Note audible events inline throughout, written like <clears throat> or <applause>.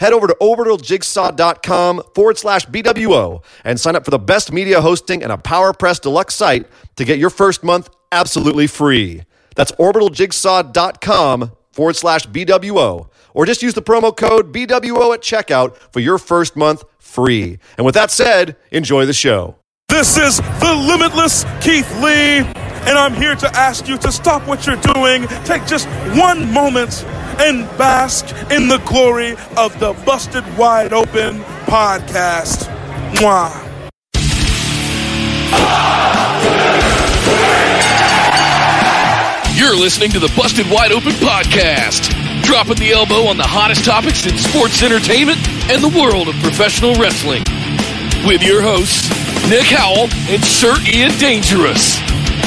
head over to orbitaljigsaw.com forward slash BWO and sign up for the best media hosting and a PowerPress Deluxe site to get your first month absolutely free. That's orbitaljigsaw.com forward slash BWO. Or just use the promo code BWO at checkout for your first month free. And with that said, enjoy the show. This is the limitless Keith Lee, and I'm here to ask you to stop what you're doing, take just one moment, and bask in the glory of the Busted Wide Open podcast. Mwah. You're listening to the Busted Wide Open podcast, dropping the elbow on the hottest topics in sports entertainment and the world of professional wrestling. With your hosts, Nick Howell and Sir Ian Dangerous.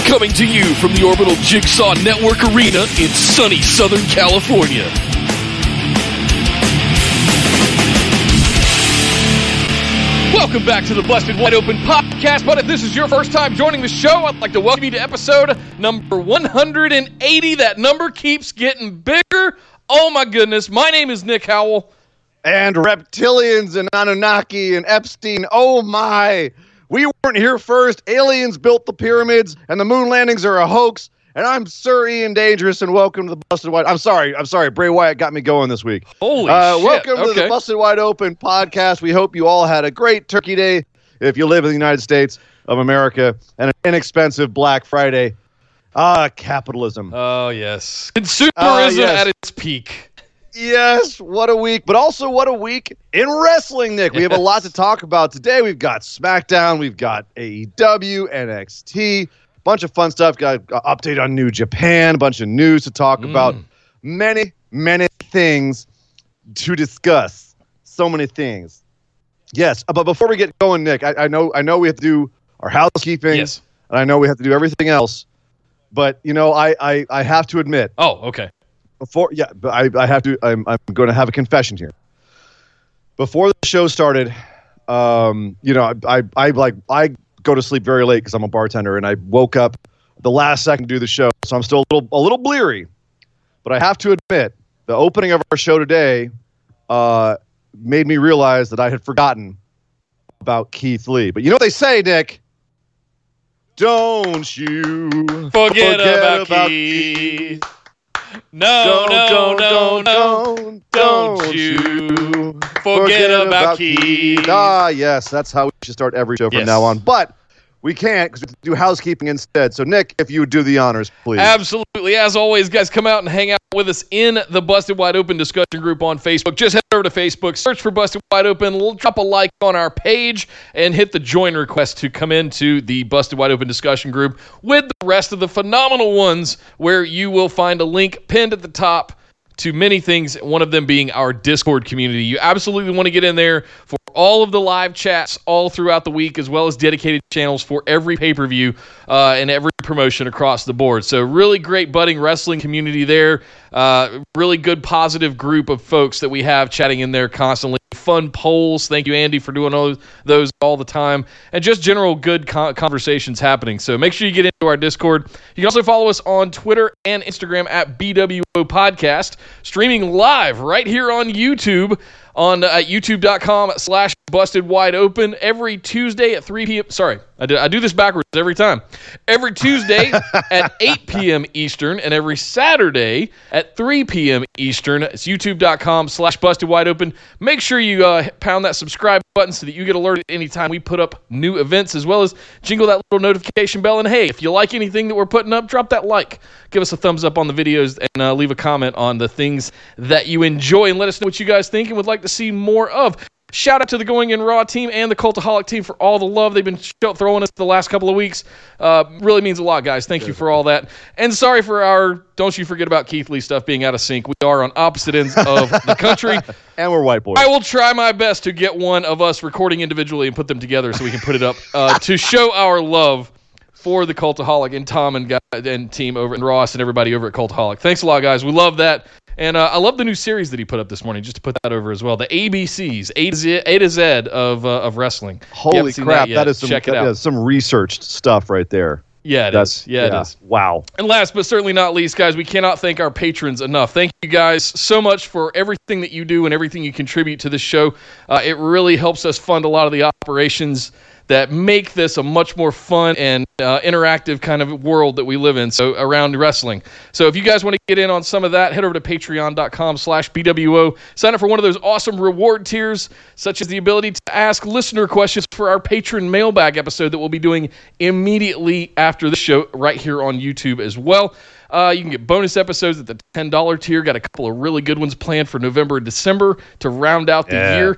Coming to you from the Orbital Jigsaw Network Arena in sunny Southern California. Welcome back to the Busted Wide Open podcast. But if this is your first time joining the show, I'd like to welcome you to episode number 180. That number keeps getting bigger. Oh my goodness. My name is Nick Howell. and reptilians and Anunnaki and Epstein. Oh my. We weren't here first. Aliens built the pyramids and the moon landings are a hoax. And I'm Sir Ian Dangerous and welcome to the Busted Wide. I'm sorry. I'm sorry. Bray Wyatt got me going this week. Holy Uh, shit. welcome to the Busted Wide Open podcast. We hope you all had a great Turkey Day if you live in the United States of America and an inexpensive Black Friday. Ah, capitalism. Oh, yes. Consumerism Uh, yes. at its peak. Yes, what a week, but also what a week in wrestling, Nick. We have a lot to talk about today. We've got SmackDown, we've got AEW, NXT, bunch of fun stuff. Got an update on New Japan, a bunch of news to talk about. Many, many things to discuss. So many things. Yes, uh, but before we get going, Nick, I, I know I know we have to do our housekeeping, Yes. and I know we have to do everything else. But you know, I I, I have to admit, Oh, okay. Before yeah but I, I have to I'm, I'm going to have a confession here. Before the show started um you know i i, I like i go to sleep very late because i'm a bartender and i woke up the last second to do the show so i'm still a little a little bleary. But i have to admit the opening of our show today uh made me realize that i had forgotten about keith lee. But you know what they say nick? Don't you Forget, about, Keith. No, no, no, no. don't, Don't you forget about Keith. Ah, yes, that's how we should start every show from Yes. now on. But we can't because we do housekeeping instead. So, Nick, if you would do the honors, please. Absolutely. As always, guys, come out and hang out with us in the Busted Wide Open discussion group on Facebook. Just head over to Facebook, search for Busted Wide Open, drop a like on our page, and hit the join request to come into the Busted Wide Open discussion group with the rest of the phenomenal ones, where you will find a link pinned at the top to many things, one of them being our Discord community. You absolutely want to get in there for all of the live chats all throughout the week, as well as dedicated channels for every pay per view uh, and every promotion across the board. So, really great budding wrestling community there. Uh, really good, positive group of folks that we have chatting in there constantly. Fun polls. Thank you, Andy, for doing all those all the time. And just general good con- conversations happening. So, make sure you get into our Discord. You can also follow us on Twitter and Instagram at BWO Podcast, streaming live right here on YouTube on uh, at youtube.com slash busted wide open every Tuesday at 3 p.m. Sorry, I do, I do this backwards every time. Every Tuesday <laughs> at 8 p.m. Eastern and every Saturday at 3 p.m. Eastern. It's youtube.com slash busted wide open. Make sure you uh, pound that subscribe button so that you get alerted anytime we put up new events as well as jingle that little notification bell. And hey, if you like anything that we're putting up, drop that like. Give us a thumbs up on the videos and uh, leave a comment on the things that you enjoy and let us know what you guys think and would like to see more of. Shout out to the Going In Raw team and the Cultaholic team for all the love they've been throwing us the last couple of weeks. Uh, really means a lot, guys. Thank you for all that. And sorry for our don't you forget about Keith Lee stuff being out of sync. We are on opposite ends of <laughs> the country. and we're white boys. I will try my best to get one of us recording individually and put them together so we can put it up uh, <laughs> to show our love for the Cultaholic and Tom and, guy, and team over and Ross and everybody over at Cultaholic. Thanks a lot, guys. We love that. And uh, I love the new series that he put up this morning. Just to put that over as well, the ABCs, A to Z, A to Z of uh, of wrestling. Holy crap, yet, that is some check it out. is some researched stuff right there. Yeah, it That's is. Yeah, it is. Wow. And last but certainly not least, guys, we cannot thank our patrons enough. Thank you guys so much for everything that you do and everything you contribute to this show. Uh, it really helps us fund a lot of the operations that make this a much more fun and uh, interactive kind of world that we live in. So around wrestling. So if you guys want to get in on some of that, head over to patreon.com slash BWO. Sign up for one of those awesome reward tiers, such as the ability to ask listener questions for our patron mailbag episode that we'll be doing immediately after the show right here on YouTube as well. Uh, you can get bonus episodes at the $10 tier. Got a couple of really good ones planned for November and December to round out the Yeah. year.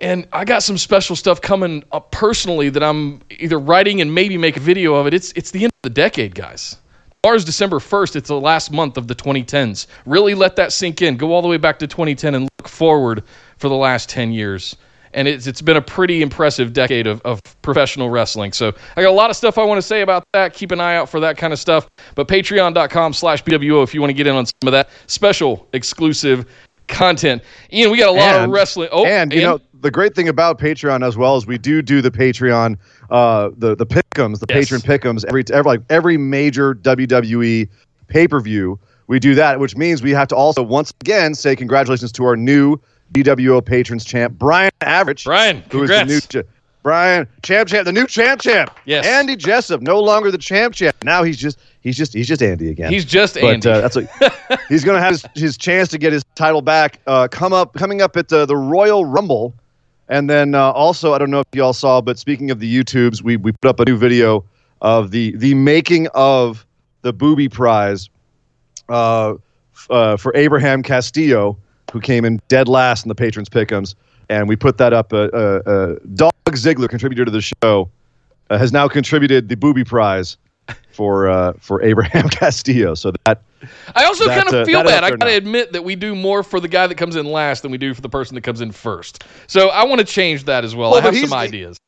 And I got some special stuff coming up personally that I'm either writing and maybe make a video of it. It's it's the end of the decade, guys. Ours December 1st. It's the last month of the 2010s. Really let that sink in. Go all the way back to 2010 and look forward for the last 10 years. And it's it's been a pretty impressive decade of, of professional wrestling. So I got a lot of stuff I want to say about that. Keep an eye out for that kind of stuff. But patreon.com slash BWO if you want to get in on some of that special exclusive content. Ian, we got a lot of wrestling. Oh, and you Ian? know the great thing about Patreon as well is we do do the Patreon, uh, the the pickums, the Yes. patron pickums every every like every major WWE pay per view. We do that, which means we have to also once again say congratulations to our new BWO patrons champ Brian Average, Brian, who is the new. Cha- Brian, champ, champ, the new champ, champ. Yes. Andy Jessup, no longer the champ, champ. Now he's just, he's just, he's just Andy again. He's just but Andy. uh, that's what <laughs> he's going to have his, his chance to get his title back. Uh, come up, coming up at uh, the Royal Rumble, and then uh, also I don't know if y'all saw, but speaking of the YouTubes, we we put up a new video of the the making of the Booby Prize uh, uh, for Abraham Castillo, who came in dead last in the patrons pickums, and we put that up. Uh, uh, uh, Dog Ziggler, contributor to the show, uh, has now contributed the Booby Prize for uh, for Abraham <laughs> Castillo. So that I also kind of uh, feel bad. I got to admit that we do more for the guy that comes in last than we do for the person that comes in first. So I want to change that as well. Well, I have some ideas.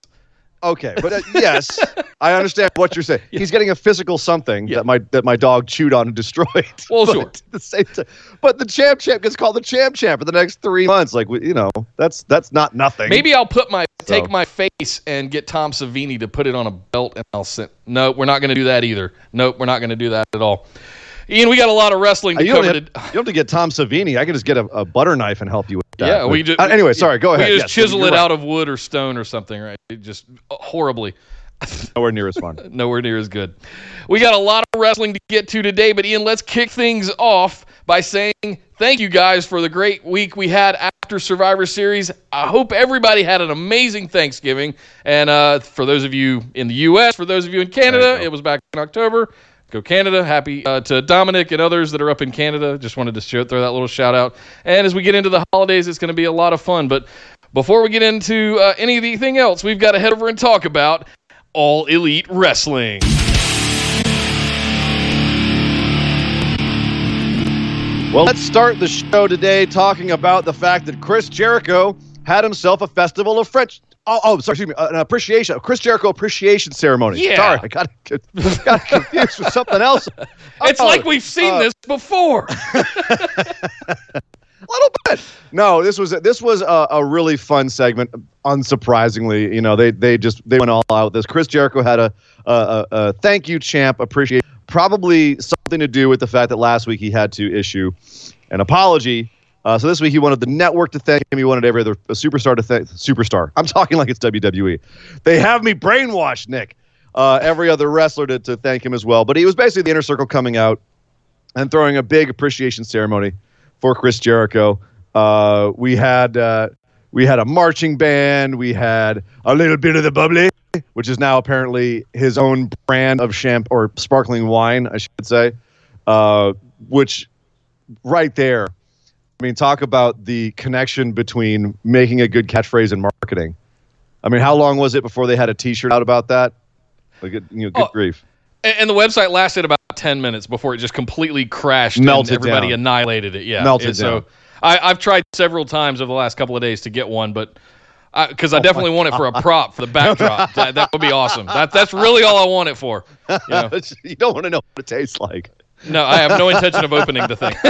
Okay, but uh, yes, I understand what you're saying. He's getting a physical something Yeah. that my that my dog chewed on and destroyed. <laughs> Well, But sure. at the same time, but the champ champ gets called the champ champ for the next three months. Like you know, that's that's not nothing. Maybe I'll put my take my face and get Tom Savini to put it on a belt, and I'll send. No, we're not going to do that either. Nope, we're not going to do that at all. Ian, we got a lot of wrestling to you don't, have, <laughs> you to- don't have to get Tom Savini. I can just get a, a butter knife and help you with that. yeah, we just. uh, anyway, sorry. Go ahead. We just Yes, chisel it right. out of wood or stone or something, right? It just horribly. <laughs> Nowhere near as fun. <laughs> nowhere near as good. We got a lot of wrestling to get to today, but Ian, let's kick things off by saying thank you guys for the great week we had after Survivor Series. I hope everybody had an amazing Thanksgiving. And uh, for those of you in the U.S., for those of you in Canada, it was back in October. Go Canada. Happy uh, to Dominic and others that are up in Canada. Just wanted to show, throw that little shout out. And as we get into the holidays, it's going to be a lot of fun. But before we get into uh, anything else, we've got to head over and talk about All Elite Wrestling. Well, let's start the show today talking about the fact that Chris Jericho had himself a festival of French. Oh, oh sorry, excuse me, an appreciation, a Chris Jericho appreciation ceremony. Yeah. Sorry, I got, <laughs> got confused with something else. <laughs> It's Oh, like we've seen uh, this before. <laughs> a little bit. No, this was this was a, a really fun segment. Unsurprisingly, you know, they they just they went all out. This Chris Jericho had a a, a, a thank you champ appreciate probably something to do with the fact that last week he had to issue an apology. Uh, so this week he wanted the network to thank him. He wanted every other superstar to thank superstar. I'm talking like it's WWE. They have me brainwashed, Nick. Uh, every other wrestler to, to thank him as well. But he was basically the inner circle coming out and throwing a big appreciation ceremony for Chris Jericho. Uh, we had uh, we had a marching band. We had a little bit of the bubbly, which is now apparently his own brand of champ or sparkling wine, I should say. Uh, which right there, I mean, talk about the connection between making a good catchphrase and marketing. I mean, how long was it before they had a T-shirt out about that? Like, you know, good Oh, grief. and, the website lasted about 10 minutes before it just completely crashed Melted and everybody down. annihilated it. Yeah. Melted And so down. I, I've tried several times over the last couple of days to get one, but Because I, oh definitely want it for a prop for the backdrop. <laughs> that, that would be awesome. That that's really all I want it for. You, <laughs> know? you don't want to know what it tastes like. No, I have no intention of opening the thing. <laughs>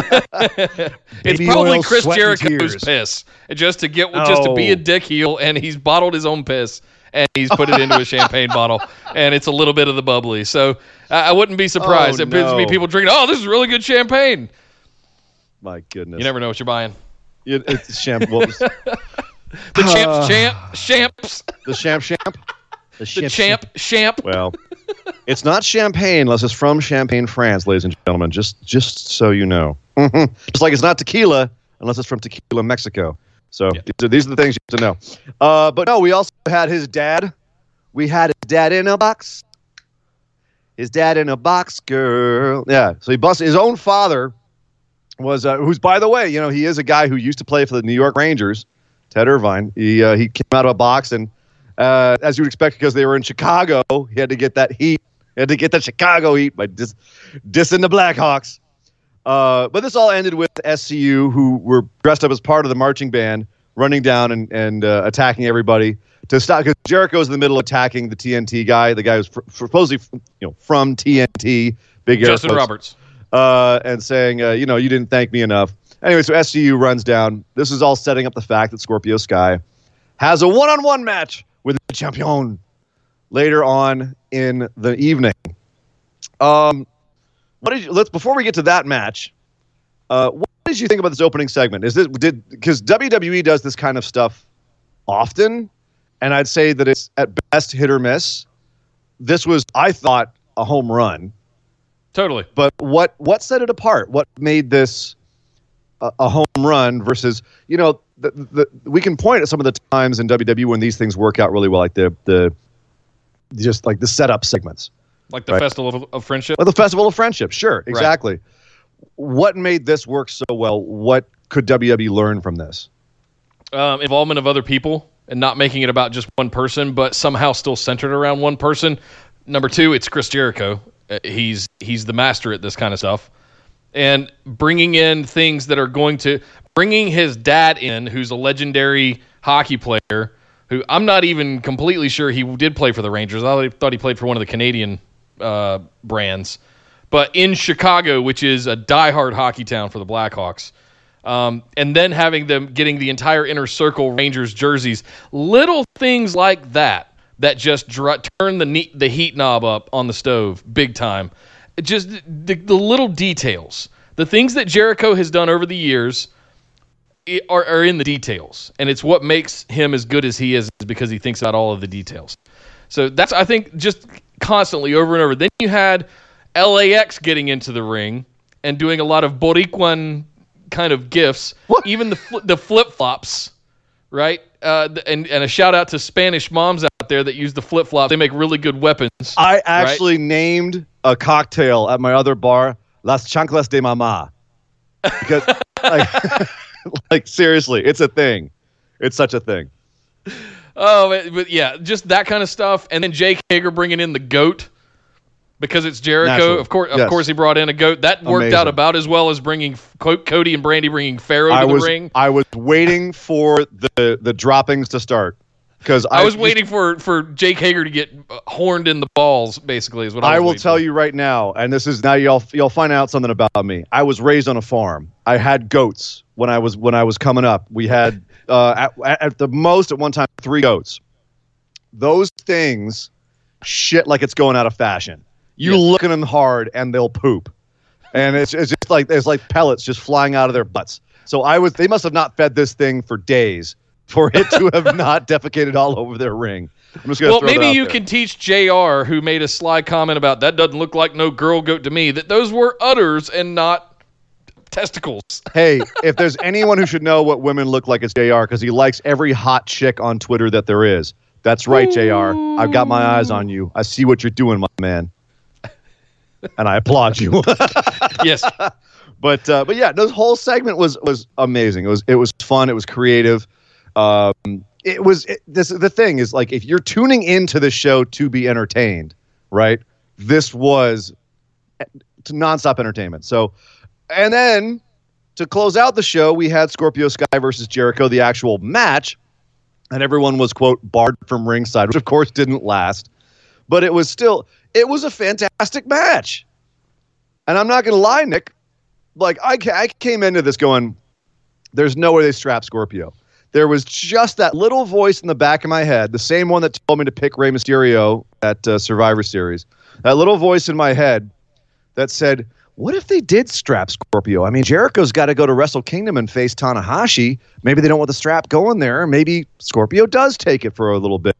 it's probably oil, Chris Jericho's piss, just to get just to be a oh. dick heel, and he's bottled his own piss and he's put it into a champagne bottle, and it's a little bit of the bubbly. So I I wouldn't be oh, surprised Oh, if there's be people drinking. Oh, this is really good champagne. My goodness. You never know what you're buying. It, it's champ. <laughs> The champs, uh, champ, champs, <laughs> the champ champ. the champ, champ. Well, it's not champagne unless it's from Champagne, France, ladies and gentlemen. Just just so you know. <laughs> just like it's not tequila unless it's from Tequila, Mexico. So Yeah. these, are, these are the things you have to know. Uh, but no, we also had his dad. We had his dad in a box. His dad in a box, girl. Yeah. So he busted his own father was uh, who's by the way, you know, he is a guy who used to play for the New York Rangers. Ted Irvine. He uh, he came out of a box and uh, as you would expect, because they were in Chicago, he had to get that heat. He had to get that Chicago heat by dis- dissing the Blackhawks. Uh, but this all ended with SCU, who were dressed up as part of the marching band, running down and, and uh, attacking everybody to stop. Because Jericho's in the middle of attacking the TNT guy, the guy who's fr- supposedly you know from TNT, big air Justin Roberts. uh, and saying, uh, you know, you didn't thank me enough. Anyway, so SCU runs down. This is all setting up the fact that Scorpio Sky has a one-on-one match with the champion later on in the evening. Um, what did you, let's before we get to that match? Uh, what did you think about this opening segment? Is this did because WWE does this kind of stuff often, and I'd say that it's at best hit or miss. This was, I thought, a home run Totally. but what what set it apart? What made this a, a home run versus you know the, the, we can point at some of the times in WWE when these things work out really well, like the the just like the setup segments, Like the Right. Festival of, of Friendship. like the Festival of Friendship. Sure, exactly. What made this work so well? What could WWE learn from this? um, involvement of other people and not making it about just one person, but somehow still centered around one person. Number two, it's Chris Jericho. Uh, He's he's the master at this kind of stuff, and bringing in things that are going to bringing his dad in, who's a legendary hockey player. Who I'm not even completely sure he did play for the Rangers. I thought he played for one of the Canadian uh, brands, but in Chicago, which is a diehard hockey town for the Blackhawks um, and then having them getting the entire inner circle Rangers jerseys, little things like that that just dr- turn the ne- the heat knob up on the stove big time. Just the, the little details, the things that Jericho has done over the years. Are, are in the details, and it's what makes him as good as he is, is because he thinks about all of the details. So that's I think just constantly over and over. Then you had LAX getting into the ring and doing a lot of Boricuan kind of gifts, even the fl- the flip flops, right? Uh, and and a shout out to Spanish moms out there that use the flip flops. They make really good weapons. I actually named a cocktail at my other bar Las Chanclas de Mama. Because, like, <laughs> <laughs> like, seriously, it's a thing. It's such a thing. Oh, but, but yeah, just that kind of stuff. And then Jake Hager bringing in the goat because it's Jericho. Naturally. Of course, of Yes. course, he brought in a goat. That worked out about as well as bringing Cody and Brandi bringing Pharaoh to I the was ring. I was waiting for the the droppings to start because I was waiting for for Jake Hager to get uh, horned in the balls. Basically, is what I, I will tell for. you right now, and this is now y'all you'll find out something about me. I was raised on a farm. I had goats when I was when I was coming up. We had uh, at, at the most at one time three goats. Those things shit like it's going out of fashion. You Yes. look at them hard and they'll poop, and it's it's just like there's like pellets just flying out of their butts. So I was they must have not fed this thing for days for it to have <laughs> not defecated all over their ring. I'm just gonna Well, maybe you there. can teach Jr. who made a sly comment about that doesn't look like no girl goat to me. That those were udders and not testicles. <laughs> hey, if there's anyone who should know what women look like, it's JR because he likes every hot chick on Twitter that there is. That's right, JR. I've got my eyes on you. I see what you're doing, my man. And I applaud you. <laughs> yes, but uh, but yeah, this whole segment was was amazing. It was it was fun. It was creative. Um, it was it, this. The thing is, like, if you're tuning into the show to be entertained, right? This was eh, to nonstop entertainment. So, and then to close out the show, we had Scorpio Sky versus Jericho, the actual match. and everyone was quote barred from ringside, which of course didn't last. But it was still it was a fantastic match. And I'm not going to lie, Nick. Like I, I came into this going, there's no way they strap Scorpio. There was just that little voice in the back of my head, the same one that told me to pick Rey Mysterio at uh, Survivor Series. That little voice in my head that said, "What if they did strap Scorpio? I mean, Jericho's got to go to Wrestle Kingdom and face Tanahashi. Maybe they don't want the strap going there. Maybe Scorpio does take it for a little bit."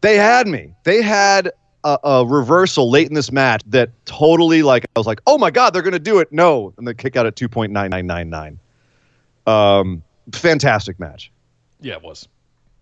They had me. They had a, a, reversal late in this match that totally like I was like, oh my god, they're gonna do it. No, and they kick out at two point nine nine nine nine. Um, fantastic match. Yeah, it was.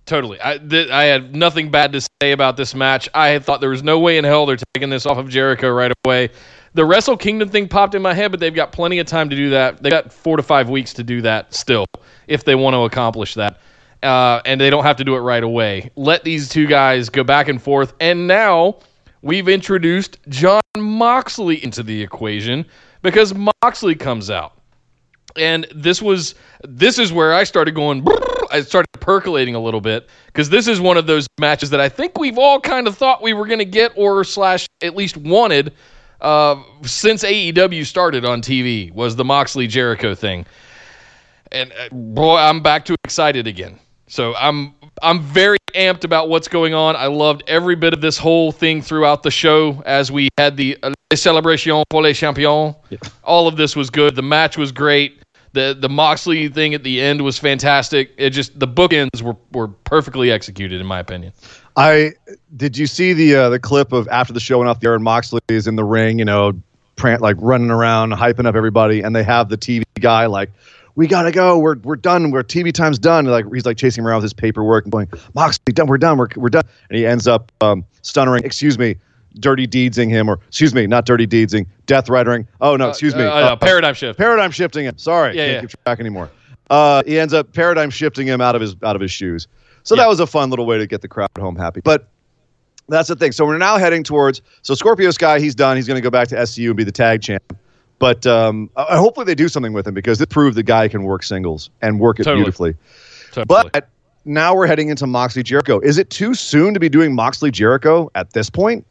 Totally. I th- I had nothing bad to say about this match. I had thought there was no way in hell they're taking this off of Jericho right away. The Wrestle Kingdom thing popped in my head, but they've got plenty of time to do that. They got four to five weeks to do that still, if they want to accomplish that uh, and they don't have to do it right away. Let these two guys go back and forth. And now we've introduced Jon Moxley into the equation because Moxley comes out. And this was this is where I started going I started percolating a little bit because this is one of those matches that I think we've all kind of thought we were going to get or slash at least wanted uh, since AEW started on TV was the Moxley Jericho thing. And uh, boy, I'm back to excited again. So I'm I'm very amped about what's going on. I loved every bit of this whole thing throughout the show as we had the uh, celebration pour les champions. Yeah. All of this was good. The match was great. The the Moxley thing at the end was fantastic. It just the bookends were were perfectly executed in my opinion. I did you see the uh, the clip of after the show went off the air and Moxley is in the ring, you know, prant like running around, hyping up everybody, and they have the TV guy like we gotta go. We're we're done. We're TV time's done. Like he's like chasing around with his paperwork and going, Moxley, done. We're done. We're we're done. And he ends up um, stuttering. Excuse me, dirty deedsing him, or excuse me, not dirty deedsing, death riding. Oh no, uh, excuse uh, me, uh, uh, paradigm shift. Paradigm shifting him. Sorry, yeah, can't yeah. keep track anymore. Uh, he ends up paradigm shifting him out of his out of his shoes. So yeah. that was a fun little way to get the crowd home happy. But that's the thing. So we're now heading towards. So Scorpio Sky, he's done. He's going to go back to SCU and be the tag champ. But um, uh, hopefully they do something with him because it proved the guy can work singles and work it totally. beautifully. Totally. But now we're heading into Moxley Jericho. Is it too soon to be doing Moxley Jericho at this point?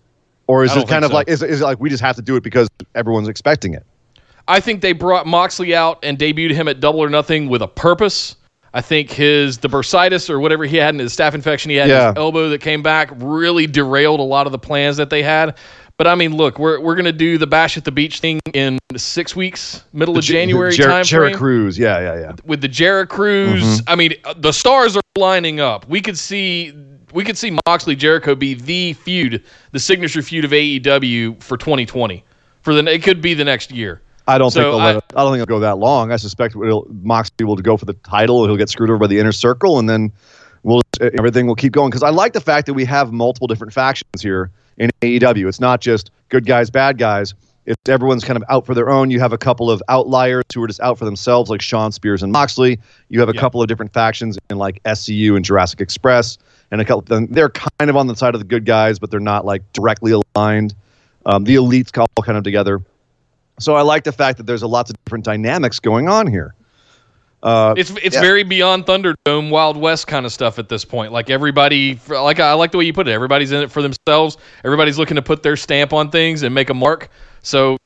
Or is it kind of so. like is, is it like we just have to do it because everyone's expecting it? I think they brought Moxley out and debuted him at Double or Nothing with a purpose. I think his the bursitis or whatever he had in his staph infection he had yeah. in his elbow that came back really derailed a lot of the plans that they had. But I mean, look, we're we're gonna do the bash at the beach thing in six weeks, middle the, of January Jer- time. Jera Cruz, yeah, yeah, yeah. With the Jera Cruz, mm-hmm. I mean, uh, the stars are lining up. We could see we could see Moxley Jericho be the feud, the signature feud of AEW for 2020. For the it could be the next year. I don't so think they'll I, I don't think it'll go that long. I suspect Moxley will go for the title. He'll get screwed over by the inner circle, and then we'll everything will keep going. Because I like the fact that we have multiple different factions here in AEW. It's not just good guys, bad guys. It's everyone's kind of out for their own. You have a couple of outliers who are just out for themselves, like Shawn Spears and Moxley. You have a couple of different factions in like SCU and Jurassic Express, and a couple. They're kind of on the side of the good guys, but they're not like directly aligned. Um, the elites all kind of together. So I like the fact that there's a lots of different dynamics going on here. Uh, it's it's yeah. very beyond Thunderdome, Wild West kind of stuff at this point. Like everybody, like I like the way you put it. Everybody's in it for themselves. Everybody's looking to put their stamp on things and make a mark. So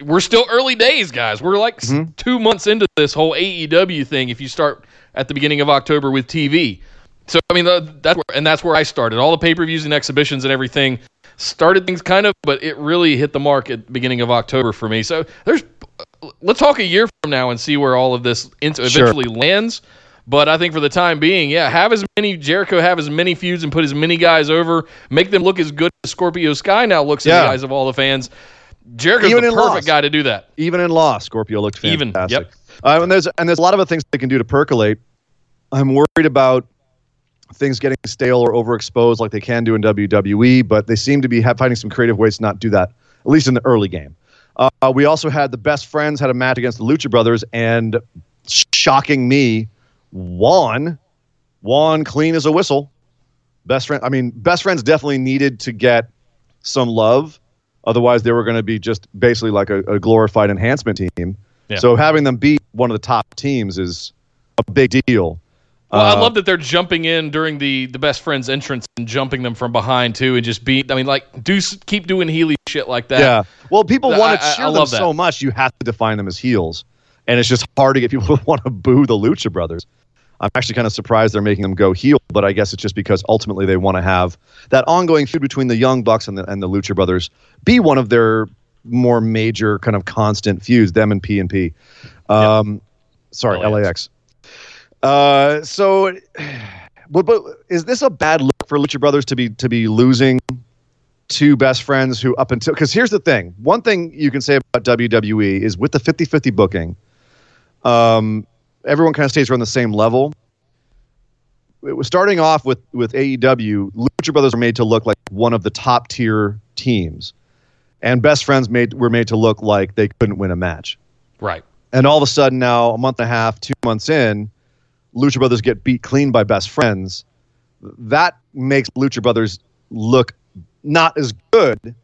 we're still early days, guys. We're like mm-hmm. two months into this whole AEW thing. If you start at the beginning of October with TV, so I mean that's where, and that's where I started. All the pay per views and exhibitions and everything started things kind of, but it really hit the mark at the beginning of October for me. So there's let's talk a year from now and see where all of this eventually sure. lands. But I think for the time being, yeah, have as many Jericho have as many feuds and put as many guys over, make them look as good as Scorpio Sky now looks yeah. in the eyes of all the fans. Jericho's Even the perfect loss. guy to do that. Even in loss, Scorpio looked fantastic. Even, yep. Uh, and there's and there's a lot of other things they can do to percolate. I'm worried about things getting stale or overexposed like they can do in WWE, but they seem to be finding some creative ways to not do that, at least in the early game. Uh, we also had the best friends had a match against the Lucha Brothers, and shocking me, won. Won clean as a whistle. Best friend. I mean, best friends definitely needed to get some love. Otherwise, they were going to be just basically like a, a glorified enhancement team. Yeah. So having them beat one of the top teams is a big deal. Well, I Uh, love that they're jumping in during the the best friend's entrance and jumping them from behind too, and just be. I mean, like do keep doing Healy shit like that. Yeah. Well, people want to I- I cheer them so much, you have to define them as heels. And it's just hard to get people <laughs> to want to boo the Lucha Brothers. I'm actually kind of surprised they're making them go heel, but I guess it's just because ultimately they want to have that ongoing feud between the Young Bucks and the, and the Lucha Brothers be one of their more major kind of constant feuds, them and P and P. Um, Sorry, LAX. LAX. Uh, so, but, but is this a bad look for Lucha Brothers to be to be losing two best friends who up until because here's the thing. One thing you can say about wwe is with the 50-50 booking um, everyone kind of stays around the same level. It was starting off with with aew lucha brothers were made to look like one of the top tier teams. And best friends made were made to look like they couldn't win a match. Right. and all of a sudden now a month and a half two months in lucha brothers get beat clean by best friends that makes lucha brothers look not as good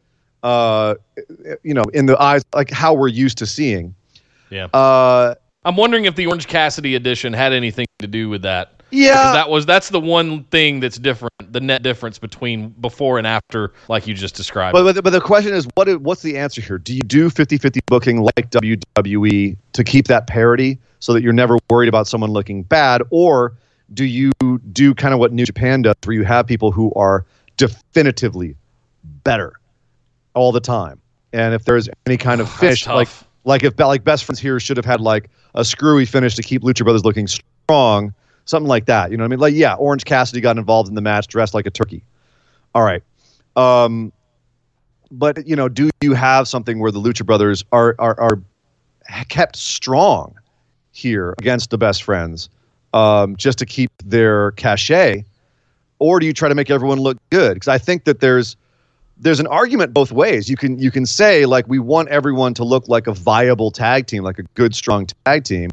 uh you know in the eyes like how we're used to seeing Yeah. uh I'm wondering if the Orange Cassidy edition had anything to do with that. Yeah. that was that's the one thing that's different, the net difference between before and after, like you just described. but, but but the question is what is, what's the answer here? Do you do 50-50 booking like wwe to keep that parity so that you're never worried about someone looking bad? Or do you do kind of what new japan does where you have people who are definitively better all the time? And if there's any kind of <sighs> finish like like if like best friends here should have had like a screwy finish to keep lucha brothers looking strong something like that you know what i mean? Like yeah orange cassidy got involved in the match dressed like a turkey. All right. Um but you know do you have something where the lucha brothers are are, are kept strong here against the best friends um, just to keep their cachet? Or do you try to make everyone look good? Because i think that there's there's an argument both ways. You can you can say like we want everyone to look like a viable tag team like a good strong tag team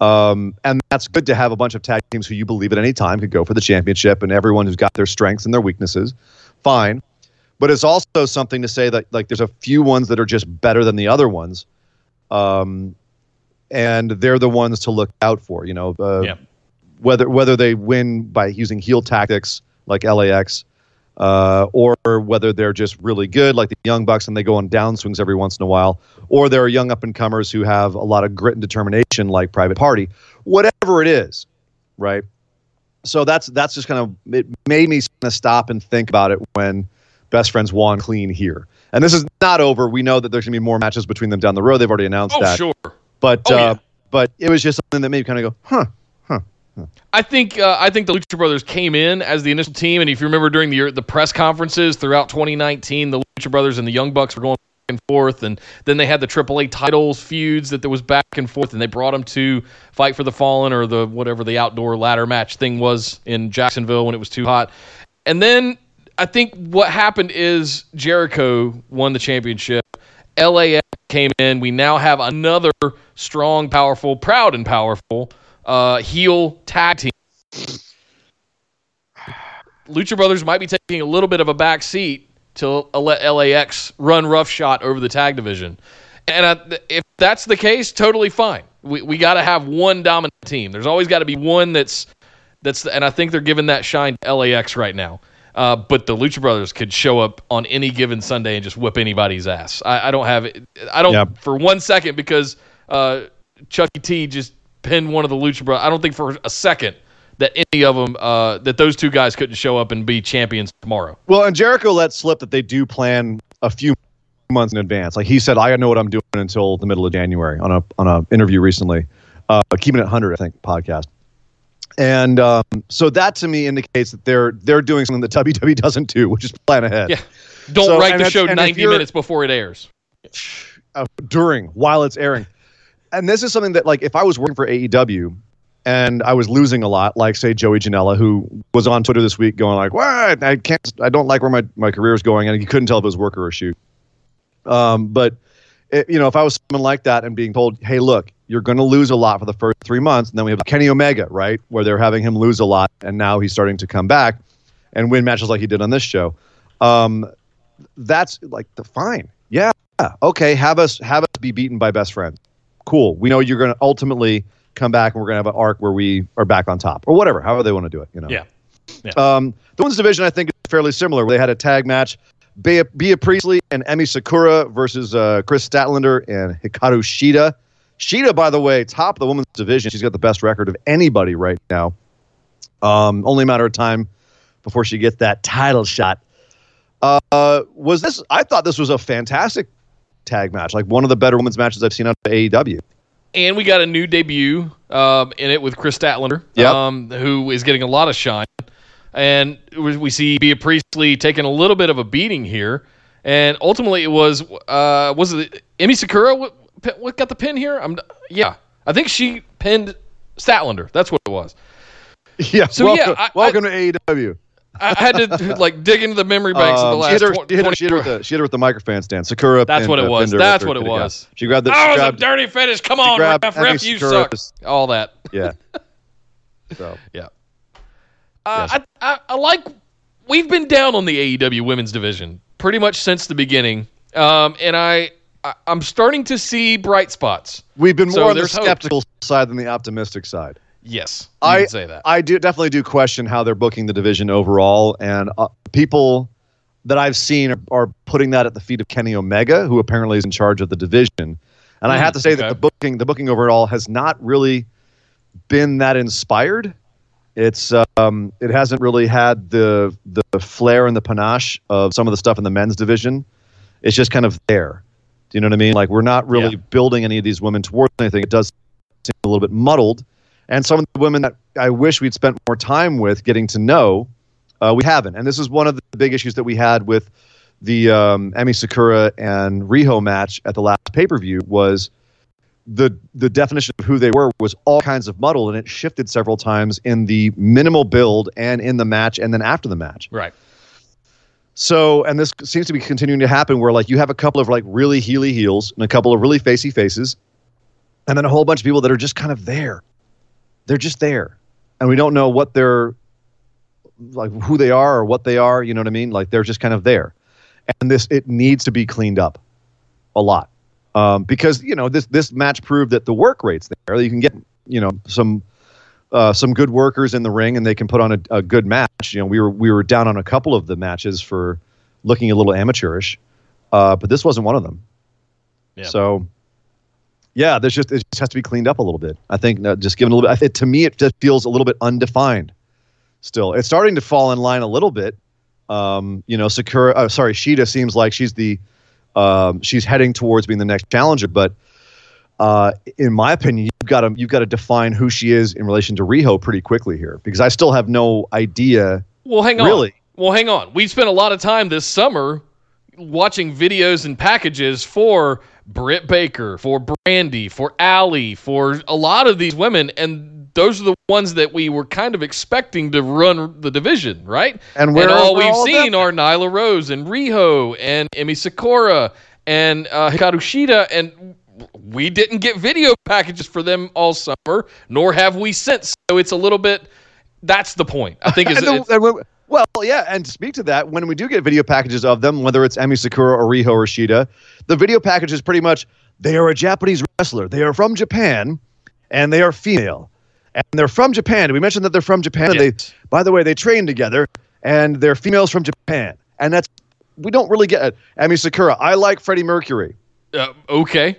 um, and that's good to have a bunch of tag teams who you believe at any time could go for the championship and everyone who's got their strengths and their weaknesses. Fine. But it's also something to say that like there's a few ones that are just better than the other ones. Um, and they're the ones to look out for you know uh, Yeah. whether whether they win by using heel tactics like lax uh, or whether they're just really good like the young bucks and they go on downswings every once in a while or there are young up and comers who have a lot of grit and determination like private party whatever it is right? So that's that's just kind of it made me kind of stop and think about it when best friends won clean here. And this is not over. We know that there's going to be more matches between them down the road. They've already announced oh, that. sure. but Oh, uh, yeah. but it was just something that made me kind of go huh I think uh, I think the Lucha Brothers came in as the initial team, and if you remember during the the press conferences throughout 2019, the Lucha Brothers and the Young Bucks were going back and forth, and then they had the AAA titles feuds that there was back and forth, and they brought them to Fight for the Fallen or the whatever the outdoor ladder match thing was in Jacksonville when it was too hot, and then I think what happened is Jericho won the championship. LAX came in. We now have another strong, powerful, proud, and powerful uh, heel tag team. Lucha Brothers might be taking a little bit of a back seat to let LAX run roughshod over the tag division. And I, if that's the case, totally fine. We, we got to have one dominant team. There's always got to be one that's that's and I think they're giving that shine to LAX right now. Uh, but the Lucha Brothers could show up on any given Sunday and just whip anybody's ass. I, I don't have it I don't Yeah. for one second because uh, Chucky T just pinned one of the Lucha Brothers. I don't think for a second that any of them uh, that those two guys couldn't show up and be champions tomorrow. Well, and Jericho let slip that they do plan a few months in advance. Like he said, I know what I'm doing until the middle of January on a on a interview recently, uh, keeping it 100, I think, podcast. And um, so that to me indicates that they're they're doing something that WWE doesn't do, which is plan ahead. Yeah. Don't So- write the show 90 minutes before it airs. uh, during while it's airing. And this is something that like if I was working for AEW and I was losing a lot, like say Joey Janela, who was on Twitter this week going like, "What? I can't. I don't like where my my career is going," and he couldn't tell if it was work or a shoot. Um, but it, you know, if I was someone like that and being told, "Hey, look, you're going to lose a lot for the first three months," and then we have Kenny Omega, right, where they're having him lose a lot, and now he's starting to come back and win matches like he did on this show. Um, that's like the fine, yeah, okay. Have us have us be beaten by best friends. Cool. We know you're going to ultimately come back and we're gonna have an arc where we are back on top or whatever, however they want to do it. You know. Yeah. Um, the women's division I think is fairly similar. They had a tag match, Bea, Bea Priestley and Emi Sakura versus uh, Kris Statlander and Hikaru Shida. Shida, by the way, top of the women's division. She's got the best record of anybody right now. Um, only a matter of time before she gets that title shot. Uh, was this? I thought this was a fantastic tag match, like one of the better women's matches I've seen on AEW. And we got a new debut um, in it with Kris Statlander, Yep. um, who is getting a lot of shine. And we see Bea Priestley taking a little bit of a beating here. And ultimately, it was uh, was it Emi Sakura? What, what got the pin here? I'm yeah, I think she pinned Statlander. That's what it was. <laughs> Yeah. So, yeah, welcome, I- welcome to AEW. I had to <laughs> like dig into the memory banks of the Um, last she hit her, tw- she hit her, 20 she hit her with the, she hit her with the microphone stand. Sakura. That's what it was. That's what it was. She grabbed the. That was grabbed, a dirty finish. Come on, grabbed ref, ref, you Sakura's- suck. All that. Yeah. <laughs> So Yeah. Uh, I, I, I like. We've been down on the AEW women's division pretty much since the beginning, um, and I, I I'm starting to see bright spots. we've been So more on the there's hope. skeptical side than the optimistic side. Yes, I say that. I do definitely do question how they're booking the division overall, and uh, people that I've seen are, are putting that at the feet of Kenny Omega, who apparently is in charge of the division. And I Hmm, have to say that the booking the booking overall has not really been that inspired. It's um, it hasn't really had the the flair and the panache of some of the stuff in the men's division. It's just kind of there. Do you know what I mean? Like we're not really Yeah. building any of these women towards anything. It does seem a little bit muddled. And some of the women that I wish we'd spent more time with getting to know, uh, we haven't. And this is one of the big issues that we had with the um, Emi Sakura and Riho match at the last pay per view was the the definition of who they were was all kinds of muddled, and it shifted several times in the minimal build and in the match, and then after the match. right. So, and this seems to be continuing to happen where like you have a couple of like really heely heels and a couple of really facey faces, and then a whole bunch of people that are just kind of there. They're just there, and we don't know what they're like, who they are or what they are. You know what I mean? Like they're just kind of there, and this it needs to be cleaned up a lot um, because you know this this match proved that the work rate's there. You can get you know some uh, some good workers in the ring and they can put on a, a good match. You know, we were we were down on a couple of the matches for looking a little amateurish, uh, but this wasn't one of them. Yeah. So, yeah, there's just it just has to be cleaned up a little bit. I think just given a little bit. I think to me it just feels a little bit undefined. Still, it's starting to fall in line a little bit. Um, you know, Sakura. Uh, sorry, Shida seems like she's the um, she's heading towards being the next challenger, but uh, in my opinion, you've got to you've got to define who she is in relation to Riho pretty quickly here because I still have no idea. Well, hang on. Really? Well, hang on. We spent a lot of time this summer watching videos and packages for Britt Baker, for Brandi, for Allie, for a lot of these women, and those are the ones that we were kind of expecting to run the division, right? And and all we've all seen are Nyla Rose and Riho and Emi Sakura and uh, Hikaru Shida, and we didn't get video packages for them all summer, nor have we since. So it's a little bit. That's the point. I think is <laughs> the- it's- well, yeah, and to speak to that, when we do get video packages of them, whether it's Emi Sakura or Riho or Shida, the video package is pretty much they are a Japanese wrestler, they are from Japan, and they are female, and they're from Japan. We mentioned that they're from Japan, and they, by the way, they train together, and they're females from Japan, and that's we don't really get it. Emi Sakura, I like Freddie Mercury. uh, okay.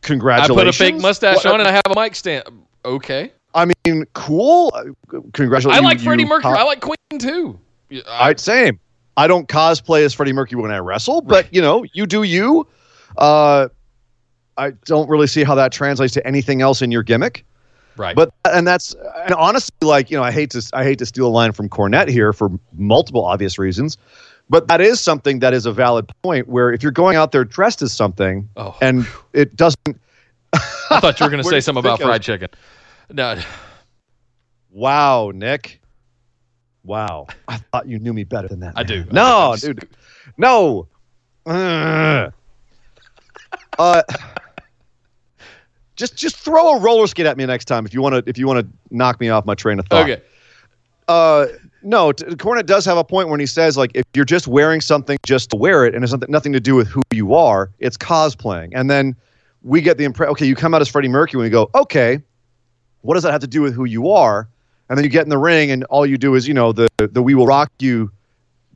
Congratulations. I put a fake mustache What- on and I have a mic stand. Okay. I mean, cool. Uh, Congratulations. I like You- Freddie Mercury. I like Queen too. I- I same. I don't cosplay as Freddie Mercury when I wrestle, but you know, you do you. Uh, I don't really see how that translates to anything else in your gimmick. right. But and that's and honestly, like you know, I hate to I hate to steal a line from Cornette here for multiple obvious reasons, but that is something that is a valid point. Where if you're going out there dressed as something Oh. and it doesn't, I thought you were going <laughs> to say something about fried chicken. No, wow, Nick, wow, I thought you knew me better than that. I man. do. No, do. dude, no. Uh, just just throw a roller skate at me next time if you want to if you want to knock me off my train of thought. okay. Uh, no, t- Cornette does have a point when he says like if you're just wearing something just to wear it and it's nothing, nothing to do with who you are, it's cosplaying. And then we get the impression. Okay, you come out as Freddie Mercury and we go, okay, what does that have to do with who you are? And then you get in the ring, and all you do is, you know, the the "We will rock you"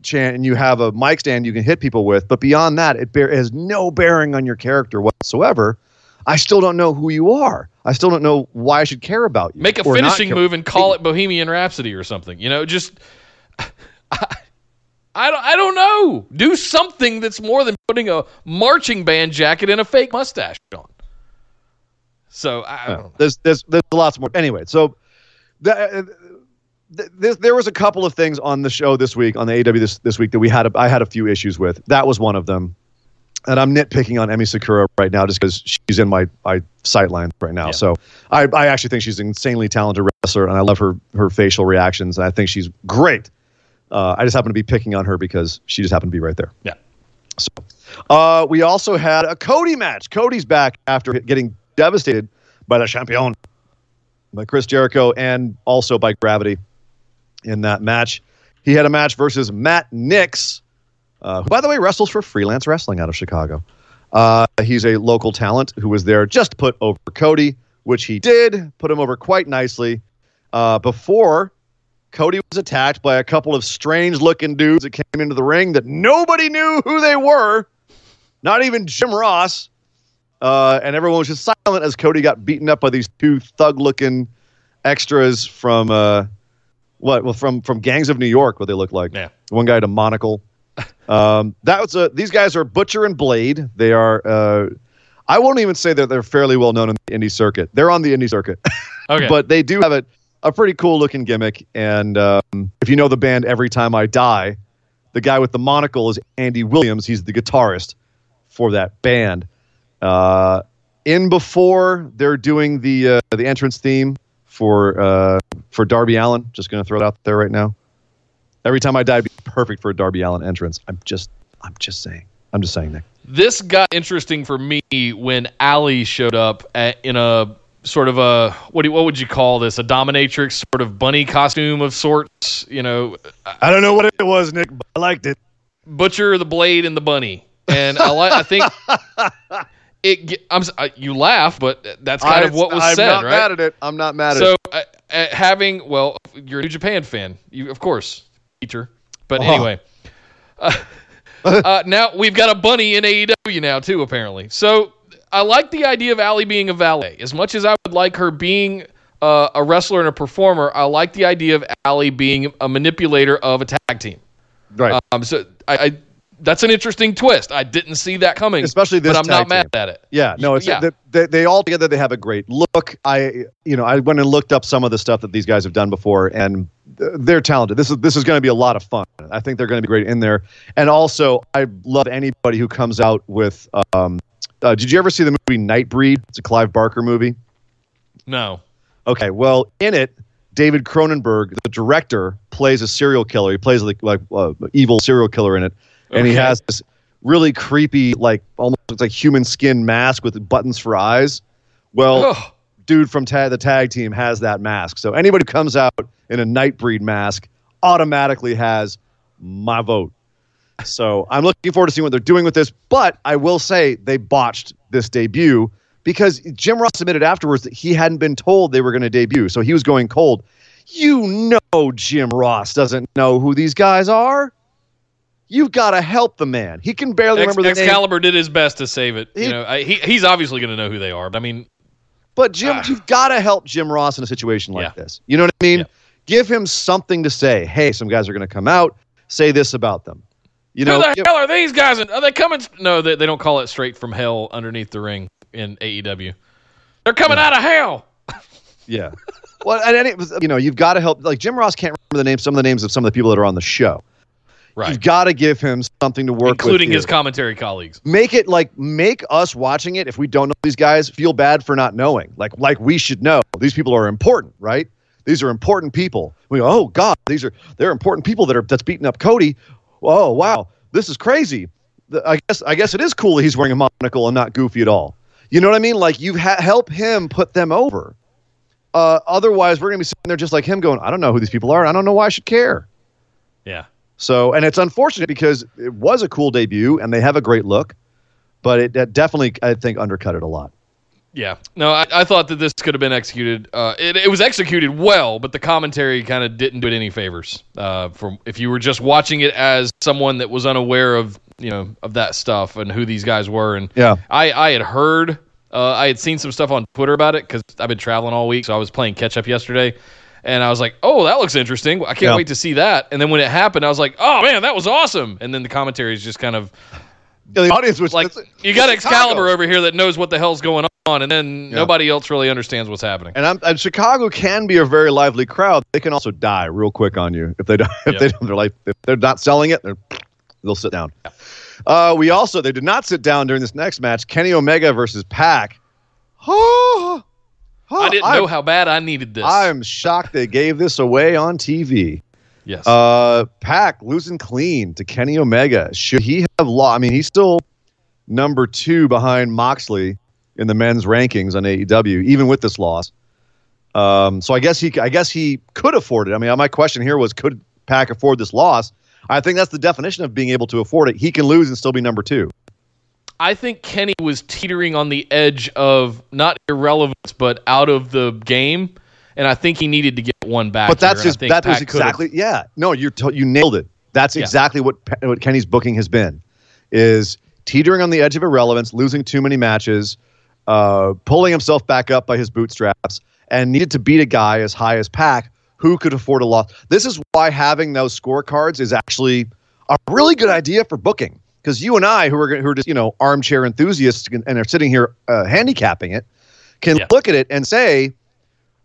chant, and you have a mic stand you can hit people with. But beyond that, it, bear, it has no bearing on your character whatsoever. I still don't know who you are. I still don't know why I should care about you. Make a finishing move and call it Bohemian Rhapsody or something. You know, just <laughs> I, I don't I don't know. Do something that's more than putting a marching band jacket and a fake mustache on. So I, I don't know. There's there's there's lots more. Anyway, so the, uh, th- th- there was a couple of things on the show this week on the AW this this week that we had a, I had a few issues with. That was one of them. And I'm nitpicking on Emi Sakura right now just because she's in my my sight line right now. Yeah. So I, I actually think she's an insanely talented wrestler, and I love her her facial reactions. And I think she's great. Uh, I just happen to be picking on her because she just happened to be right there. Yeah. So, uh, we also had a Cody match. Cody's back after getting devastated by the champion, by Chris Jericho, and also by Gravity in that match. He had a match versus Matt Nix, uh, who, by the way, wrestles for Freelance Wrestling out of Chicago. Uh, he's a local talent who was there just to put over Cody, which he did, put him over quite nicely. Uh, before Cody was attacked by a couple of strange looking dudes that came into the ring that nobody knew who they were, not even Jim Ross. Uh, and everyone was just silent as Cody got beaten up by these two thug looking extras from uh, what? Well, from from Gangs of New York, what they look like. Yeah. One guy had a monocle. <laughs> Um, that was a, these guys are Butcher and Blade. They are. Uh, I won't even say that they're fairly well known in the indie circuit. They're on the indie circuit. <laughs> Okay. but they do have a, a pretty cool looking gimmick. And um, if you know the band Every Time I Die, the guy with the monocle is Andy Williams. He's the guitarist for that band. Uh, in before they're doing the uh, the entrance theme for uh, for Darby Allin. Just going to throw it out there right now. Every time I die, be perfect for a Darby Allin entrance. I'm just I'm just saying. I'm just saying, Nick. this got interesting for me when Allie showed up at, in a sort of a what do, what would you call this? A dominatrix sort of bunny costume of sorts. You know, I don't know what it was, Nick, but I liked it. Butcher, the Blade, and the Bunny. And I like. I think <laughs> it. I'm. uh, You laugh, but that's kind of what was said, right? I'm not right? mad at it. I'm not mad at it. So uh, having well, you're a New Japan fan, you of course, teacher. But Uh-huh. anyway, uh, <laughs> uh, now we've got a bunny in AEW now too, apparently. So I like the idea of Allie being a valet as much as I would like her being uh, a wrestler and a performer. I like the idea of Allie being a manipulator of a tag team. Right. Um, so I, I that's an interesting twist. I didn't see that coming, Especially this but I'm not mad team. at it. Yeah, no, it's Yeah. They, they, they all together they have a great look. I you know I went and looked up some of the stuff that these guys have done before, and they're talented. This is this is going to be a lot of fun. I think they're going to be great in there. And also, I love anybody who comes out with. Um, uh, did you ever see the movie Nightbreed? It's a Clive Barker movie. No, Okay, well, in it, David Cronenberg, the director, plays a serial killer. He plays like like uh, evil serial killer in it, and he has this really creepy, like almost looks like human skin mask with buttons for eyes. Well, Ugh. dude from ta- the tag team has that mask. So anybody who comes out in a Nightbreed mask automatically has my vote. So I'm looking forward to seeing what they're doing with this. But I will say they botched this debut because Jim Ross admitted afterwards that he hadn't been told they were going to debut. So he was going cold. You know, Jim Ross doesn't know who these guys are. You've got to help the man. He can barely Ex- remember the name. Excalibur did his best to save it. He- you know, I, he, he's obviously going to know who they are. But I mean, But Jim, Ah. you've got to help Jim Ross in a situation like Yeah. this. You know what I mean? Yeah. Give him something to say. Hey, some guys are going to come out, say this about them. You know, who the hell are these guys? Are they coming? No, they, they don't call it straight from hell underneath the ring in AEW. They're coming out of hell. <laughs> yeah. Well, and, and it was, you know, you've got to help. Like Jim Ross can't remember the names, some of the names of some of the people that are on the show. Right. You've got to give him something to work Including with. his commentary colleagues. make it like make us watching it if we don't know these guys feel bad for not knowing. Like like we should know. These people are important right? These are important people. We go oh god these are they're important people that are that's beating up cody. Oh wow. This is crazy. I guess i guess it is cool that he's wearing a monocle and not goofy at all. You know what i mean? Like you ha- help him put them over. Uh, otherwise we're gonna be sitting there just like him going i don't know who these people are i don't know why i should care. Yeah. So, and it's unfortunate because it was a cool debut and they have a great look, but it, it definitely, I think, undercut it a lot. Yeah, no, I, I thought that this could have been executed. Uh, it, it was executed well, but the commentary kind of didn't do it any favors. Uh, from if you were just watching it as someone that was unaware of you know of that stuff and who these guys were, and Yeah. I I had heard, uh, I had seen some stuff on Twitter about it because I've been traveling all week, so I was playing catch up yesterday, and I was like, oh, that looks interesting. I can't Yeah. wait to see that. And then when it happened, I was like, oh man, that was awesome. And then the commentary is just kind of Yeah, the audience was like you got Chicago. Excalibur over here that knows what the hell's going on, and then Yeah. nobody else really understands what's happening. And, I'm, and Chicago can be a very lively crowd. They can also die real quick on you if they don't. If Yep. they don't, they're like if they're not selling it, they'll sit down. Uh, we also they did not sit down during this next match. Kenny Omega versus Pac. Oh, I didn't I'm, know how bad I needed this. I'm shocked they gave this away on TV. yes. Uh, Pac losing clean to Kenny Omega. Should he have lost? I mean, he's still number two behind Moxley in the men's rankings on AEW, even with this loss. Um, so I guess he, I guess he could afford it. I mean, my question here was, could Pac afford this loss? I think that's the definition of being able to afford it. He can lose and still be number two. I think Kenny was teetering on the edge of not irrelevance, but out of the game, and I think he needed to get one back. But that's here, his, that was Pac could've- exactly. Yeah. No, you to, you nailed it. That's Yeah. exactly what what Kenny's booking has been, is teetering on the edge of irrelevance, losing too many matches, uh, pulling himself back up by his bootstraps, and needed to beat a guy as high as Pac who could afford a loss. This is why having those scorecards is actually a really good idea for booking. Because you and I, who are who are just you know armchair enthusiasts and are sitting here uh, handicapping it, can Yeah. look at it and say,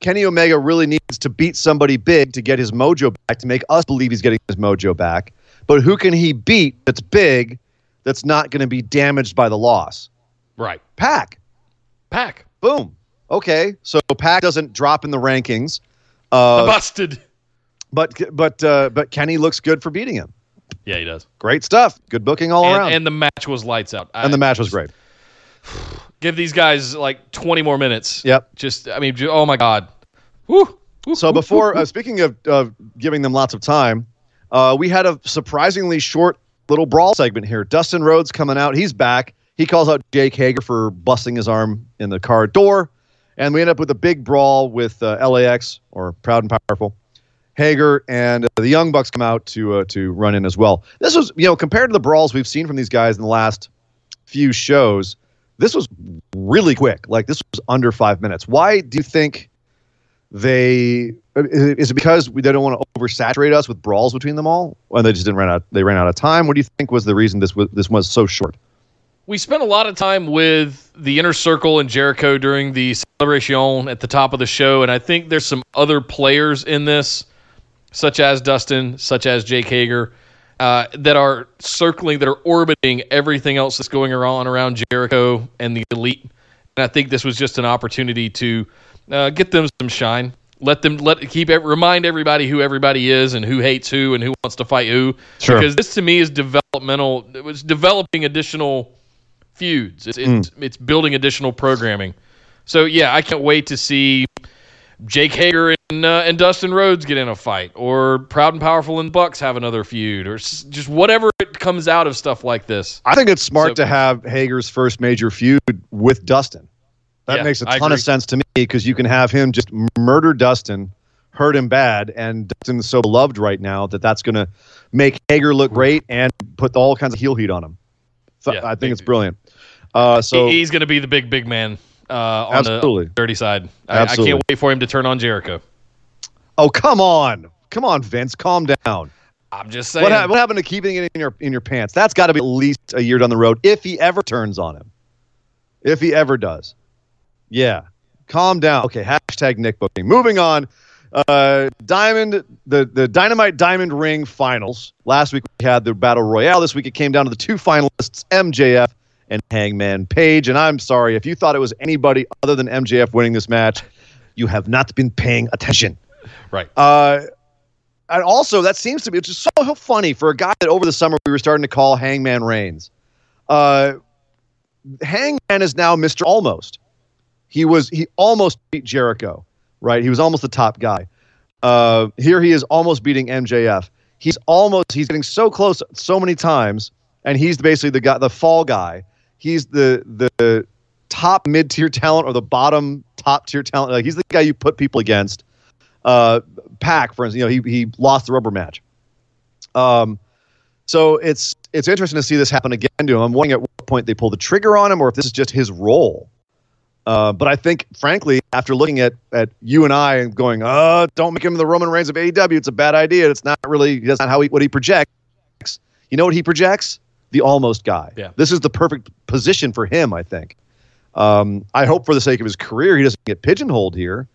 Kenny Omega really needs to beat somebody big to get his mojo back, to make us believe he's getting his mojo back. But who can he beat that's big, that's not going to be damaged by the loss? right. Pac. Pac Boom. Okay. So Pac doesn't drop in the rankings. Uh, busted. but but uh, but Kenny looks good for beating him. Yeah, he does. Great stuff. Good booking all And, around. and the match was lights out. and the match was great. <sighs> Give these guys like 20 more minutes. Yep. Just, I mean, ju- oh my God. Woo. Woo, So woo, before uh, speaking of of giving them lots of time, uh, we had a surprisingly short little brawl segment here. Dustin Rhodes coming out. He's back. He calls out Jake Hager for busting his arm in the car door, and we end up with a big brawl with uh, LAX or Proud and Powerful. Hager and uh, the Young Bucks come out to uh, to run in as well. This was, you know, compared to the brawls we've seen from these guys in the last few shows, this was really quick. Like this was under five minutes. Why do you think they? Is it because they don't want to oversaturate us with brawls between them all, and they just didn't run out? They ran out of time. What do you think was the reason this was this was so short? we spent a lot of time with the inner circle and Jericho during the celebration at the top of the show, and I think there's some other players in this, such as Dustin, such as Jake Hager, uh, that are circling, that are orbiting everything else that's going on around Jericho and the elite. And I think this was just an opportunity to uh, get them some shine. Let them let keep remind everybody who everybody is and who hates who and who wants to fight who. Sure. Because this to me is developmental. It was developing additional feuds. It's it's, it's building additional programming. So yeah, I can't wait to see Jake Hager and uh, and Dustin Rhodes get in a fight, or Proud and Powerful and Bucks have another feud, or s- just whatever it comes out of stuff like this. I think it's smart So- to have Hager's first major feud with Dustin. That Yeah, makes a ton of sense to me because you can have him just murder Dustin, hurt him bad, and Dustin's so beloved right now that that's going to make Hager look great and put all kinds of heel heat on him. So Yeah, I think big- it's brilliant. Uh, so he's going to be the big big man uh, on Absolutely. the dirty side. I, I can't wait for him to turn on Jericho. Oh come on, come on, Vince, calm down. I'm just saying. What, ha- what happened to keeping it in your in your pants? That's got to be at least a year down the road if he ever turns on him. If he ever does. Yeah. Calm down. Okay, hashtag Nick booking. Moving on. Uh, Diamond, the, the Dynamite Diamond Ring finals. Last week we had the Battle Royale. This week it came down to the two finalists, MJF and Hangman Page. And I'm sorry, if you thought it was anybody other than MJF winning this match, you have not been paying attention. Right. Uh, and also, that seems to be it's just so funny for a guy that over the summer we were starting to call Hangman Reigns. Uh, Hangman is now Mr. Almost. He was he almost beat Jericho, right? He was almost the top guy. Uh, here he is almost beating MJF. He's almost he's getting so close so many times, and he's basically the guy, the fall guy. He's the the top mid tier talent or the bottom top tier talent. Like he's the guy you put people against. Uh, Pac, for instance, you know, he he lost the rubber match. Um, so it's it's interesting to see this happen again to him. I'm wondering at what point they pull the trigger on him, or if this is just his role. Uh, but I think, frankly, after looking at at you and I and going, "Uh, don't make him the Roman Reigns of AEW. It's a bad idea. It's not really. That's not how he what he projects. You know what he projects? The almost guy. Yeah. This is the perfect position for him. I think. Um, I hope for the sake of his career, he doesn't get pigeonholed here.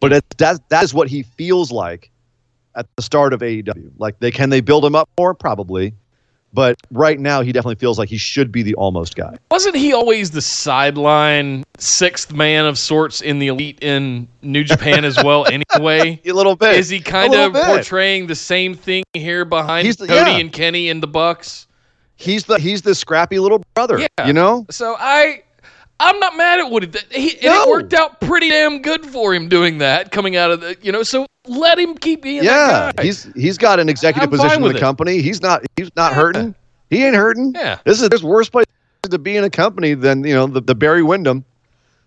But it, that that is what he feels like at the start of AEW. Like they can they build him up more probably, but right now he definitely feels like he should be the almost guy. Wasn't he always the sideline sixth man of sorts in the elite in New Japan as well? <laughs> Anyway, A little bit. is he kind of bit. portraying the same thing here behind He's the- Cody yeah. and Kenny and the Bucks? He's the he's the scrappy little brother. Yeah. You know. So I, I'm not mad at Woody. He, and No. it worked out pretty damn good for him doing that, coming out of the, you know. So let him keep being Yeah, that guy. he's he's got an executive I'm position in with the it. company. He's not he's not Yeah. hurting. He ain't hurting. Yeah. This is there's worse place to be in a company than you know the, the Barry Windham.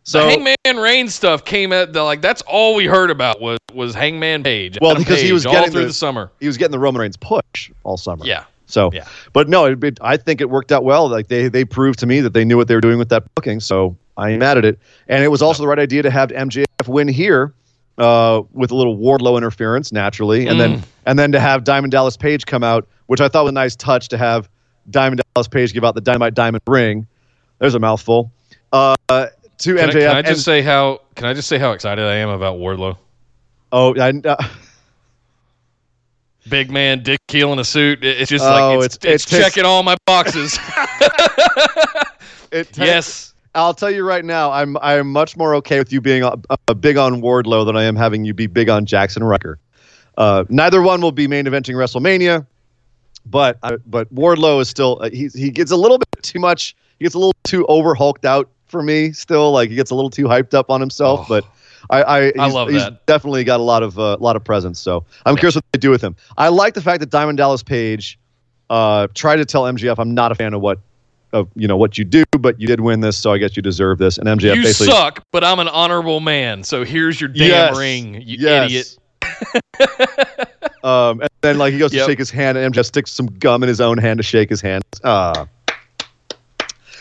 So the Hangman Reigns stuff came at the like that's all we heard about was was Hangman Page. Well, because he was getting through the- the summer. he was getting the Roman Reigns push all summer. Yeah. So, Yeah. but no, it, it, I think it worked out well. Like they they proved to me that they knew what they were doing with that booking. So I ain't mad at it. And it was also the right idea to have MJF win here uh, with a little Wardlow interference naturally, and Mm. then and then to have Diamond Dallas Page come out, which I thought was a nice touch to have Diamond Dallas Page give out the Dynamite Diamond ring. There's a mouthful. Uh, to Can, I, MJF. can I just and- say how can I just say how excited I am about Wardlow? oh, I, uh, <laughs> Big man, dick heel in a suit. It's just Oh, like it's, it's- it's, it takes- checking all my boxes. <laughs> <laughs> it yes. I'll tell you right now, I'm I'm much more okay with you being a, a big on Wardlow than I am having you be big on Jackson Ryker. Uh, neither one will be main eventing WrestleMania, but uh, but Wardlow is still uh, he he gets a little bit too much. He gets a little too over hulked out for me. Still, like he gets a little too hyped up on himself. Oh. But I I, he's, I love he's that. definitely got a lot of uh, lot of presence. So I'm curious what they do with him. I like the fact that Diamond Dallas Page uh, tried to tell MJF, I'm not a fan of what of you know what you do, but you did win this, so I guess you deserve this. And MJF You basically, suck, but I'm an honorable man. So here's your damn Yes. ring, you Yes. idiot. <laughs> um, and then like he goes Yep. to shake his hand, and MJF sticks some gum in his own hand to shake his hand. Uh,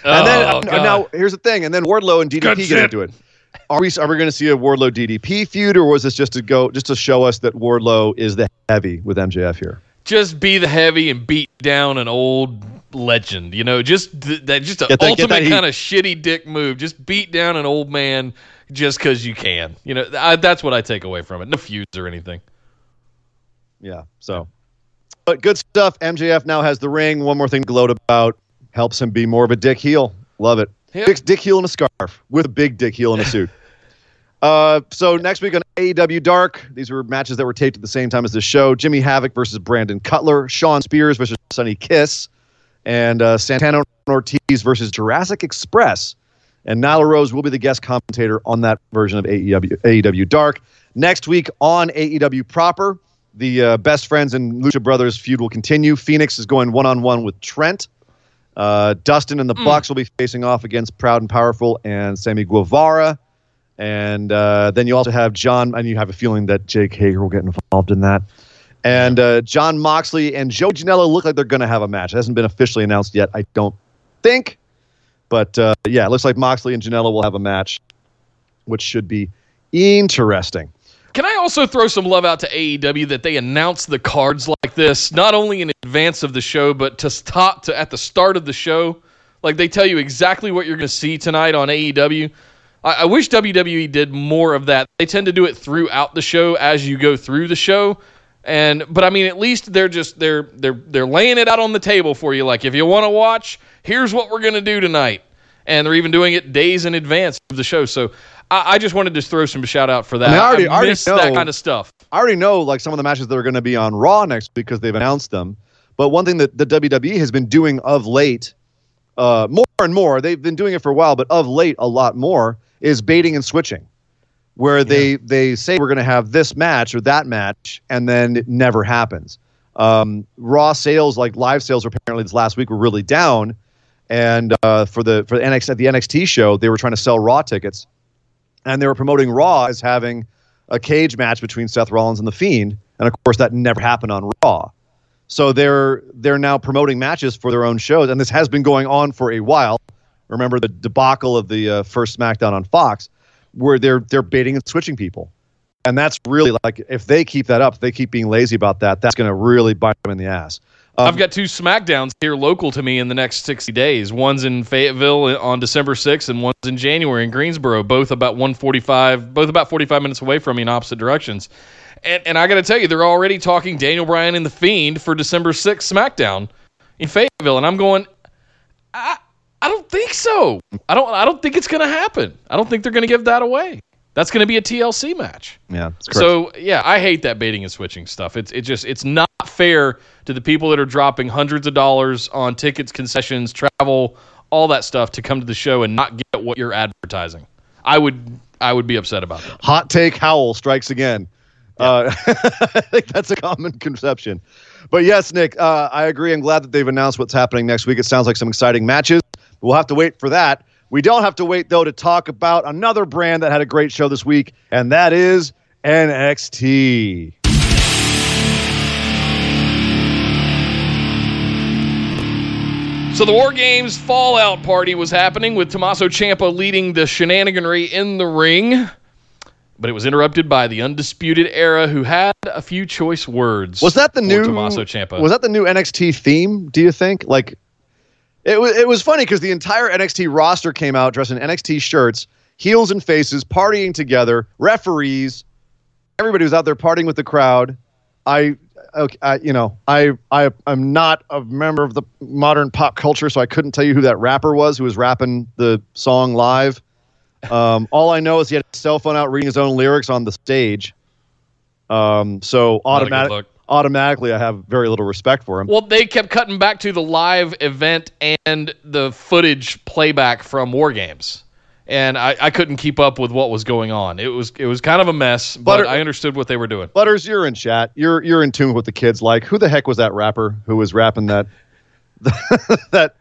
and then Oh, uh, now here's the thing, and then Wardlow and Good DDP get shit. into it. Are we are we going to see a Wardlow DDP feud, or was this just to go just to show us that Wardlow is the heavy with MJF here? just be the heavy and beat down an old legend. You know, just th- that just an ultimate kind of shitty dick move. Just beat down an old man just because you can. You know, I, that's what I take away from it. No feuds or anything. Yeah. So, but good stuff. MJF now has the ring. One more thing to gloat about. Helps him be more of a dick heel. Love it. Yep. Dick, dick heel in a scarf with a big dick heel in a suit. Uh, so next week on AEW Dark, these were matches that were taped at the same time as the show. Jimmy Havoc versus Brandon Cutler. Shawn Spears versus Sonny Kiss. And uh, Santana Ortiz versus Jurassic Express. And Nyla Rose will be the guest commentator on that version of AEW, AEW Dark. Next week on AEW proper, the uh, best friends and Lucha Brothers feud will continue. Fenix is going one on one with Trent. Uh, Dustin and the Bucks will be facing off against Proud and Powerful and Sammy Guevara. And uh, then you also have John, and you have a feeling that Jake Hager will get involved in that. And uh, Jon Moxley and Joe Janela look like they're going to have a match. It hasn't been officially announced yet, I don't think. But uh, yeah, it looks like Moxley and Janela will have a match, which should be interesting. Can I also throw some love out to AEW that they announce the cards like this, not only in advance of the show, but to stop to at the start of the show? Like they tell you exactly what you're going to see tonight on AEW. I, I wish WWE did more of that. They tend to do it throughout the show as you go through the show. And but I mean, at least they're just they're they're they're laying it out on the table for you. Like if you want to watch, here's what we're gonna do tonight. And they're even doing it days in advance of the show. So I, I just wanted to throw some shout out for that. I mean, I already- I already miss that know- kind of stuff. I already know like some of the matches that are going to be on Raw next because they've announced them. But one thing that the WWE has been doing of late, uh, more and more, they've been doing it for a while, but of late a lot more, is baiting and switching, where they they say we're going to have this match or that match, and then it never happens. Um, Raw sales, like live sales, apparently this last week were really down, and uh, for the for the NXT the NXT show, they were trying to sell Raw tickets, and they were promoting Raw as having a cage match between Seth Rollins and the Fiend, and of course that never happened on Raw. So they're they're now promoting matches for their own shows, and this has been going on for a while. Remember the debacle of the uh, first SmackDown on Fox, where they're they're baiting and switching people, and that's really like if they keep that up, if they keep being lazy about that, that's going to really bite them in the ass. Um, I've got two SmackDowns here local to me in the next 60 days. One's in Fayetteville on December 6th, and one's in January in Greensboro. Both about 145, both about 45 minutes away from me in opposite directions. And, and I got to tell you, they're already talking Daniel Bryan and the Fiend for December 6th SmackDown in Fayetteville, and I'm going, I, I don't think so. I don't. I don't think it's going to happen. I don't think they're going to give that away. That's going to be a TLC match. Yeah. So yeah, I hate that baiting and switching stuff. It's it just it's not fair to the people that are dropping hundreds of dollars on tickets, concessions, travel, all that stuff to come to the show and not get what you're advertising. I would I would be upset about that. Hot take Howell strikes again. Uh, <laughs> I think that's a common conception. But yes, Nick, uh, I agree. I'm glad that they've announced what's happening next week. It sounds like some exciting matches. We'll have to wait for that. We don't have to wait, though, to talk about another brand that had a great show this week, and that is NXT. So the War Games Fallout Party was happening with Tommaso Ciampa leading the shenaniganry in the ring. But it was interrupted by the Undisputed Era, who had a few choice words. Was that the new Tommaso Ciampa? Was that the new NXT theme? Do you think? Like, it was. It was funny because the entire NXT roster came out dressed in NXT shirts, heels and faces, partying together. Referees, everybody was out there partying with the crowd. I, okay, I, you know, I, I, I'm not a member of the modern pop culture, so I couldn't tell you who that rapper was who was rapping the song live. Um, <laughs> all I know is he had his cell phone out reading his own lyrics on the stage. Um, so Not a good automatic. Automatically, I have very little respect for him. Well, they kept cutting back to the live event and the footage playback from War Games. And I, I couldn't keep up with what was going on. It was it was kind of a mess, but Butter- I understood what they were doing. Butters, you're in chat. You're you're in tune with what the kids like. Who the heck was that rapper who was rapping that <laughs> that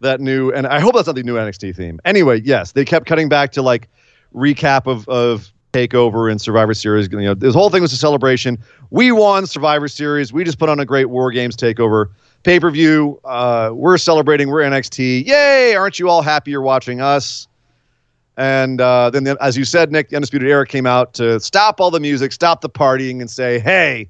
that new and I hope that's not the new NXT theme. Anyway, yes, they kept cutting back to like recap of of takeover and Survivor Series. You know, this whole thing was a celebration. We won Survivor Series. We just put on a great War Games takeover pay per view. Uh, we're celebrating. We're NXT. Yay! Aren't you all happy you're watching us? And uh, then, the, as you said, Nick, the Undisputed Era came out to stop all the music, stop the partying, and say, hey,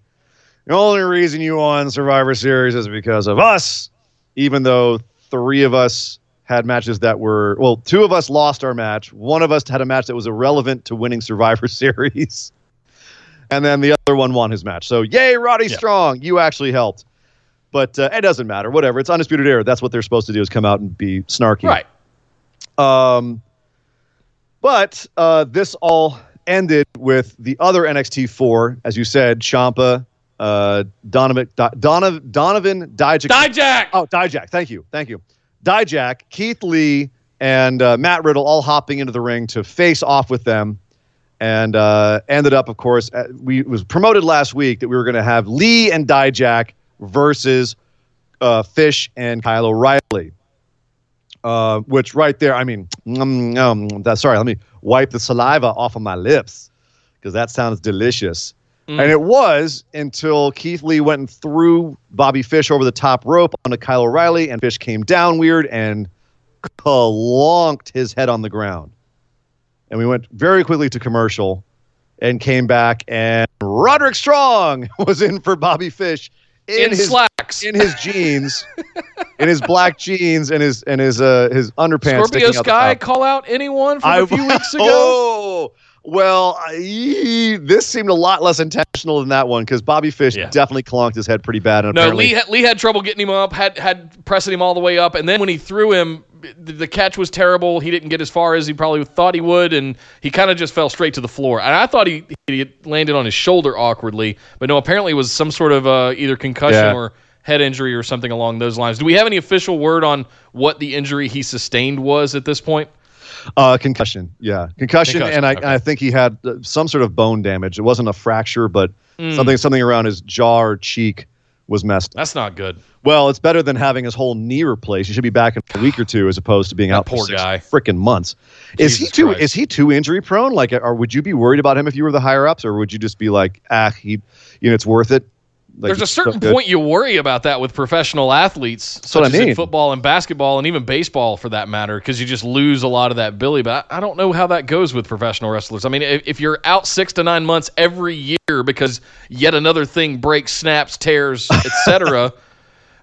the only reason you won Survivor Series is because of us, even though three of us had matches that were, well, two of us lost our match. One of us had a match that was irrelevant to winning Survivor <laughs> Series. And then the other one won his match. So, yay, Roddy Strong, you actually helped. But uh, it doesn't matter. Whatever. It's Undisputed Era. That's what they're supposed to do is come out and be snarky. Right. Um, but uh, this all ended with the other NXT four, as you said, Ciampa, uh, Donovan, Do- Donovan, Donovan Dijak. Dijak! Oh, Dijak. Thank you. Thank you. Dijak, Keith Lee, and uh, Matt Riddle all hopping into the ring to face off with them. And uh, ended up, of course, uh, we was promoted last week that we were going to have Lee and Dijak versus uh, Fish and Kyle O'Reilly. Uh, which right there, I mean, mm, um, that, sorry, let me wipe the saliva off of my lips because that sounds delicious. And it was until Keith Lee went and threw Bobby Fish over the top rope onto Kyle O'Reilly, and Fish came down weird and clonked his head on the ground. And we went very quickly to commercial and came back, and Roderick Strong <laughs> was in for Bobby Fish In his slacks. in his jeans, in his black jeans, and his and his uh his underpants. Scorpio sticking out the Sky call out anyone from I- a few weeks <laughs> ago? Oh, well, I, this seemed a lot less intentional than that one because Bobby Fish Yeah. definitely clonked his head pretty bad. And No, Lee had, Lee had trouble getting him up, had had pressing him all the way up, and then when he threw him, the, the catch was terrible. He didn't get as far as he probably thought he would, and he kind of just fell straight to the floor. And I thought he, he landed on his shoulder awkwardly, but no, apparently it was some sort of uh, either concussion Yeah. or head injury or something along those lines. Do we have any official word on what the injury he sustained was at this point? Uh, concussion. Yeah, concussion, Concussion, and I, okay. I think he had uh, some sort of bone damage. It wasn't a fracture, but Hmm. something something around his jaw or cheek was messed. That's not good. Well, it's better than having his whole knee replaced. He should be back in a week or two, as opposed to being That out poor for six guy. freaking months. is he too? Christ. Is he too injury prone? Like, or would you be worried about him if you were the higher ups, or would you just be like, ah, he, you know, it's worth it? Like, There's a he's so certain point you worry about that with professional athletes, such I as in football and basketball and even baseball for that matter, because you just lose a lot of that ability. But I I don't know how that goes with professional wrestlers. I mean, if, if you're out six to nine months every year because yet another thing breaks, snaps, tears, <laughs> etc.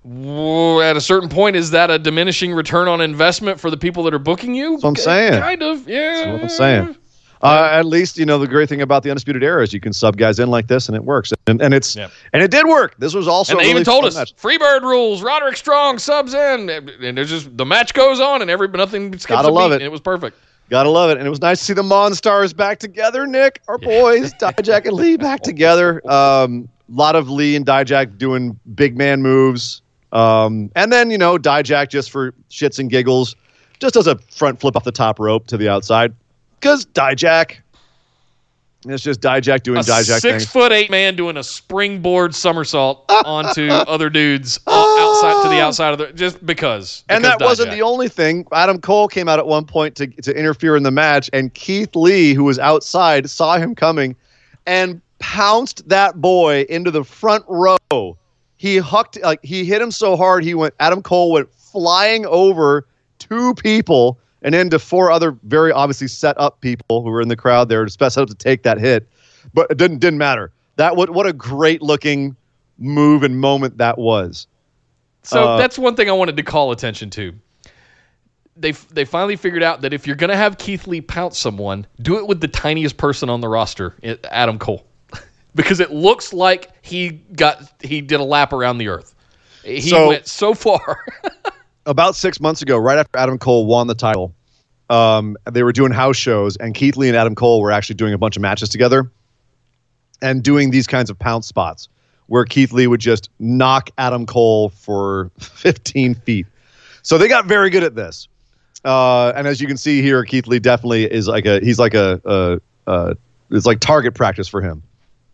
At a certain point, is that a diminishing return on investment for the people that are booking you? what I'm saying. Kind of, yeah. That's what I'm saying. Uh, at least you know the great thing about the undisputed era is you can sub guys in like this and it works, and, and it's Yeah. and it did work. This was also And they really even told us match. Freebird rules. Roderick Strong subs in, and there's just the match goes on, and every nothing skips Gotta love it. and it was perfect. Gotta love it. And it was nice to see the Monstars back together, Nick. Our boys, Dijak and Lee back <laughs> together. Um, a lot of Lee and Dijak doing big man moves. Um, and then, you know, Dijak just for shits and giggles, just does a front flip off the top rope to the outside. Because Dijak. It's just Dijak doing A Dijak six things. foot eight man doing a springboard somersault <laughs> onto other dudes outside to the outside of the just because. And because that wasn't the only thing. Adam Cole came out at one point to, to interfere in the match, and Keith Lee, who was outside, saw him coming and pounced that boy into the front row. He hucked like he hit him so hard he went Adam Cole went flying over two people and into four other very obviously set up people who were in the crowd there set up to take that hit. But it didn't didn't matter. That what what a great looking move and moment that was. So Uh, that's one thing I wanted to call attention to. They they finally figured out that if you're gonna have Keith Lee pounce someone, do it with the tiniest person on the roster, Adam Cole, <laughs> because it looks like he got he did a lap around the earth. He So- went so far. <laughs> about six months ago, right after Adam Cole won the title, um, they were doing house shows, and Keith Lee and Adam Cole were actually doing a bunch of matches together and doing these kinds of pounce spots where Keith Lee would just knock Adam Cole for <laughs> 15 feet. So they got very good at this. Uh, and as you can see here, Keith Lee definitely is like a he's like a, a, a it's like target practice for him,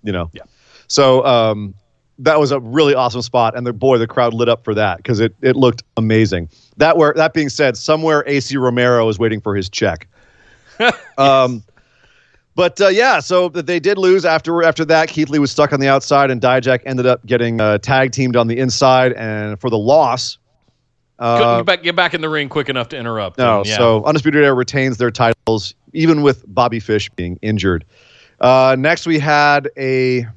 you know. Yeah. So um, that was a really awesome spot, and the boy, the crowd lit up for that because it it looked amazing. That where that being said, somewhere AC Romero is waiting for his check. <laughs> um, but uh, yeah, so that they did lose after after that. Keith Lee was stuck on the outside, and Dijak ended up getting uh, tag teamed on the inside, and for the loss. Couldn't Uh, get back, get back in the ring quick enough to interrupt. no, him. Yeah. so Undisputed Era retains their titles, even with Bobby Fish being injured. Uh, next, we had a,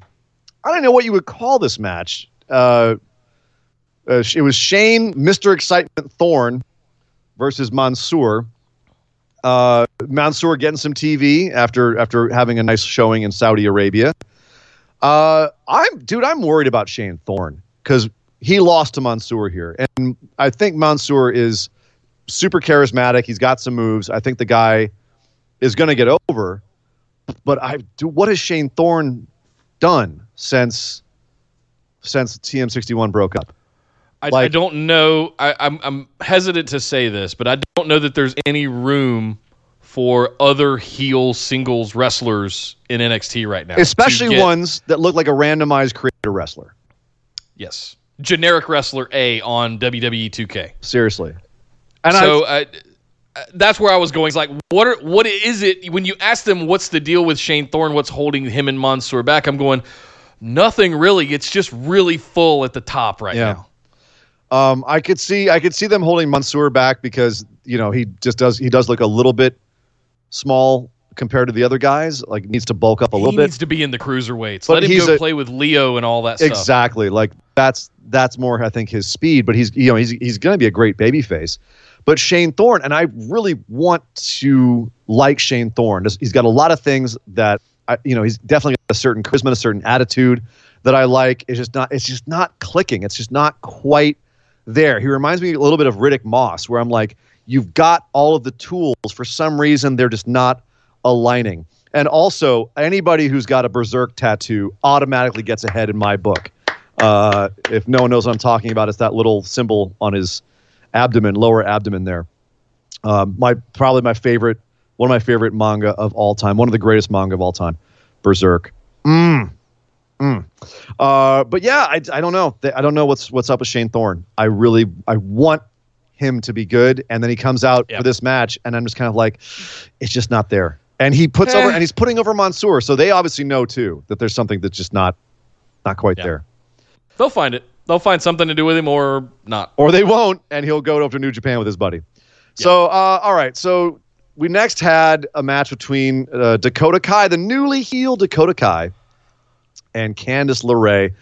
I don't know what you would call this match. Uh, uh, it was Shane, Mr. Excitement Thorne versus Mansoor. Uh, Mansoor getting some TV after after having a nice showing in Saudi Arabia. Uh, I'm dude, I'm worried about Shane Thorne because he lost to Mansoor here, and I think Mansoor is super charismatic. He's got some moves. I think the guy is going to get over. But I do. What has Shane Thorne done since since TM61 broke up? I, I don't know. I, I'm I'm hesitant to say this, but I don't know that there's any room for other heel singles wrestlers in NXT right now, Especially get- ones that look like a randomized creator wrestler. Yes, generic wrestler A on WWE 2K. Seriously. And so I, uh, uh, that's where I was going. It's like, what are what is it when you ask them what's the deal with Shane Thorne? What's holding him and Mansoor back? I'm going, nothing really. It's just really full at the top right Yeah. now. um, I could see I could see them holding Mansoor back because you know he just does he does look a little bit small compared to the other guys. Like needs to bulk up a little he bit. needs to be in the cruiserweights. But Let him go a- play with Leo and all that stuff. Exactly. Like that's that's more I think his speed, but he's you know he's he's going to be a great baby face. But Shane Thorne and I really want to like Shane Thorne. He's- He's got a lot of things that I, you know he's definitely got a certain charisma, a certain attitude that I like. It's just not it's just not clicking. It's just not quite there. He reminds me a little bit of Riddick Moss, where I'm like, you've got all of the tools. For some reason, they're just not aligning. And also, anybody who's got a berserk tattoo automatically gets ahead in my book. Uh, if no one knows what I'm talking about, it's that little symbol on his abdomen, lower abdomen there. Um, my probably my favorite, one of my favorite manga of all time, one of the greatest manga of all time, Berserk. Mm. Uh, but yeah, I, I don't know. I don't know what's what's up with Shane Thorne. I really I want him to be good, and then he comes out Yep. for this match, and I'm just kind of like, it's just not there. And he puts Eh. over, and he's putting over Mansoor, so they obviously know too that there's something that's just not not quite Yeah. there. They'll find it. They'll find something to do with him or not. or they won't, and he'll go over to New Japan with his buddy. So, uh, all right. So we next had a match between uh, Dakota Kai, the newly healed Dakota Kai, and Candice LeRae.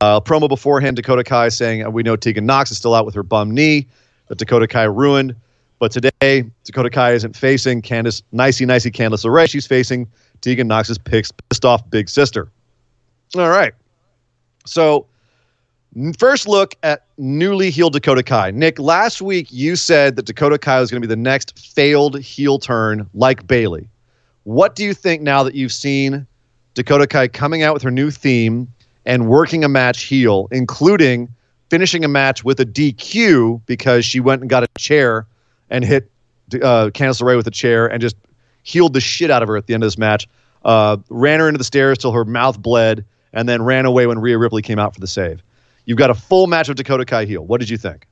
Uh, promo beforehand, Dakota Kai saying, "We know Tegan Nox is still out with her bum knee that Dakota Kai ruined, but today Dakota Kai isn't facing Candice nicey nicey Candice LeRae. She's facing Tegan Nox's pissed off big sister." All right. So First look at newly healed Dakota Kai. Nick, last week you said that Dakota Kai was going to be the next failed heel turn like Bayley. What do you think now that you've seen Dakota Kai coming out with her new theme and working a match heel, including finishing a match with a DQ because she went and got a chair and hit uh, Candice LeRae with a chair and just healed the shit out of her at the end of this match. Uh, ran her into the stairs till her mouth bled, and then ran away when Rhea Ripley came out for the save. You've got a full match of Dakota Kai heel. What did you think?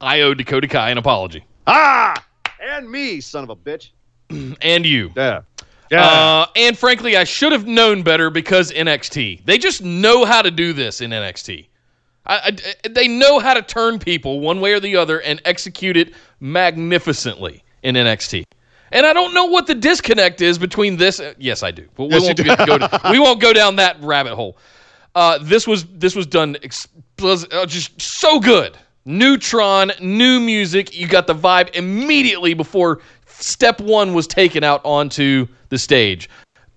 I owe Dakota Kai an apology. Ah, and me, son of a bitch. <clears throat> And you. Yeah, Uh, and frankly, I should have known better because NXT. They just know how to do this in NXT. I, I- they know how to turn people one way or the other and execute it magnificently in NXT. And I don't know what the disconnect is between this. uh, Yes, I do. But we Yes, won't you go, go- we won't go down that rabbit hole. Uh, this was this was done uh, just so good. Neutron, new music. You got the vibe immediately before step one was taken out onto the stage.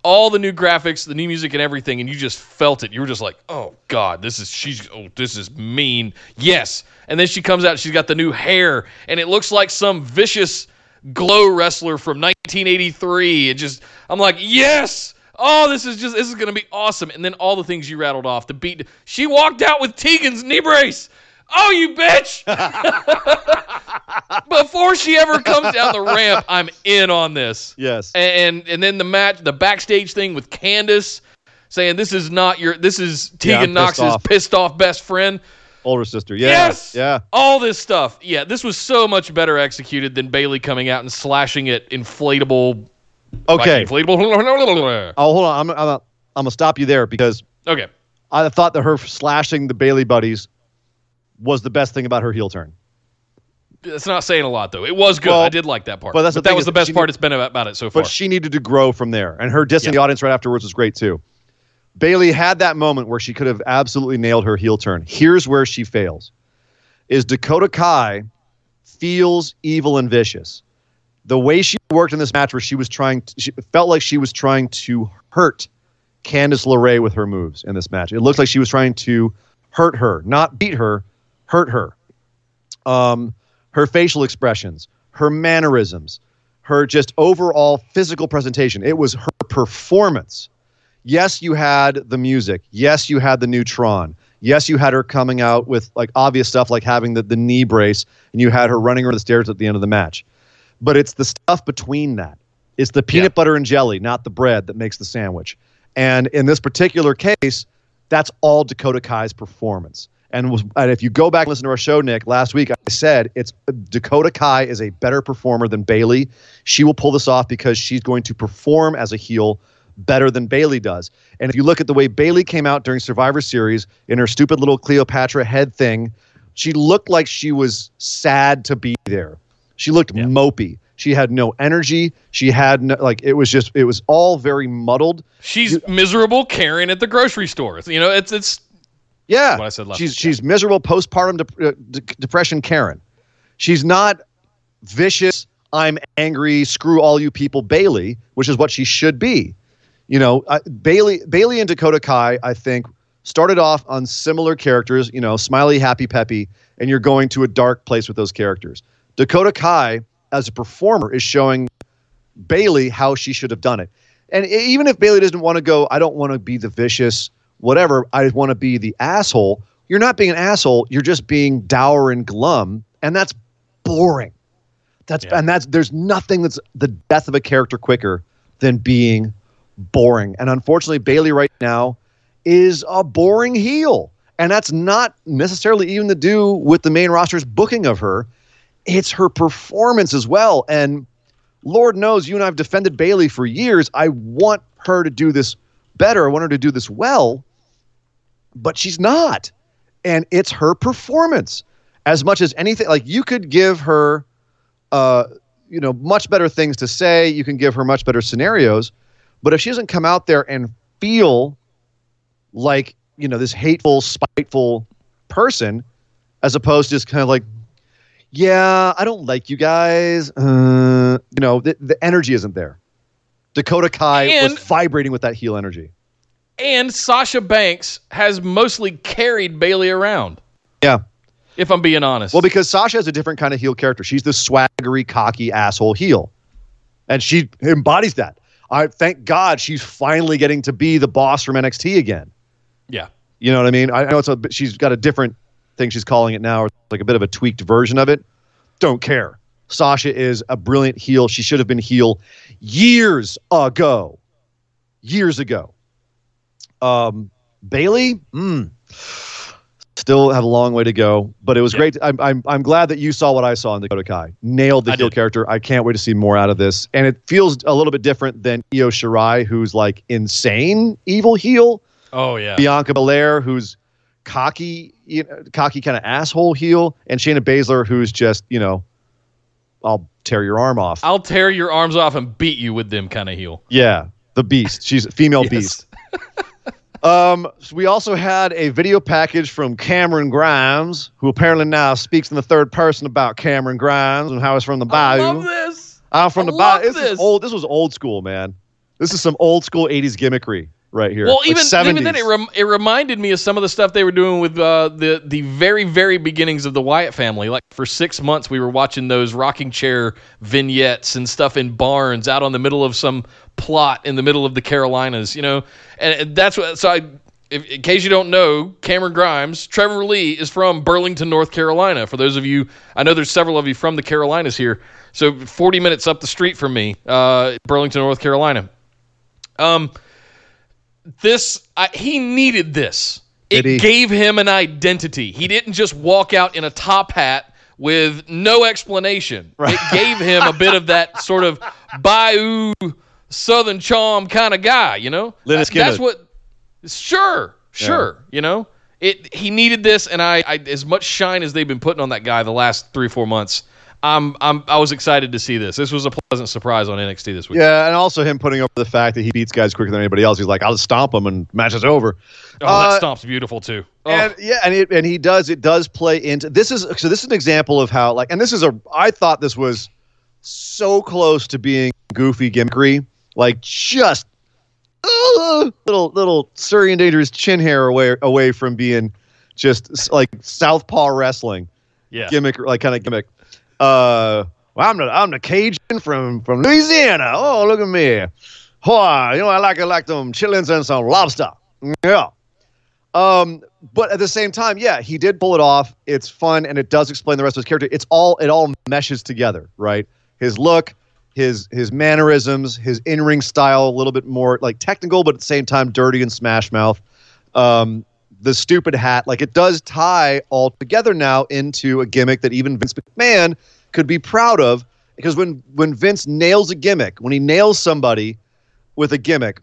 All the new graphics, the new music, and everything, and you just felt it. You were just like, "Oh God, this is she's oh this is mean." Yes, and then she comes out. She's got the new hair, and it looks like some vicious glow wrestler from 1983. It just, I'm like, yes. Oh, this is just, this is gonna be awesome. And then all the things you rattled off. The beat. She walked out with Tegan's knee brace. Oh, you bitch! <laughs> Before she ever comes down the ramp, I'm in on this. yes. And and then the match, the backstage thing with Candice saying this is not your, this is Yeah, Tegan pissed Nox's off. pissed off best friend. Older sister. Yeah. Yes. Yeah. All this stuff. Yeah, this was so much better executed than Bayley coming out and slashing it inflatable. Okay. Like inflatable. <laughs> Oh, hold on. I'm, I'm, I'm gonna stop you there because okay. I thought that her slashing the Bayley buddies was the best thing about her heel turn. That's not saying a lot though. It was good. Well, I did like that part. but that's the that was the best part it's been about, about it so far. But she needed to grow from there, and her dissing Yeah. the audience right afterwards was great too. Bayley had that moment where she could have absolutely nailed her heel turn. Here's where she fails: is Dakota Kai feels evil and vicious. The way she worked in this match, where she was trying, to, she felt like she was trying to hurt Candice LeRae with her moves in this match. It looked like she was trying to hurt her, not beat her, hurt her. Um, her facial expressions, her mannerisms, her just overall physical presentation. It was her performance. Yes, you had the music. Yes, you had the neutron. Yes, you had her coming out with like obvious stuff like having the, the knee brace, and you had her running around the stairs at the end of the match. But it's the stuff between that. It's the peanut Yeah. butter and jelly, not the bread, that makes the sandwich. And in this particular case, that's all Dakota Kai's performance. And was and if you go back and listen to our show, Nick, last week I said it's Dakota Kai is a better performer than Bayley. She will pull this off because she's going to perform as a heel better than Bayley does. And if you look at the way Bayley came out during Survivor Series in her stupid little Cleopatra head thing, she looked like she was sad to be there. She looked mopey. She had no energy. She had no, like it was just it was all very muddled. She's miserable Karen at the grocery store. You know, it's it's Yeah, what I said last she's she's miserable postpartum dep- uh, d- depression. Karen, she's not vicious. I'm angry. Screw all you people, Bayley, which is what she should be. You know, uh, Bayley Bayley and Dakota Kai, I think, started off on similar characters. You know, smiley, happy, peppy, and you're going to a dark place with those characters. Dakota Kai, as a performer, is showing Bayley how she should have done it. And even if Bayley doesn't want to go, I don't want to be the vicious, whatever, I want to be the asshole. You're not being an asshole. You're just being dour and glum. And that's boring. That's Yeah. and that's there's nothing that's the death of a character quicker than being boring. And unfortunately, Bayley right now is a boring heel. And that's not necessarily even to do with the main roster's booking of her. It's her performance as well. And Lord knows you and I have defended Bayley for years. I want her to do this better. I want her to do this well, but she's not. And it's her performance as much as anything. Like you could give her, uh, you know, much better things to say. You can give her much better scenarios. But if she doesn't come out there and feel like, you know, this hateful, spiteful person, as opposed to just kind of like, yeah, I don't like you guys. Uh, you know, the, the energy isn't there. Dakota Kai And- was vibrating with that heel energy. And Sasha Banks has mostly carried Bayley around, Yeah. if I'm being honest. Well, because Sasha has a different kind of heel character. She's the swaggery, cocky asshole heel, and she embodies that. I thank God she's finally getting to be the boss from NXT again. yeah. You know what I mean? I know it's a she's got a different thing she's calling it now, or like a bit of a tweaked version of it. Don't care. Sasha is a brilliant heel. She should have been heel years ago. Years ago. Um, Bayley, mm, still have a long way to go, but it was great. I'm, I'm, I'm glad that you saw what I saw in Dakota Kai. Nailed the I heel did. character. I can't wait to see more out of this. And it feels a little bit different than Io Shirai, who's like insane evil heel. Oh, yeah. Bianca Belair, who's cocky, you know, cocky kind of asshole heel, and Shayna Baszler, who's just, you know, I'll tear your arm off. I'll tear your arms off and beat you with them kind of heel. yeah, the beast. She's a female <laughs> Yes. beast. Um, so we also had a video package from Cameron Grimes, who apparently now speaks in the third person about Cameron Grimes and how he's from the I bayou. love this. I'm from I the bayou. This, this. is old. This was old school, man. This is some old school '80s gimmickry right here. Well, Like even 70s. even then, it, rem- it reminded me of some of the stuff they were doing with uh, the the very very beginnings of the Wyatt family. Like for six months, we were watching those rocking chair vignettes and stuff in barns out on the middle of some plot in the middle of the Carolinas. You know, and and that's what. So I, if, in case you don't know, Cameron Grimes, Trevor Lee is from Burlington, North Carolina. For those of you, I know there's several of you from the Carolinas here. So 40 minutes up the street from me, uh, Burlington, North Carolina. Um, this I, he needed this. It he? gave him an identity. He didn't just walk out in a top hat with no explanation. Right. It gave him a bit of that sort of bayou southern charm kind of guy, you know? That- That's what Sure, sure, you know? It he needed this and I, I as much shine as they've been putting on that guy the last 3 4 months. I'm I'm I was excited to see this. This was a pleasant surprise on NXT this week. Yeah, and also him putting over the fact that he beats guys quicker than anybody else. He's like, I'll stomp him and match is over. Oh, Uh, that stomp's beautiful too. Oh. And yeah, and it, and he does it does play into this is so this is an example of how like and this is a I thought this was so close to being goofy gimmickry, like just uh, little little and Dangerous chin hair away away from being just like southpaw wrestling yeah. gimmick like kind of gimmick. Uh, well, I'm the I'm the Cajun from from Louisiana. Oh, look at me. Why, you know, I like I like them chitlins and some lobster. Yeah. Um, but at the same time, yeah, he did pull it off. It's fun and it does explain the rest of his character. It's all it all meshes together, right? His look, his his mannerisms, his in-ring style, a little bit more like technical, but at the same time dirty and smash mouth. Um, the stupid hat, like it does tie all together now into a gimmick that even Vince McMahon could be proud of. Because when when Vince nails a gimmick, when he nails somebody with a gimmick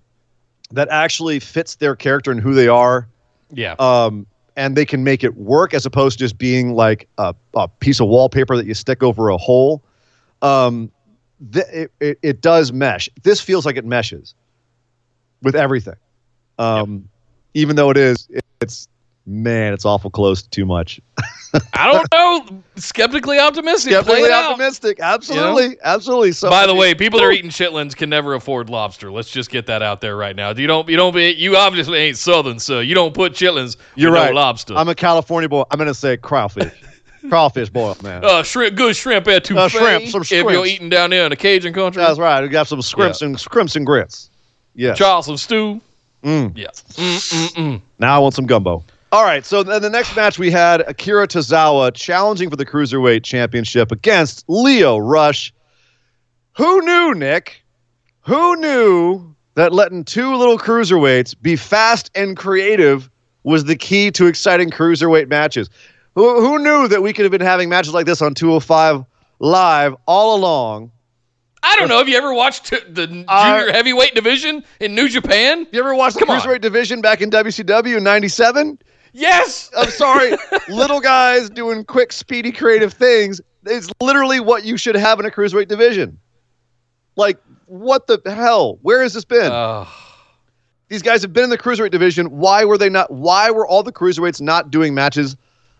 that actually fits their character and who they are, Yeah. um, and they can make it work as opposed to just being like a, a piece of wallpaper that you stick over a hole. Um, th- it, it, it does mesh. This feels like it meshes with everything. Um, Even though it is, it, it's man, it's awful close to too much. <laughs> I don't know. Skeptically optimistic. Play Definitely it out. optimistic. Absolutely, absolutely. So By the way, people that are eating chitlins can never afford lobster. Let's just get that out there right now. You don't. You don't. Be, you obviously ain't Southern, so you don't put chitlins. You're right. No lobster. I'm a California boy. I'm gonna say crawfish, <laughs> crawfish boil, man. uh, shrimp, good shrimp etouffee. Uh, shrimp, some shrimp. If you're eating down there in the Cajun country, That's right. We got some scrimps and scrimps and grits. Yes. Charleston stew. Mm. Yeah. Mm, mm, mm. Now I want some gumbo. All right, so then the next match we had Akira Tozawa challenging for the Cruiserweight Championship against Lio Rush. Who knew, Nick? Who knew that letting two little cruiserweights be fast and creative was the key to exciting cruiserweight matches. Who, who knew that we could have been having matches like this on 205 live all along? I don't know. Have you ever watched the junior Uh, heavyweight division in New Japan? You ever watched the Come on. cruiserweight division back in WCW in '97? Yes. I'm sorry, <laughs> little guys doing quick, speedy, creative things. It's literally what you should have in a cruiserweight division. Like, what the hell? Where has this been? Uh, These guys have been in the cruiserweight division. Why were they not? Why were all the cruiserweights not doing matches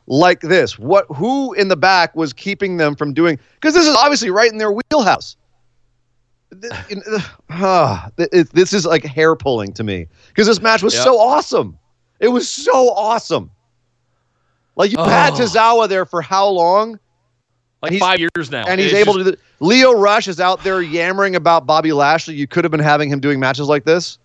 like this? What? Who in the back was keeping them from doing? Because this is obviously right in their wheelhouse. Uh, ah, this is like hair pulling to me because this match was Yep. so awesome. It was so awesome. Like you had Oh. Tozawa there for how long? like five years now, and he's It's able just- to. do Lio Rush is out there yammering about Bobby Lashley. You could have been having him doing matches like this.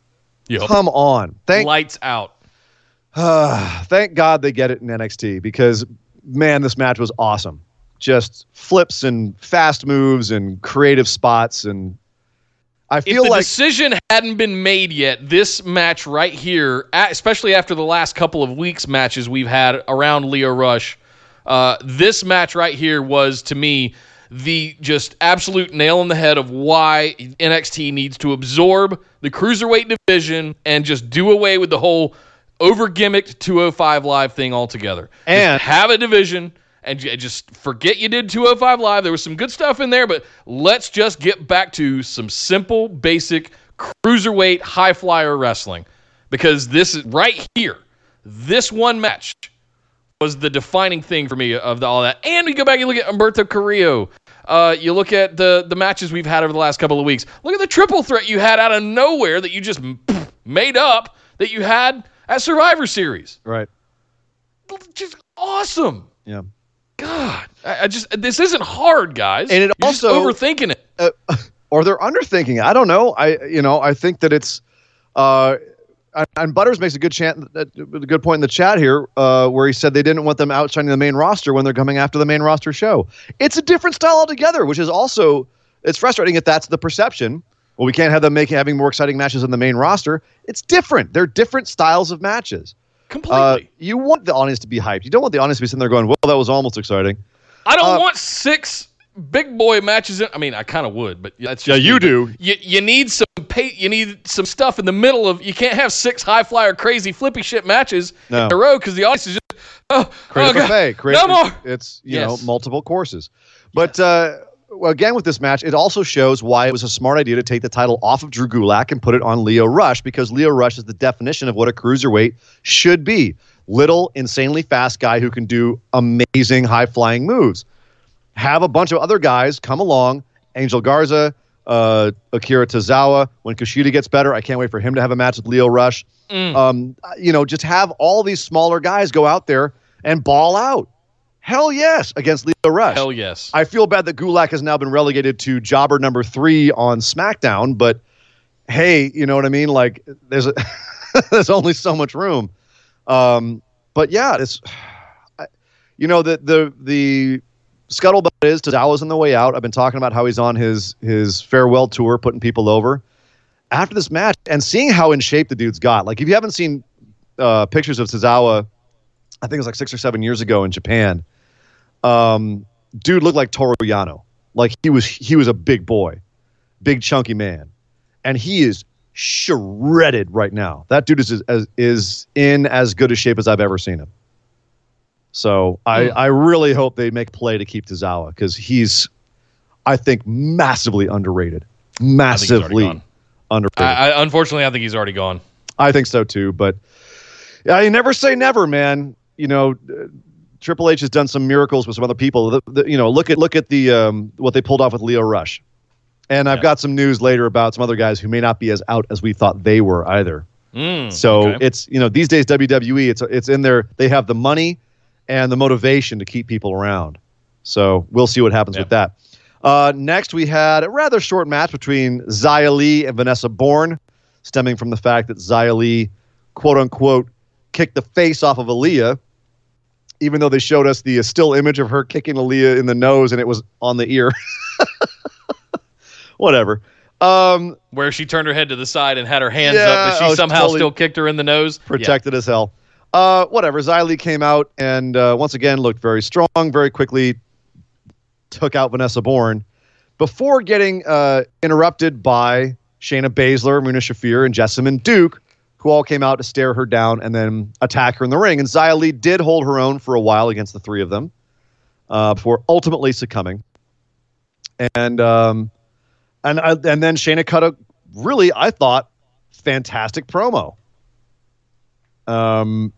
Yep. Come on, thank lights out. <sighs> thank God they get it in NXT because man, this match was awesome. Just flips and fast moves and creative spots and I If feel the like decision hadn't been made yet, this match right here, especially after the last couple of weeks matches we've had around Lio Rush, uh, this match right here was to me the just absolute nail in the head of why NXT needs to absorb the cruiserweight division and just do away with the whole over gimmicked 205 live thing altogether. Just And- have a division and just forget you did 205 live. There was some good stuff in there, but let's just get back to some simple, basic cruiserweight high flyer wrestling because this is right here. This one match was the defining thing for me of the, all that. And we go back and look at Humberto Carrillo. Uh, you look at the the matches we've had over the last couple of weeks. Look at the triple threat you had out of nowhere that you just made up that you had at Survivor Series. right. Just awesome. Yeah. God, I, I just this isn't hard, guys. And it You're also- overthinking it. uh, or they're underthinking. it. I don't know. I you know I think that it's uh, and- Butters makes a good chant, a good point in the chat here, uh, where he said they didn't want them outshining the main roster when they're coming after the main roster show. It's a different style altogether, which is also it's frustrating if that's the perception. Well, we can't have them making having more exciting matches on the main roster. It's different. They're different styles of matches. Completely. Uh, you want the audience to be hyped. You don't want the audience to be sitting there going, "Well, that was almost exciting." I don't uh, want six big boy matches. In, I mean, I kind of would, but that's Yeah, you me. do. You you need some pay, You need some stuff in the middle of. You can't have six high flyer crazy flippy shit matches No. in a row because the audience is just oh, create oh a buffet. Create, no more. It's you Yes. know multiple courses, but uh, well, again with this match, it also shows why it was a smart idea to take the title off of Drew Gulak and put it on Lio Rush because Lio Rush is the definition of what a cruiserweight should be: little, insanely fast guy who can do amazing high flying moves. Have a bunch of other guys come along, Angel Garza. Uh, Akira Tozawa. When Kushida gets better, I can't wait for him to have a match with Lio Rush. Um, you know, just have all these smaller guys go out there and ball out. Hell yes, against Lio Rush. Hell yes. I feel bad that Gulak has now been relegated to jobber number three on SmackDown, but hey, you know what I mean? Like, there's a, <laughs> there's only so much room. Um, but yeah, it's <sighs> I- you know the the the scuttlebutt is Tozawa's on the way out. I've been talking about how he's on his his farewell tour, putting people over. After this match, and seeing how in shape the dude's got, like if you haven't seen uh, pictures of Tozawa, I think it was like six or seven years ago in Japan. Um, dude looked like Toru Yano. Like he was he was a big boy, big chunky man, and he is shredded right now. That dude is as, is in as good a shape as I've ever seen him. So I, Hmm. I really hope they make play to keep Tozawa because he's, I think, massively underrated. I think he's already Massively gone. underrated. I, I, unfortunately, I think he's already gone. I think so too. But yeah, you never say never, man. You know, uh, Triple H has done some miracles with some other people. The, the, you know, look at look at the um, what they pulled off with Lio Rush, and I've Yeah. got some news later about some other guys who may not be as out as we thought they were either. Mm, So okay. it's you know these days WWE it's it's in there. They have the money and the motivation to keep people around. So we'll see what happens Yeah. with that. Uh, next, we had a rather short match between Xia Li and Vanessa Borne, stemming from the fact that Xia Li, quote unquote, kicked the face off of Aliyah, even though they showed us the still image of her kicking Aliyah in the nose and it was on the ear. <laughs> Whatever. Um, where she turned her head to the side and had her hands Yeah, up, but she was somehow totally still kicked her in the nose. Yeah. protected as hell. Uh, whatever. Xia Li came out and uh, once again looked very strong, very quickly took out Vanessa Borne before getting uh, interrupted by Shayna Baszler, Marina Shafir, and Jessamyn Duke, who all came out to stare her down and then attack her in the ring. And Xia Li did hold her own for a while against the three of them uh, before ultimately succumbing. And um, and uh, and then Shayna cut a really, I thought, fantastic promo. Um,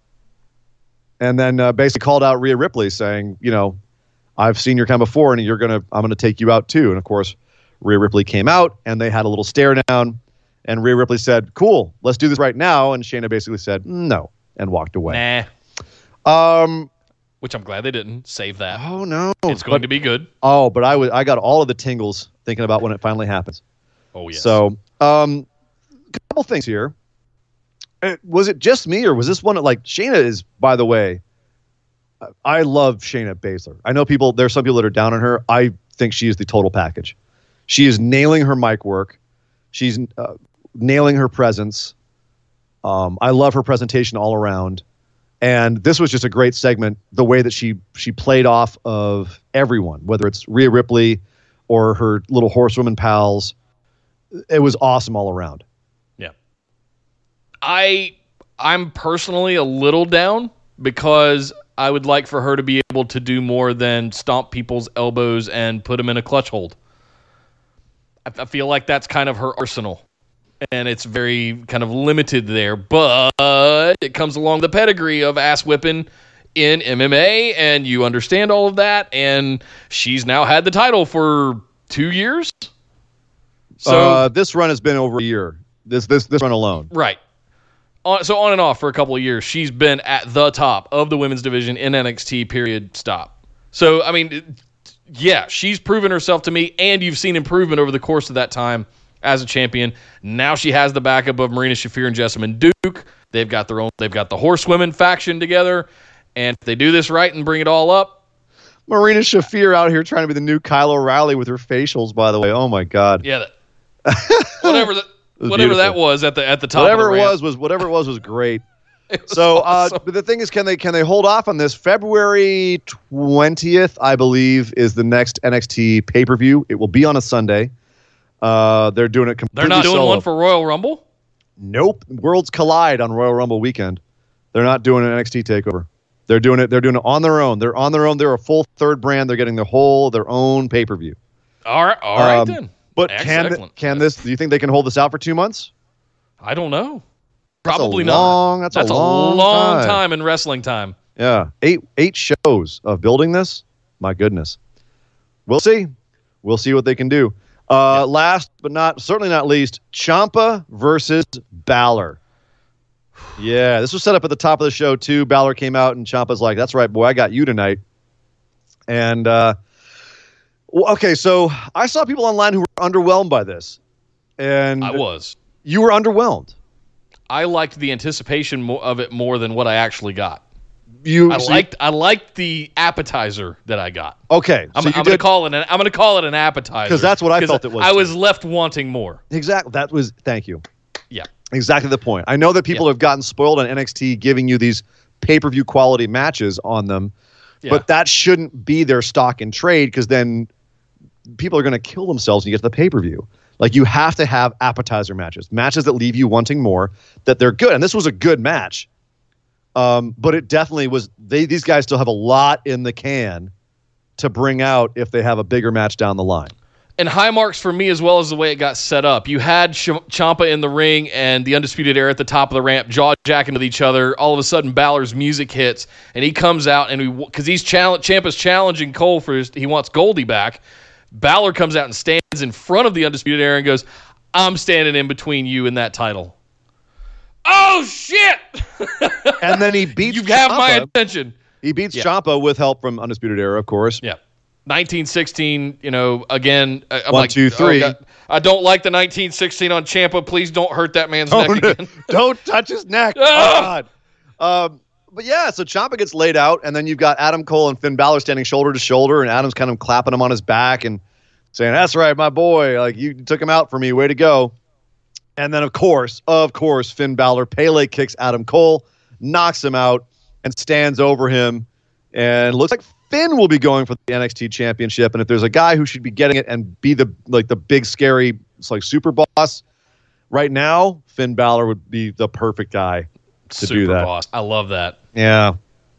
and then uh, basically called out Rhea Ripley, saying, you know, I've seen your kind before, and you're gonna, I'm gonna take you out too. And of course, Rhea Ripley came out, and they had a little stare down. And Rhea Ripley said, "Cool, let's do this right now." And Shayna basically said, "No," and walked away. Nah, Um, which I'm glad they didn't save that. oh no, it's going but, to be good. Oh, but I was, I got all of the tingles thinking about when it finally happens. Oh yes. So, um, a couple things here. Uh, Was it just me, or was this one like Shayna is? By the way, I love Shayna Baszler. I know people. There's some people that are down on her. I think she is the total package. She is nailing her mic work. She's uh, nailing her presence. Um, I love her presentation all around. And this was just a great segment. The way that she she played off of everyone, whether it's Rhea Ripley or her little horsewoman pals, it was awesome all around. Yeah, I I'm personally a little down because I would like for her to be able to do more than stomp people's elbows and put them in a clutch hold. I, I feel like that's kind of her arsenal, and it's very kind of limited there. But it comes along the pedigree of ass whipping in MMA, and you understand all of that. And she's now had the title for two years. So uh, this run has been over a year. This this this run alone. Right. On, so on and off for a couple of years, she's been at the top of the women's division in NXT. Period. Stop. So I mean, yeah, she's proven herself to me, and you've seen improvement over the course of that time as a champion. Now she has the backup of Marina Shafir and Jessamyn Duke. They've got their own. They've got the horsewomen faction together, and if they do this right and bring it all up, Marina Shafir out here trying to be the new Kyle O'Reilly with her facials. By the way, oh my god, yeah, that, <laughs> whatever that was whatever that was at the at the top. whatever of it the ramp. was was whatever it was was great. <laughs> It was So, uh, but the thing is, can they can they hold off on this? February twentieth, I believe, is the next NXT pay per view. It will be on a Sunday. Uh, they're doing it completely they're not doing solo. one for Royal Rumble. Nope. Worlds collide on Royal Rumble weekend. They're not doing an NXT takeover. They're doing it. They're doing it on their own. They're on their own. They're a full third brand. They're getting their whole their own pay per view. All right, all right Um, then. But Ex- can can this? Do you think they can hold this out for two months? I don't know. That's a Probably long- not. that's a long time. time in wrestling time. Yeah, eight eight shows of building this. My goodness, we'll see. We'll see what they can do. Uh, Last but not certainly not least, Ciampa versus Balor. Yeah, this was set up at the top of the show too. Balor came out and Ciampa's like, "That's right, boy, I got you tonight." And uh, well, okay, so I saw people online who were underwhelmed by this, and I was. you were underwhelmed. I liked the anticipation of it more than what I actually got. You I so you- liked I liked the appetizer that I got. okay. I'm, so I'm gonna call it an I'm gonna call it an appetizer 'Cause that's what I felt it was, I too. was left wanting more. Exactly. That was. Thank you. Yeah. Exactly the point. I know that people Yeah. have gotten spoiled on NXT giving you these pay per view quality matches on them, Yeah. but that shouldn't be their stock in trade because then people are going to kill themselves when you get to the pay per view. Like you have to have appetizer matches, matches that leave you wanting more, that they're good. And this was a good match, um, but it definitely was. They these guys still have a lot in the can to bring out if they have a bigger match down the line. and high marks for me as well as the way it got set up. You had Ch- Ciampa in the ring and the Undisputed Era at the top of the ramp, jaw jacking with each other. All of a sudden, Balor's music hits and he comes out and because he's challenge Ciampa's challenging Cole for his, he wants Goldie back. Balor comes out and stands in front of the Undisputed Era and goes, "I'm standing in between you and that title." Oh shit! And then he <laughs> beats. you have my attention. He beats Yeah. Ciampa with help from Undisputed Era, of course. Yeah. 1916, you know, again, I- I'm One, like, two, oh, three. God, I don't like the 1916 on Ciampa. Please don't hurt that man's Oh, neck again. <laughs> Don't touch his neck. <laughs> Oh! God. Um, but yeah, so Ciampa gets laid out, and then you've got Adam Cole and Finn Balor standing shoulder to shoulder, and Adam's kind of clapping him on his back and saying, "That's right, my boy. Like you took him out for me. Way to go." And then, of course, of course, Finn Balor Pele kicks Adam Cole, knocks him out, and stands over him. And looks like Finn will be going for the NXT Championship. And if there's a guy who should be getting it and be the like the big scary it's like super boss right now, Finn Balor would be the perfect guy to Super do that. boss. I love that. Yeah,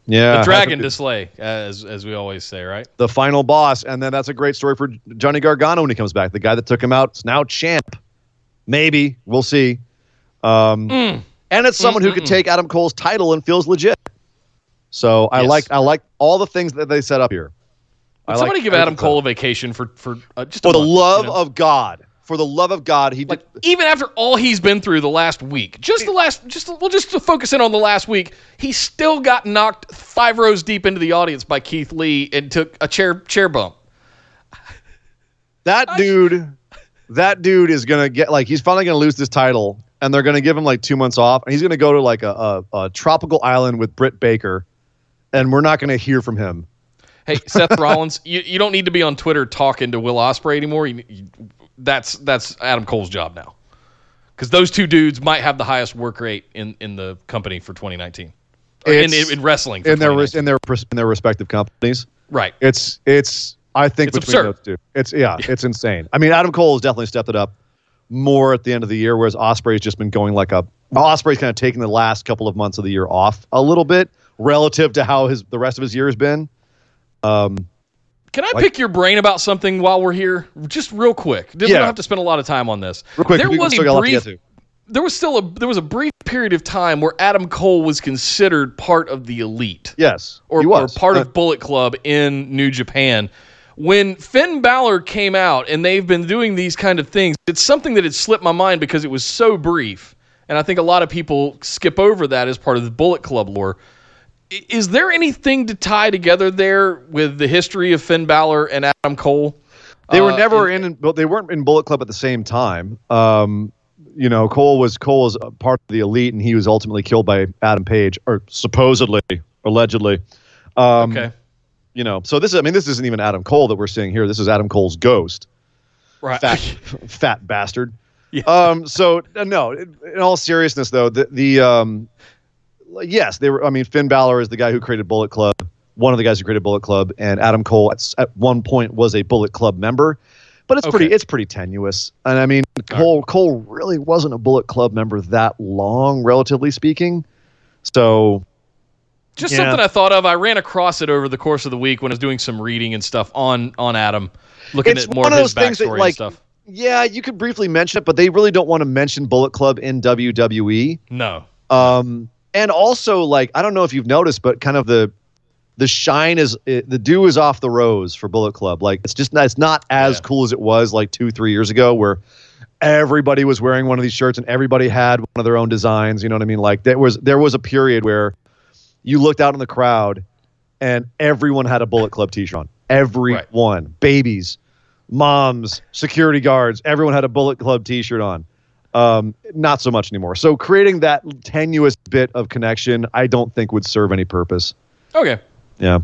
yeah. The dragon to slay, as as we always say, right? the final boss, and then that's a great story for Johnny Gargano when he comes back. The guy that took him out is now champ. Maybe we'll see. Um, Mm. And it's someone who could take Adam Cole's title and feels legit. So I Yes. like I like all the things that they set up here. I Would like somebody give Adam Cole a vacation for for uh, just for a the month, love you know? of God. For the love of God, he like did. even after all he's been through the last week, just the last, just we'll just to focus in on the last week. He still got knocked five rows deep into the audience by Keith Lee and took a chair chair bump. That dude, that dude is gonna get like he's finally gonna lose this title, and they're gonna give him like two months off, and he's gonna go to like a, a, a tropical island with Britt Baker, and we're not gonna hear from him. Hey, Seth <laughs> Rollins, you, you don't need to be on Twitter talking to Will Ospreay anymore. You, you, that's that's Adam Cole's job now, because those two dudes might have the highest work rate in, in the company for 2019, in, in, in wrestling. For in their res- 2019. in their in their respective companies. right. It's it's I think It's between absurd. those two, it's yeah, it's insane. I mean, Adam Cole has definitely stepped it up more at the end of the year, whereas Ospreay's just been going like a Ospreay's kind of taking the last couple of months of the year off a little bit relative to how his the rest of his year has been. Um, Can I Like- pick your brain about something while we're here, just real quick? We Yeah. don't have to spend a lot of time on this. real quick, there was a brief there was still a there was a brief period of time where Adam Cole was considered part of the elite Yes, or, or part Uh, of Bullet Club in New Japan. When Finn Balor came out and they've been doing these kind of things, it's something that had slipped my mind because it was so brief. And I think a lot of people skip over that as part of the Bullet Club lore. Is there anything to tie together there with the history of Finn Balor and Adam Cole? They were Uh, never and- in, but they weren't in Bullet Club at the same time. Um, you know, Cole was Cole was part of the elite, and he was ultimately killed by Adam Page, or supposedly, allegedly. Um, Okay. You know, so this is, I mean, this isn't even Adam Cole that we're seeing here. This is Adam Cole's ghost, Right. fat, <laughs> fat bastard. Yeah. Um, so uh, no, in in all seriousness though, the, the um, yes, they were. I mean, Finn Balor is the guy who created Bullet Club, one of the guys who created Bullet Club, and Adam Cole at, at one point was a Bullet Club member. But it's pretty, it's pretty tenuous, and I mean, Cole Cole really wasn't a Bullet Club member that long, relatively speaking. So Just Yeah. something I thought of. I ran across it over the course of the week when I was doing some reading and stuff on on Adam, looking It's at more of his things that, backstory and like, stuff. yeah, you could briefly mention it, but they really don't want to mention Bullet Club in WWE. No. Um, and also, like, I don't know if you've noticed, but kind of the the shine is it, the dew is off the rose for Bullet Club. Like, it's just not, it's not as Yeah. cool as it was like two, three years ago, where everybody was wearing one of these shirts and everybody had one of their own designs. You know what I mean? Like, there was there was a period where you looked out in the crowd and everyone had a Bullet Club T-shirt on. Everyone, babies, moms, security guards, everyone had a Bullet Club T-shirt on. Um, not so much anymore. So creating that tenuous bit of connection, I don't think would serve any purpose. Okay. Yeah.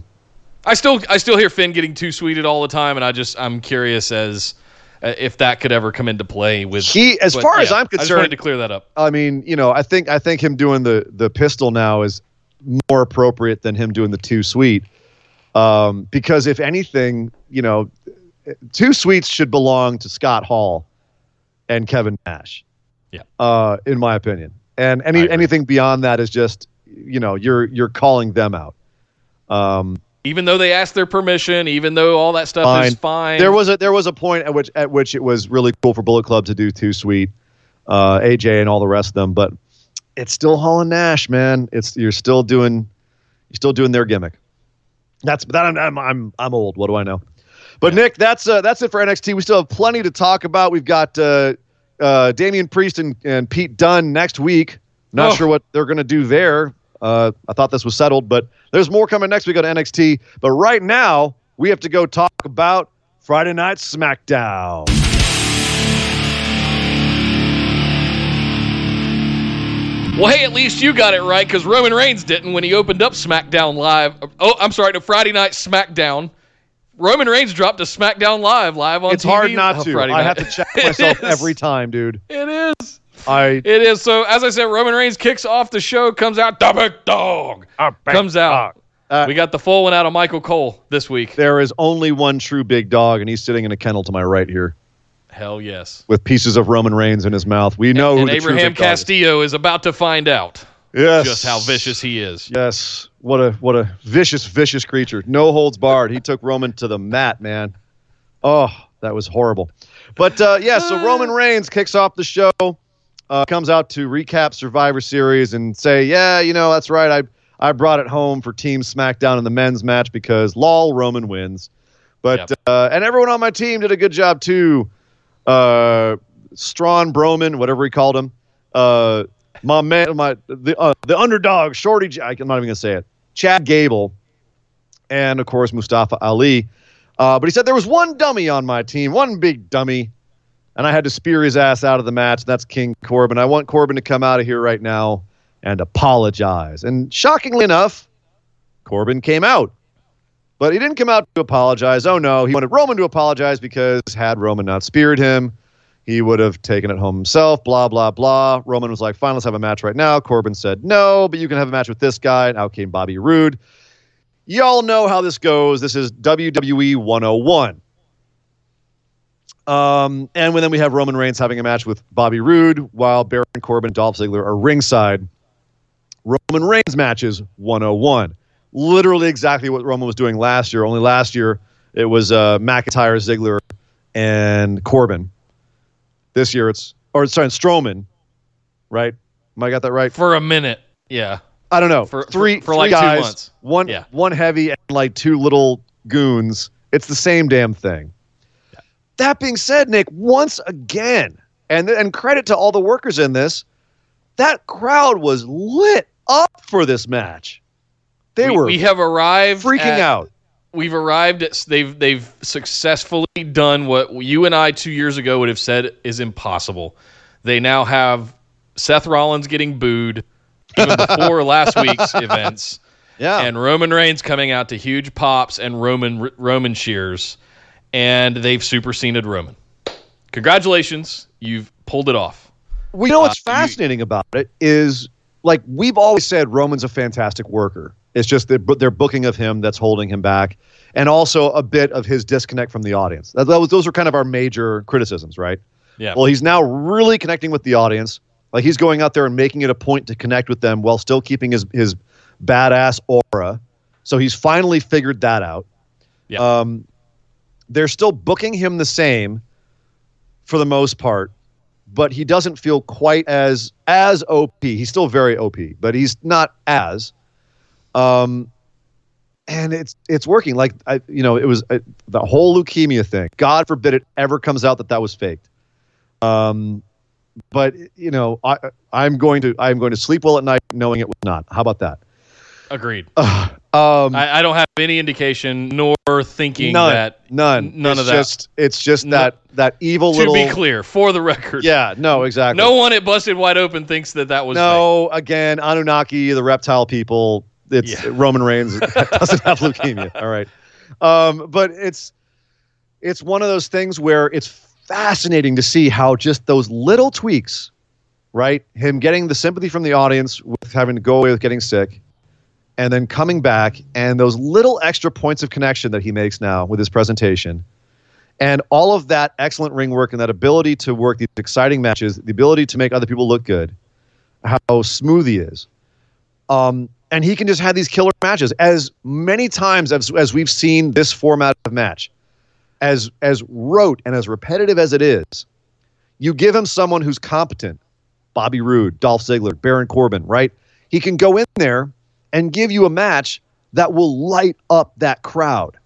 I still I still hear Finn getting too sweeted all the time, and I just I'm curious as uh, if that could ever come into play with He, as but far as I'm concerned, I just wanted to clear that up. I mean, you know, I think I think him doing the the pistol now is more appropriate than him doing the two sweet. Um, because if anything, you know, two sweets should belong to Scott Hall and Kevin Nash. Yeah. Uh, in my opinion. And any anything beyond that is just, you know, you're you're calling them out. Um, Even though they asked their permission, even though all that stuff is fine. there was a there was a point at which at which it was really cool for Bullet Club to do two Sweet, uh, AJ and all the rest of them, but it's still Hall and Nash, man. It's you're still doing you're still doing their gimmick. That's that I'm I'm I'm, I'm old. What do I know? But Nick, that's uh, that's it for NXT. We still have plenty to talk about. We've got uh, uh, Damian Priest and, and Pete Dunne next week. Not Oh. sure what they're going to do there. Uh, I thought this was settled, but there's more coming next week on NXT. But right now, we have to go talk about Friday Night SmackDown. Well, hey, at least you got it right because Roman Reigns didn't when he opened up SmackDown Live. Oh, I'm sorry, no Friday Night SmackDown. Roman Reigns dropped a SmackDown Live live on It's TV hard not on to. I have to check <laughs> myself every time, dude. It is. I It is. So as I said, Roman Reigns kicks off the show, comes out, the big dog comes out. Uh, we got the full one out of Michael Cole this week. there is only one true big dog, and he's sitting in a kennel to my right here Hell yes. with pieces of Roman Reigns in his mouth. We know and who the true Abraham dog is. Castillo is about to find out Yes. just how vicious he is. Yes. What a what a vicious, vicious creature. No holds barred. He took Roman to the mat, man. Oh, that was horrible. But uh, yeah, so Roman Reigns kicks off the show, uh, comes out to recap Survivor Series and say, yeah, you know, that's right. I I brought it home for Team SmackDown in the men's match because lol, Roman wins. But Yep. uh, and everyone on my team did a good job too. Uh, Strawn Broman, whatever he called him. Uh, my man, my the uh, the underdog, Shorty. I'm not even gonna say it. Chad Gable, and of course Mustafa Ali. Uh, but he said there was one dummy on my team, one big dummy, and I had to spear his ass out of the match. That's King Corbin. I want Corbin to come out of here right now and apologize. And shockingly enough, Corbin came out. But he didn't come out to apologize. Oh no, he wanted Roman to apologize because had Roman not speared him, he would have taken it home himself, blah, blah, blah. Roman was like, fine, let's have a match right now. Corbin said, no, but you can have a match with this guy. And out came Bobby Roode. Y'all know how this goes. This is WWE 101. Um, and when then we have Roman Reigns having a match with Bobby Roode while Baron Corbin and Dolph Ziggler are ringside. Roman Reigns matches 101. Literally exactly what Roman was doing last year. Only last year it was uh, McIntyre, Ziggler, and Corbin. This year it's or sorry, Strowman, right? Am I got that right? For a minute. Yeah. I don't know. For- three for- for three like two guys, months. One Yeah. one heavy and like two little goons. It's the same damn thing. That being said, Nick, once again, and and credit to all the workers in this, that crowd was lit up for this match. They we, were we have arrived freaking at- out. We've arrived at they've they've successfully done what you and I 2 years ago would have said is impossible. They now have Seth Rollins getting booed even <laughs> before last week's events. Yeah. and Roman Reigns coming out to huge pops and Roman Roman cheers, and they've superseded Roman. Congratulations, you've pulled it off. Well, you know what's Uh, you- fascinating about it is like we've always said Roman's a fantastic worker. It's just their booking of him that's holding him back, and also a bit of his disconnect from the audience. That, that was, those are kind of our major criticisms, right? Yeah. Well, he's now really connecting with the audience. Like he's going out there and making it a point to connect with them while still keeping his his badass aura. So he's finally figured that out. Yeah. Um, they're still booking him the same for the most part, but he doesn't feel quite as as OP. He's still very OP, but he's not as. Um, and it's it's working. Like I, you know, it was uh, the whole leukemia thing. God forbid it ever comes out that that was faked. Um, but you know, I I'm going to I'm going to sleep well at night knowing it was not. How about that? Agreed. <sighs> Um, I, I don't have any indication nor thinking none, that none, none it's of that. Just, it's just No- that that evil to little. be clear, for the record, Yeah, no, exactly. no one at Busted Wide Open thinks that that was fake. No, again, Anunnaki, the reptile people. It's Yeah. Roman Reigns <laughs> doesn't have leukemia. All right, um, but it's it's one of those things where it's fascinating to see how just those little tweaks, right? Him getting the sympathy from the audience with having to go away with getting sick, and then coming back, and those little extra points of connection that he makes now with his presentation. And all of that excellent ring work and that ability to work these exciting matches, the ability to make other people look good, how smooth he is. Um, and he can just have these killer matches as many times as, as we've seen this format of match, as as rote and as repetitive as it is. You give him someone who's competent, Bobby Roode, Dolph Ziggler, Baron Corbin, right? He can go in there and give you a match that will light up that crowd.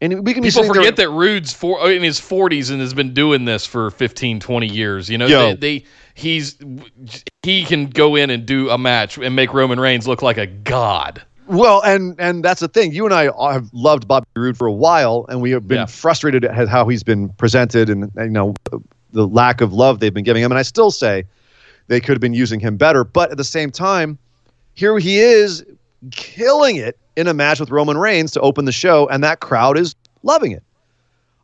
And we can People sitting there- forget that Roode's for, oh, in his 40s and has been doing this for 15, 20 years. You know, Yo. they, they he's he can go in and do a match and make Roman Reigns look like a god. Well, and and that's the thing. You and I have loved Bobby Roode for a while, and we have been Yeah. frustrated at how he's been presented, and you know the lack of love they've been giving him. And I still say they could have been using him better. But at the same time, here he is killing it in a match with Roman Reigns to open the show, and that crowd is loving it.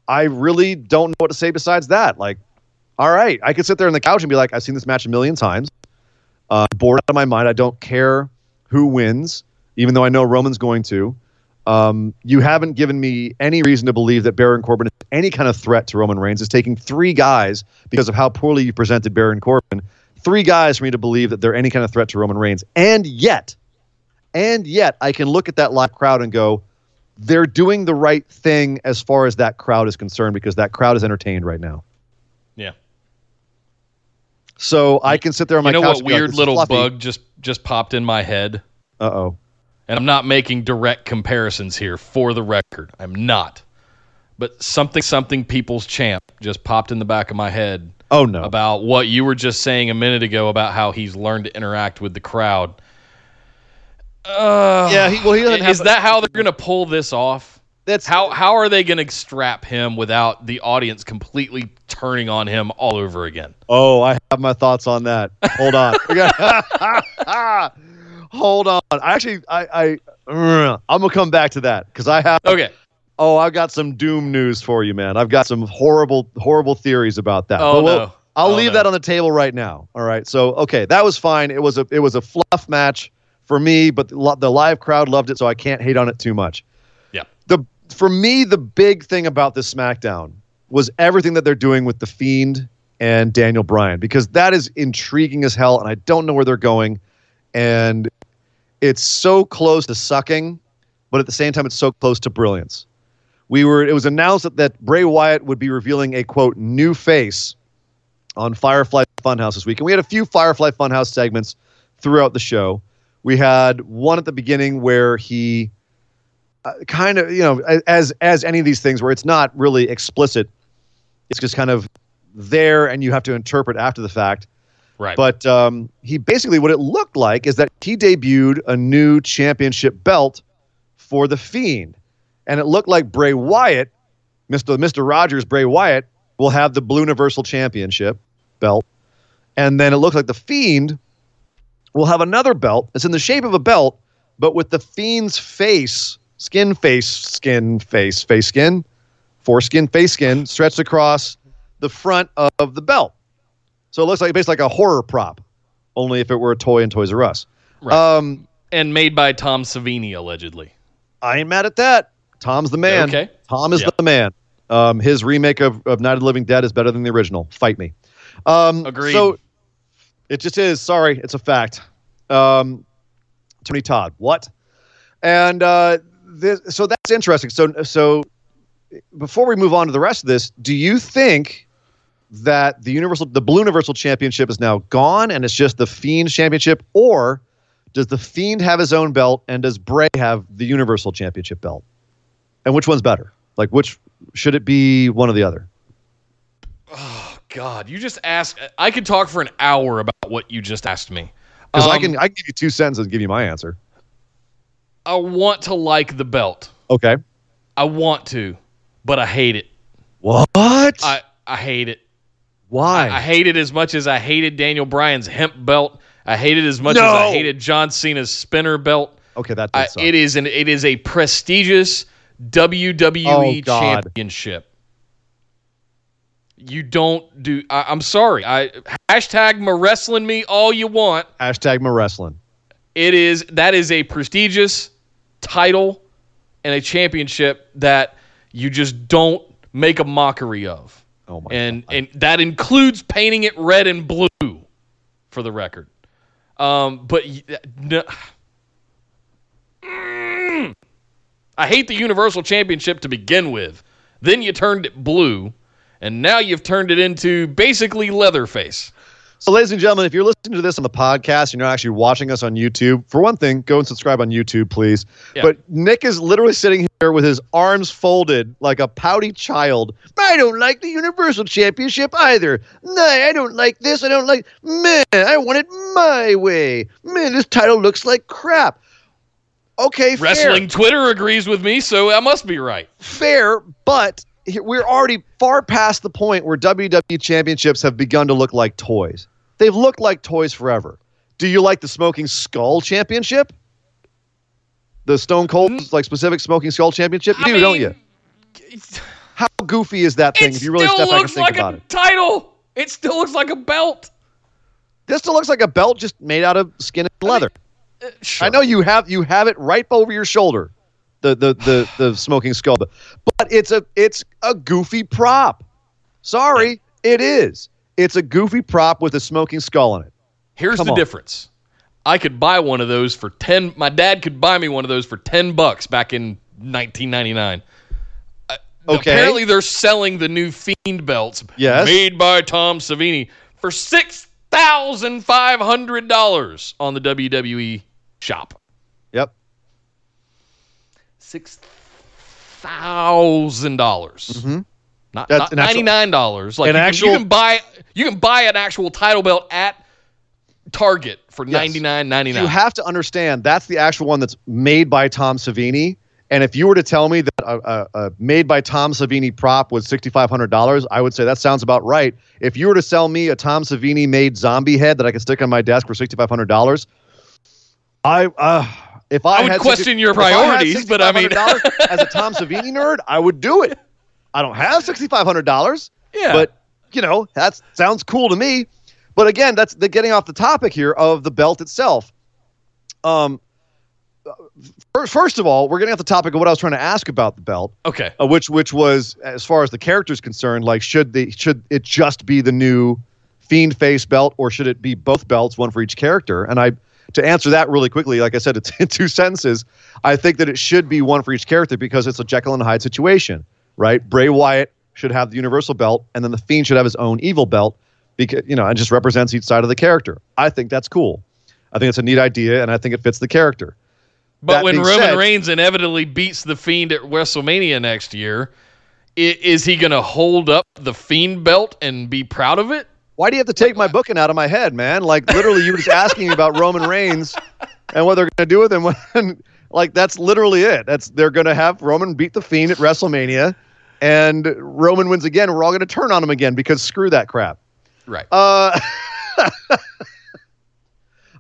I really don't know what to say besides that. Like, all right, I could sit there on the couch and be like, I've seen this match a million times. Uh, bored out of my mind. I don't care who wins, even though I know Roman's going to. Um, you haven't given me any reason to believe that Baron Corbin is any kind of threat to Roman Reigns. Is taking three guys because of how poorly you presented Baron Corbin. Three guys for me to believe that they're any kind of threat to Roman Reigns. And yet, and yet, I can look at that live crowd and go, they're doing the right thing as far as that crowd is concerned because that crowd is entertained right now. Yeah. So I can sit there on my you know couch. what like, weird "This little fluffy." bug just just popped in my head? Uh oh. And I'm not making direct comparisons here for the record. I'm not. But something something people's champ just popped in the back of my head Oh no. about what you were just saying a minute ago about how he's learned to interact with the crowd. Uh, yeah. He, well, he doesn't have is that how they're going to pull this off? That's How how are they going to strap him without the audience completely turning on him all over again? Oh, I have my thoughts on that. Hold on. Got- <laughs> <laughs> Hold on. I actually, I, I, I'm gonna come back to that because I have. Okay. Oh, I've got some doom news for you, man. I've got some horrible, horrible theories about that. Oh, But we'll- no. I'll Oh, leave no. that on the table right now. All right. So, okay, that was fine. It was a, it was a fluff match for me, but the, live crowd loved it, so I can't hate on it too much. Yeah. The for me, the big thing about this SmackDown was everything that they're doing with the Fiend and Daniel Bryan because that is intriguing as hell, and I don't know where they're going, and it's so close to sucking, but at the same time, it's so close to brilliance. We were. It was announced that, that Bray Wyatt would be revealing a quote new face on Firefly Funhouse this week, and we had a few Firefly Funhouse segments throughout the show. We had one at the beginning where he uh, kind of, you know, as as any of these things where it's not really explicit, it's just kind of there, and you have to interpret after the fact. Right. But um, he basically, what it looked like is that he debuted a new championship belt for the Fiend, and it looked like Bray Wyatt, Mister Mister Rogers, Bray Wyatt will have the Blue Universal Championship belt, and then it looked like the Fiend will have another belt. It's in the shape of a belt, but with the Fiend's face, skin, face, skin, face, face, skin, foreskin, face, skin stretched across the front of the belt. So it looks like basically like a horror prop, only if it were a toy in Toys R Us. Right. Um, and made by Tom Savini allegedly. I ain't mad at that. Tom's the man. Okay. Tom is Yeah. the man. Um, his remake of, of Night of the Living Dead is better than the original. Fight me. Um, Agreed. So it just is. Sorry, it's a fact. Um, Tony Todd, what? And uh, this, so that's interesting. So so before we move on to the rest of this, do you think that the universal, the Blue Universal Championship is now gone and it's just the Fiend Championship, or does the Fiend have his own belt and does Bray have the Universal Championship belt? And which one's better? Like, which should it be one or the other? God, you just asked. I could talk for an hour about what you just asked me. Because I Um, can I can give you two sentences and give you my answer. I want to like the belt. Okay. I want to, but I hate it. What? I, I hate it. Why? I hate it as much as I hated Daniel Bryan's hemp belt. I hate it as much as I hated John Cena's spinner belt. okay, that I, it is an it is a prestigious WWE Oh, championship. You don't do. I, I'm sorry. I hashtag wrestling me all you want. Hashtag my wrestling. It is that is a prestigious title and a championship that you just don't make a mockery of. Oh my and and that includes painting it red and blue for the record. Um, but no, Mm. I hate the Universal Championship to begin with. Then you turned it blue, and now you've turned it into basically Leatherface. So, ladies and gentlemen, if you're listening to this on the podcast, and you're not actually watching us on YouTube. For one thing, go and subscribe on YouTube, please. Yeah. But Nick is literally sitting here with his arms folded like a pouty child. I don't like the Universal Championship either. No, I don't like this. I don't like. Man, I want it my way. Man, this title looks like crap. Okay, fair. Wrestling Twitter agrees with me, so I must be right. fair, but we're already far past the point where WWE championships have begun to look like toys. They've looked like toys forever. Do you like the Smoking Skull Championship? The Stone Cold, like specific Smoking Skull Championship? You I do, don't you? How goofy is that thing? it if you really still step back and looks think like about a it, title. It still looks like a belt. this still looks like a belt just made out of skin and leather. Uh, sure. I know you have you have it right over your shoulder, the the the the smoking skull, but, it's a it's a goofy prop. Sorry, it is. It's a goofy prop with a smoking skull in it. Here's Come the on. difference. I could buy one of those for 10 my dad could buy me one of those for 10 bucks back in 1999. Uh, Okay. Apparently they're selling the new Fiend belts Yes. made by Tom Savini for $6,500 on the WWE shop. Yep. $6,000. Not, Mm-hmm. That's not $99. Like an you, can, actual- you can buy you can buy an actual title belt at Target for ninety nine ninety nine. You have to understand that's the actual one that's made by Tom Savini. And if you were to tell me that a, a, a made by Tom Savini prop was sixty five hundred dollars, I would say that sounds about right. If you were to sell me a Tom Savini made zombie head that I could stick on my desk for sixty five hundred dollars, I uh, if I, I would question your I priorities, but I mean- as a Tom Savini nerd, I would do it. I don't have sixty five hundred dollars. Yeah. But you know, that sounds cool to me. But again, that's the getting off the topic here of the belt itself. Um, first, first of all, we're getting off the topic of what I was trying to ask about the belt, okay. uh, which which was as far as the character's concerned, like should the should it just be the new fiend face belt or should it be both belts, one for each character? And I to answer that really quickly, like I said, it's <laughs> in two sentences. I think that it should be one for each character because it's a Jekyll and Hyde situation, right? Bray Wyatt should have the universal belt, and then the Fiend should have his own evil belt because you know, and just represents each side of the character. I think that's cool. I think it's a neat idea, and I think it fits the character. But That when Roman said- Reigns inevitably beats the Fiend at WrestleMania next year, is he going to hold up the Fiend belt and be proud of it? Why do you have to take my booking out of my head, man? Like literally, you were just asking me about Roman Reigns and what they're going to do with him. When, <laughs> like that's literally it. That's they're going to have Roman beat the Fiend at WrestleMania, and Roman wins again. We're all going to turn on him again because screw that crap. Right. Uh, <laughs>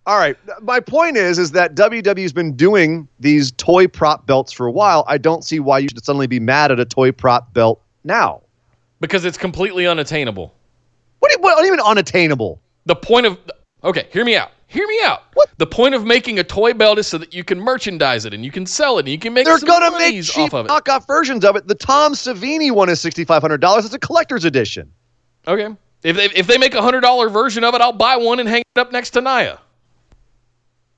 all right. My point is, is that WWE's been doing these toy prop belts for a while. I don't see why you should suddenly be mad at a toy prop belt now. because it's completely unattainable. What? do you- What? Even unattainable. The point of Okay, hear me out. Hear me out. What? The point of making a toy belt is so that you can merchandise it and you can sell it and you can make They're gonna make cheap off of knockoff versions of it. The Tom Savini one is sixty five hundred dollars. It's a collector's edition. Okay. If they, if they make a hundred dollar version of it, I'll buy one and hang it up next to Naya.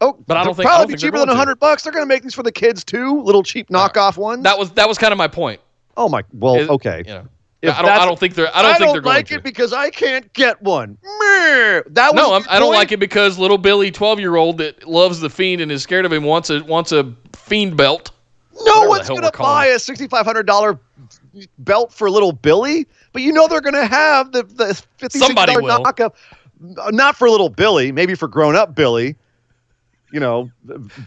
Oh, But I don't think- probably be cheaper than to. hundred bucks. They're gonna make these for the kids too. Little cheap knockoff ones. That was that was kind of my point. oh my. Well, It- okay. You know, I don't. I don't think they're. I don't think they're going like to. it because I can't get one. Meh. That was no, I'm, I don't like it because little Billy, twelve year old that loves the fiend and is scared of him, wants a wants a fiend belt. No whatever the one's gonna we're calling buy a sixty five hundred dollar belt for little Billy, but you know they're gonna have the the fifty Somebody dollar will. knockup. Uh, not for little Billy, maybe for grown up Billy. You know,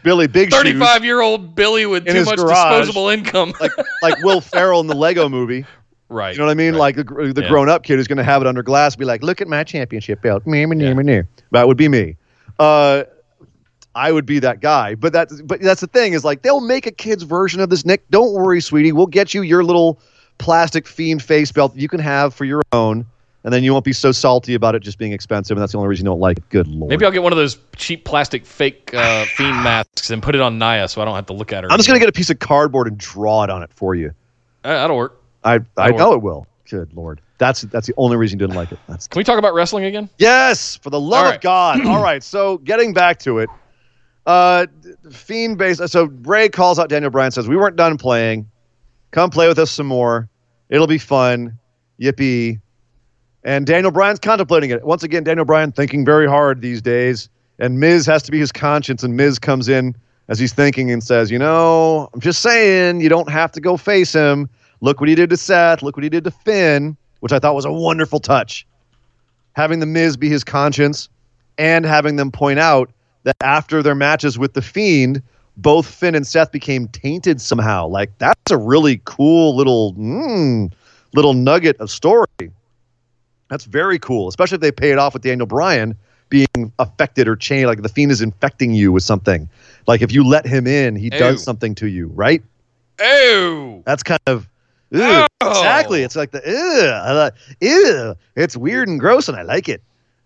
Billy Big Thirty Shoes, five year old Billy with too much garage. disposable income. like like Will Ferrell in the Lego Movie. <laughs> right. You know what I mean? right. Like the, the Yeah. grown up kid who's going to have it under glass, be like, "Look at my championship belt." Me, me, me, me, me. That would be me. Uh, I would be that guy. But that's but that's the thing is like they'll make a kid's version of this. Nick, don't worry, sweetie. We'll get you your little plastic fiend face belt that you can have for your own, and then you won't be so salty about it just being expensive. And that's the only reason you don't like it. Good lord. Maybe I'll get one of those cheap plastic fake uh, fiend <sighs> masks and put it on Naya so I don't have to look at her. I'm just going to get a piece of cardboard and draw it on it for you. Uh, that'll work. I I know it will. Good lord. That's that's the only reason you didn't like it. That's Can we talk about wrestling again? Yes, for the love All of right. God. <clears throat> All right, so getting back to it, uh, Fiend base. So Bray calls out Daniel Bryan, says, "We weren't done playing. Come play with us some more. It'll be fun. Yippee!" And Daniel Bryan's contemplating it once again. Daniel Bryan thinking very hard these days, and Miz has to be his conscience. And Miz comes in as he's thinking and says, "You know, I'm just saying, you don't have to go face him. Look what he did to Seth. Look what he did to Finn." Which I thought was a wonderful touch having the Miz be his conscience and having them point out that after their matches with the Fiend, both Finn and Seth became tainted somehow. Like that's a really cool little mm, little nugget of story. That's very cool, especially if they pay it off with Daniel Bryan being affected or changed. Like the Fiend is infecting you with something. Like if you let him in, he Ew. does something to you, right? Oh, That's kind of Ew, Oh. Exactly. It's like the ew, I like, ew. It's weird and gross, and I like it.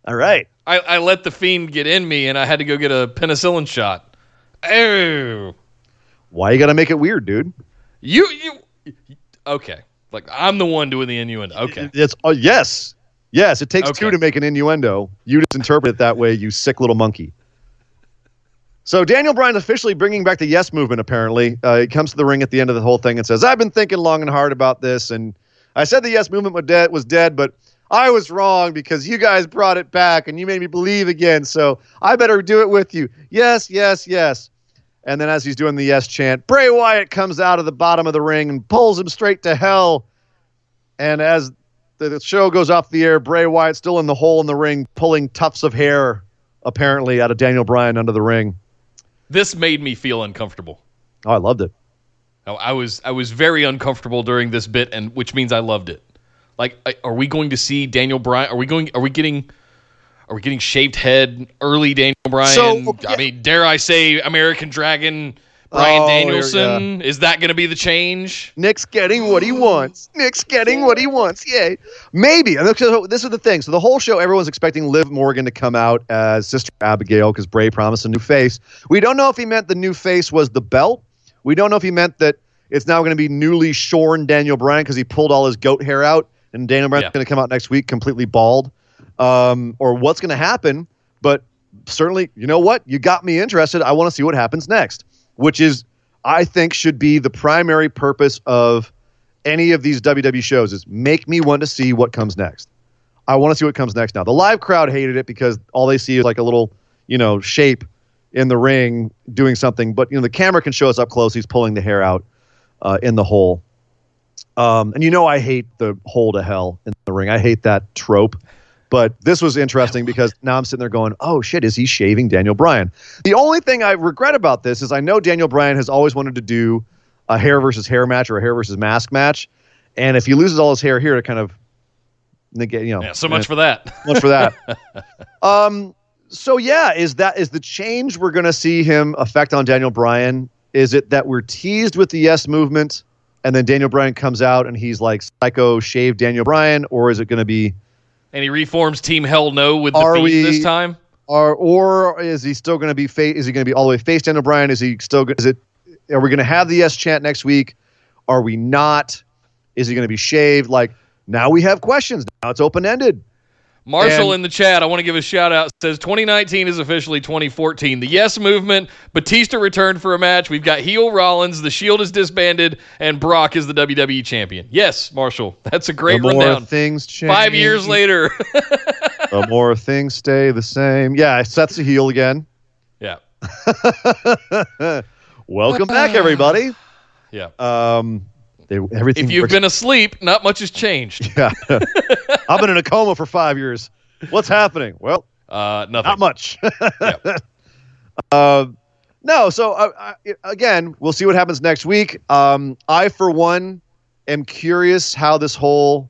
All right. I, I let the fiend get in me, and I had to go get a penicillin shot. Oh, Why you gotta make it weird, dude? you you. Okay, like I'm the one doing the innuendo. Okay, It's uh, yes, yes. It takes two to make an innuendo. You just interpret it that way, you sick little monkey. So Daniel Bryan officially bringing back the Yes movement. Apparently, uh, he comes to the ring at the end of the whole thing and says, "I've been thinking long and hard about this, and I said the Yes movement was dead, was dead, but I was wrong because you guys brought it back and you made me believe again. So I better do it with you. Yes, yes, yes." And then as he's doing the Yes chant, Bray Wyatt comes out of the bottom of the ring and pulls him straight to hell. And as the, show goes off the air, Bray Wyatt still in the hole in the ring, pulling tufts of hair, apparently, out of Daniel Bryan under the ring. This made me feel uncomfortable. Oh, I loved it. I- I was I was very uncomfortable during this bit, and which means I loved it. Like, are we going to see Daniel Bryan? Are we going? Are we getting? Are we getting shaved head early Daniel Bryan? So. I mean, dare I say American Dragon Bryan Oh, Danielson? Is that going to be the change? Nick's getting what he wants. Nick's getting what he wants. Yay. Maybe. This is the thing. So the whole show, everyone's expecting Liv Morgan to come out as Sister Abigail because Bray promised a new face. We don't know if he meant the new face was the belt. We don't know if he meant that it's now going to be newly shorn Daniel Bryan because he pulled all his goat hair out and Daniel Bryan's Yeah. going to come out next week completely bald. Um, or what's going to happen. But certainly, you know what? You got me interested. I want to see what happens next, which is, I think, should be the primary purpose of any of these WWE shows is make me want to see what comes next. I want to see what comes next now. The live crowd hated it because all they see is like a little, you know, shape in the ring doing something. But you know, the camera can show us up close. He's pulling the hair out uh, in the hole. Um, and you know, I hate the hole to hell in the ring. I hate that trope. But this was interesting because now I'm sitting there going, oh shit, is he shaving Daniel Bryan? The only thing I regret about this is I know Daniel Bryan has always wanted to do a hair versus hair match or a hair versus mask match. And if he loses all his hair here to kind of negate, you know, Yeah, so much for that. much for that. <laughs> um, so yeah, is that is the change we're going to see him affect on Daniel Bryan? Is it that we're teased with the yes movement, and then Daniel Bryan comes out and he's like psycho shave Daniel Bryan, or is it going to be, And he reforms Team Hell No with the Are we- this time. or or is he still going to be face? Is he going to be all the way face Daniel Bryan? Is he still? Is it? Are we going to have the yes chant next week? Are we not? Is he going to be shaved? Like now we have questions. Now it's open ended. Marshall And- in the chat, I want to give a shout out. Says 2019 is officially 2014. The Yes Movement, Batista returned for a match. We've got heel Rollins. The Shield is disbanded, and Brock is the WWE champion. Yes, Marshall, <laughs> that's a great the more rundown. things change. Five years later. <laughs> the more things stay the same. Yeah, sets a heel again. yeah, <laughs> Welcome back, everybody. yeah. Um, they, everything. If you've works- been asleep, not much has changed. <laughs> yeah, <laughs> I've been in a coma for five years. What's happening? Well, Uh, nothing. not much. <laughs> Yep. Uh, no, so uh, I, again, we'll see what happens next week. Um, I, for one, am curious how this whole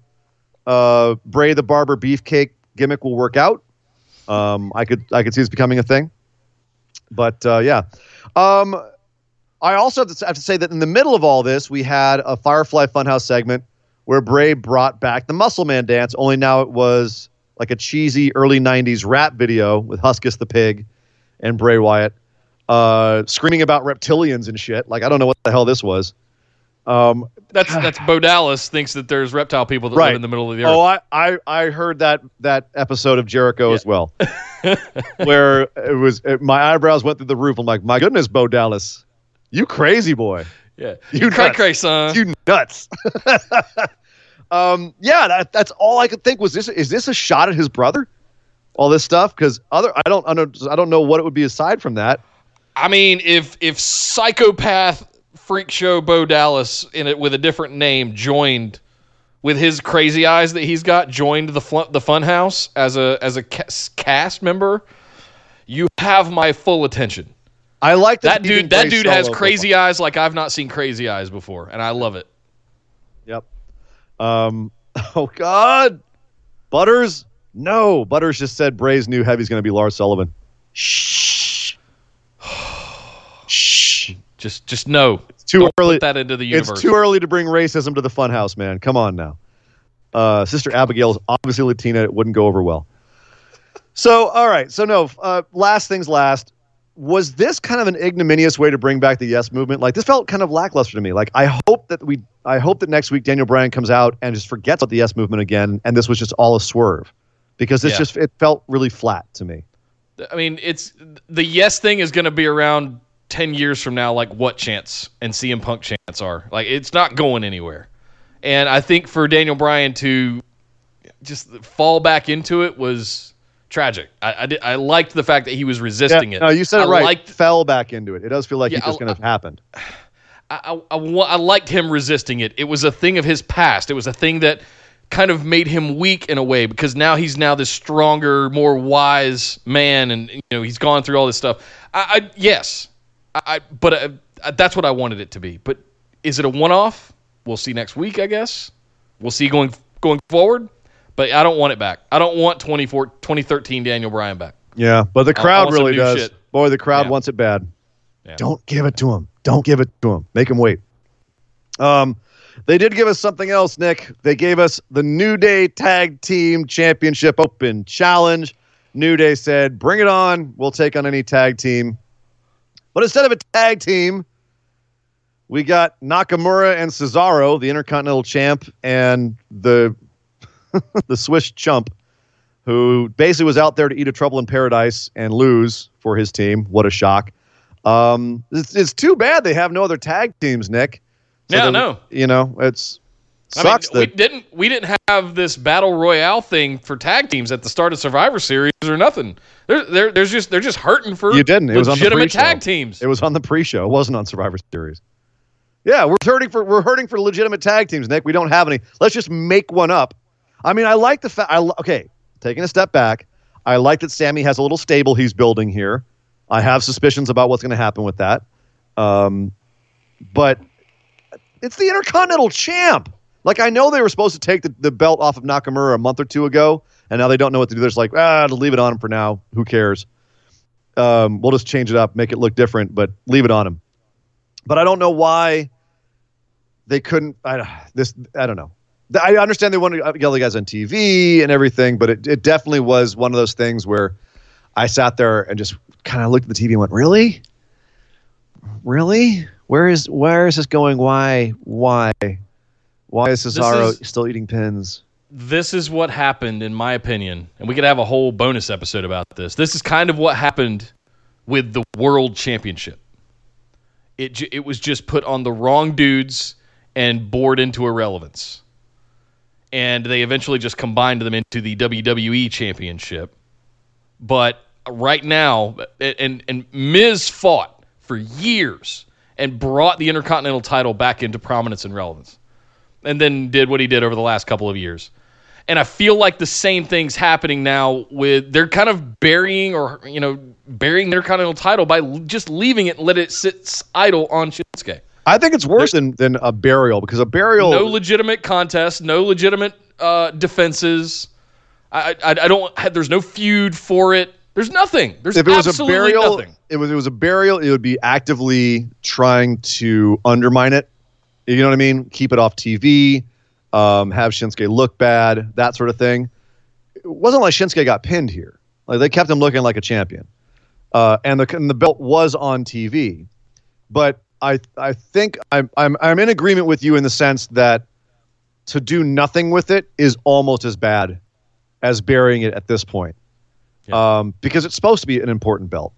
uh, Bray the Barber Beefcake gimmick will work out. Um, I could I could see this becoming a thing, but uh, yeah. Um, I also have to, say that in the middle of all this, we had a Firefly Funhouse segment where Bray brought back the Muscle Man dance. Only now it was like a cheesy early '90s rap video with Huskus the pig and Bray Wyatt uh, screaming about reptilians and shit. Like I don't know what the hell this was. Um, That's <sighs> that's Bo Dallas thinks that there's reptile people that Right. live in the middle of the earth. oh, I, I I heard that that episode of Jericho as well, <laughs> where it was it, my eyebrows went through the roof. I'm like, my goodness, Bo Dallas, you crazy boy, yeah, you cray cray, son. you nuts. <laughs> um, yeah, that, that's all I could think was this. Is this a shot at his brother? All this stuff because other I don't I don't I don't know what it would be aside from that. I mean, if if psychopath freak show Bo Dallas in it with a different name joined with his crazy eyes that he's got joined the fl- the Funhouse as a as a ca- cast member, you have my full attention. I like That leaving dude that dude has crazy eyes like I've not seen crazy eyes before, and I love it. Yep. Um. <laughs> Oh God. Butters. No. Butters just said Bray's new heavy's going to be Lars Sullivan. Shh. <sighs> Shh. Just just know. It's too Don't early. Put that into the universe. It's too early to bring racism to the funhouse, man. Come on now. Uh, Sister Abigail is obviously Latina. It wouldn't go over well. So, all right. So, no, uh, last things last. Was this kind of an ignominious way to bring back the Yes movement? Like, this felt kind of lackluster to me. Like, I hope that we, I hope that next week Daniel Bryan comes out and just forgets about the Yes movement again, and this was just all a swerve, because it's Yeah. just it felt really flat to me. I mean, it's the yes thing is going to be around ten years from now, like what chance and CM Punk chance are. Like it's not going anywhere. And I think for Daniel Bryan to just fall back into it was tragic. I I, did, I liked the fact that he was resisting it. No, you said it I right. Liked, Fell back into it. It does feel like Yeah, it just kind of happened. I, I, I, I liked him resisting it. It was a thing of his past. It was a thing that kind of made him weak in a way because now he's now this stronger, more wise man, and you know he's gone through all this stuff. I, I yes, I, I but uh, that's what I wanted it to be. But is it a one-off? We'll see next week, I guess. We'll see going going forward. But I don't want it back. I don't want 24, 2013 Daniel Bryan back. Yeah, but the crowd really does. shit. Boy, the crowd Yeah. wants it bad. Yeah. Don't give it to him. Don't give it to him. Make him wait. Um, they did give us something else, Nick. They gave us the New Day Tag Team Championship Open Challenge. New Day said, "Bring it on. We'll take on any tag team." But instead of a tag team, we got Nakamura and Cesaro, the Intercontinental Champ, and the <laughs> the Swiss Chump, who basically was out there to eat a trouble in paradise and lose for his team. What a shock! Um, it's, it's too bad they have no other tag teams, Nick. Yeah, then, no. You know, it's I mean, sucks we didn't we didn't have this battle royale thing for tag teams at the start of Survivor Series or nothing. There there's just they're just hurting for You didn't. It was on the pre-show. tag teams. it was on the pre-show. It wasn't on Survivor Series. Yeah, we're hurting for we're hurting for legitimate tag teams, Nick. We don't have any. Let's just make one up. I mean, I like the fact. I okay, taking a step back, I like that Sami has a little stable he's building here. I have suspicions about what's going to happen with that. Um, but it's the Intercontinental Champ. Like I know they were supposed to take the, the belt off of Nakamura a month or two ago, and now they don't know what to do. They're just like, ah, to leave it on him for now. Who cares? Um, we'll just change it up, make it look different, but leave it on him. But I don't know why they couldn't. I, this I don't know. I understand they wanted to get all the guys on TV and everything, but it, it definitely was one of those things where I sat there and just kind of looked at the TV and went, "Really, really? Where is where is this going? Why? Why? Why is Cesaro is- still eating pins?" this is what happened, in my opinion, and we could have a whole bonus episode about this. This is kind of what happened with the World Championship. It it was just put on the wrong dudes and bored into irrelevance, and they eventually just combined them into the WWE Championship. But right now, and and Miz fought for years and brought the Intercontinental title back into prominence and relevance and then did what he did over the last couple of years. And I feel like the same thing's happening now with they're kind of burying or you know burying their continental title by just leaving it and let it sit idle on Shinsuke. I think it's worse than, than a burial because a burial. No legitimate contest, no legitimate uh, defenses. I, I I don't. There's no feud for it. There's nothing. There's if it was a absolutely burial, nothing. it was it was a burial. It would be actively trying to undermine it. You know what I mean? Keep it off TV. Um, have Shinsuke look bad, that sort of thing. It wasn't like Shinsuke got pinned here. Like they kept him looking like a champion, uh, and the and the belt was on TV. But I I think I'm I'm I'm in agreement with you in the sense that to do nothing with it is almost as bad as burying it at this point. Um, because it's supposed to be an important belt.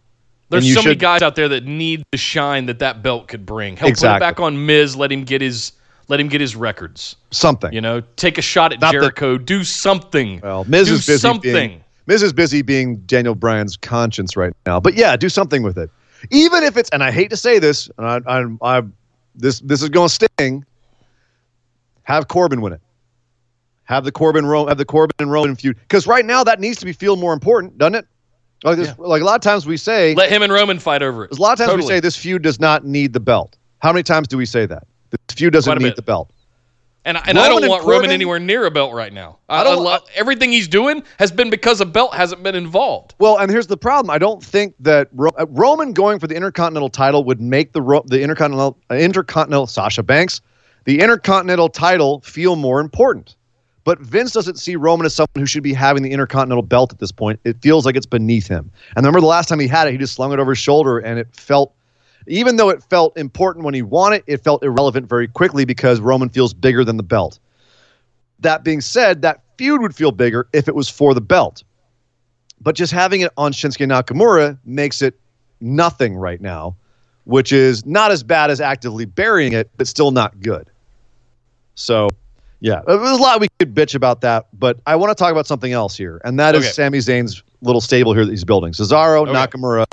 There's so many guys out there that need the shine that that belt could bring. Help Exactly. put it back on Miz. Let him get his let him get his records. Something. You know, take a shot at Not that- Jericho. do something. Well, Miz do is busy something. being Miz is busy being Daniel Bryan's conscience right now. But yeah, do something with it. Even if it's and I hate to say this, and I, I, I this this is going to sting. Have Corbin win it. Have the Corbin Ro- have the Corbin and Roman feud because right now that needs to be feel more important, doesn't it? Like this, like a lot of times we say, Let him and Roman fight over it. a lot of times we say this feud does not need the belt. How many times do we say that? This feud doesn't need bit. the belt. And, I- and I don't want Roman anywhere near a belt right now. I, I I don't- lo- everything he's doing has been because a belt hasn't been involved. Well, and here's the problem. I don't think that Ro- uh, Roman going for the Intercontinental title would make the Ro- the Intercontinental uh, Intercontinental Sasha Banks, the Intercontinental title feel more important. But Vince doesn't see Roman as someone who should be having the Intercontinental belt at this point. It feels like it's beneath him. And remember the last time he had it, he just slung it over his shoulder, and it felt, even though it felt important when he won it, it felt irrelevant very quickly because Roman feels bigger than the belt. That being said, that feud would feel bigger if it was for the belt but just having it on Shinsuke Nakamura makes it nothing right now, which is not as bad as actively burying it, but still not good. So, yeah, there's a lot we could bitch about that, but I want to talk about something else here, and that is Okay. Sami Zayn's little stable here that he's building. Cesaro, Okay. Nakamura.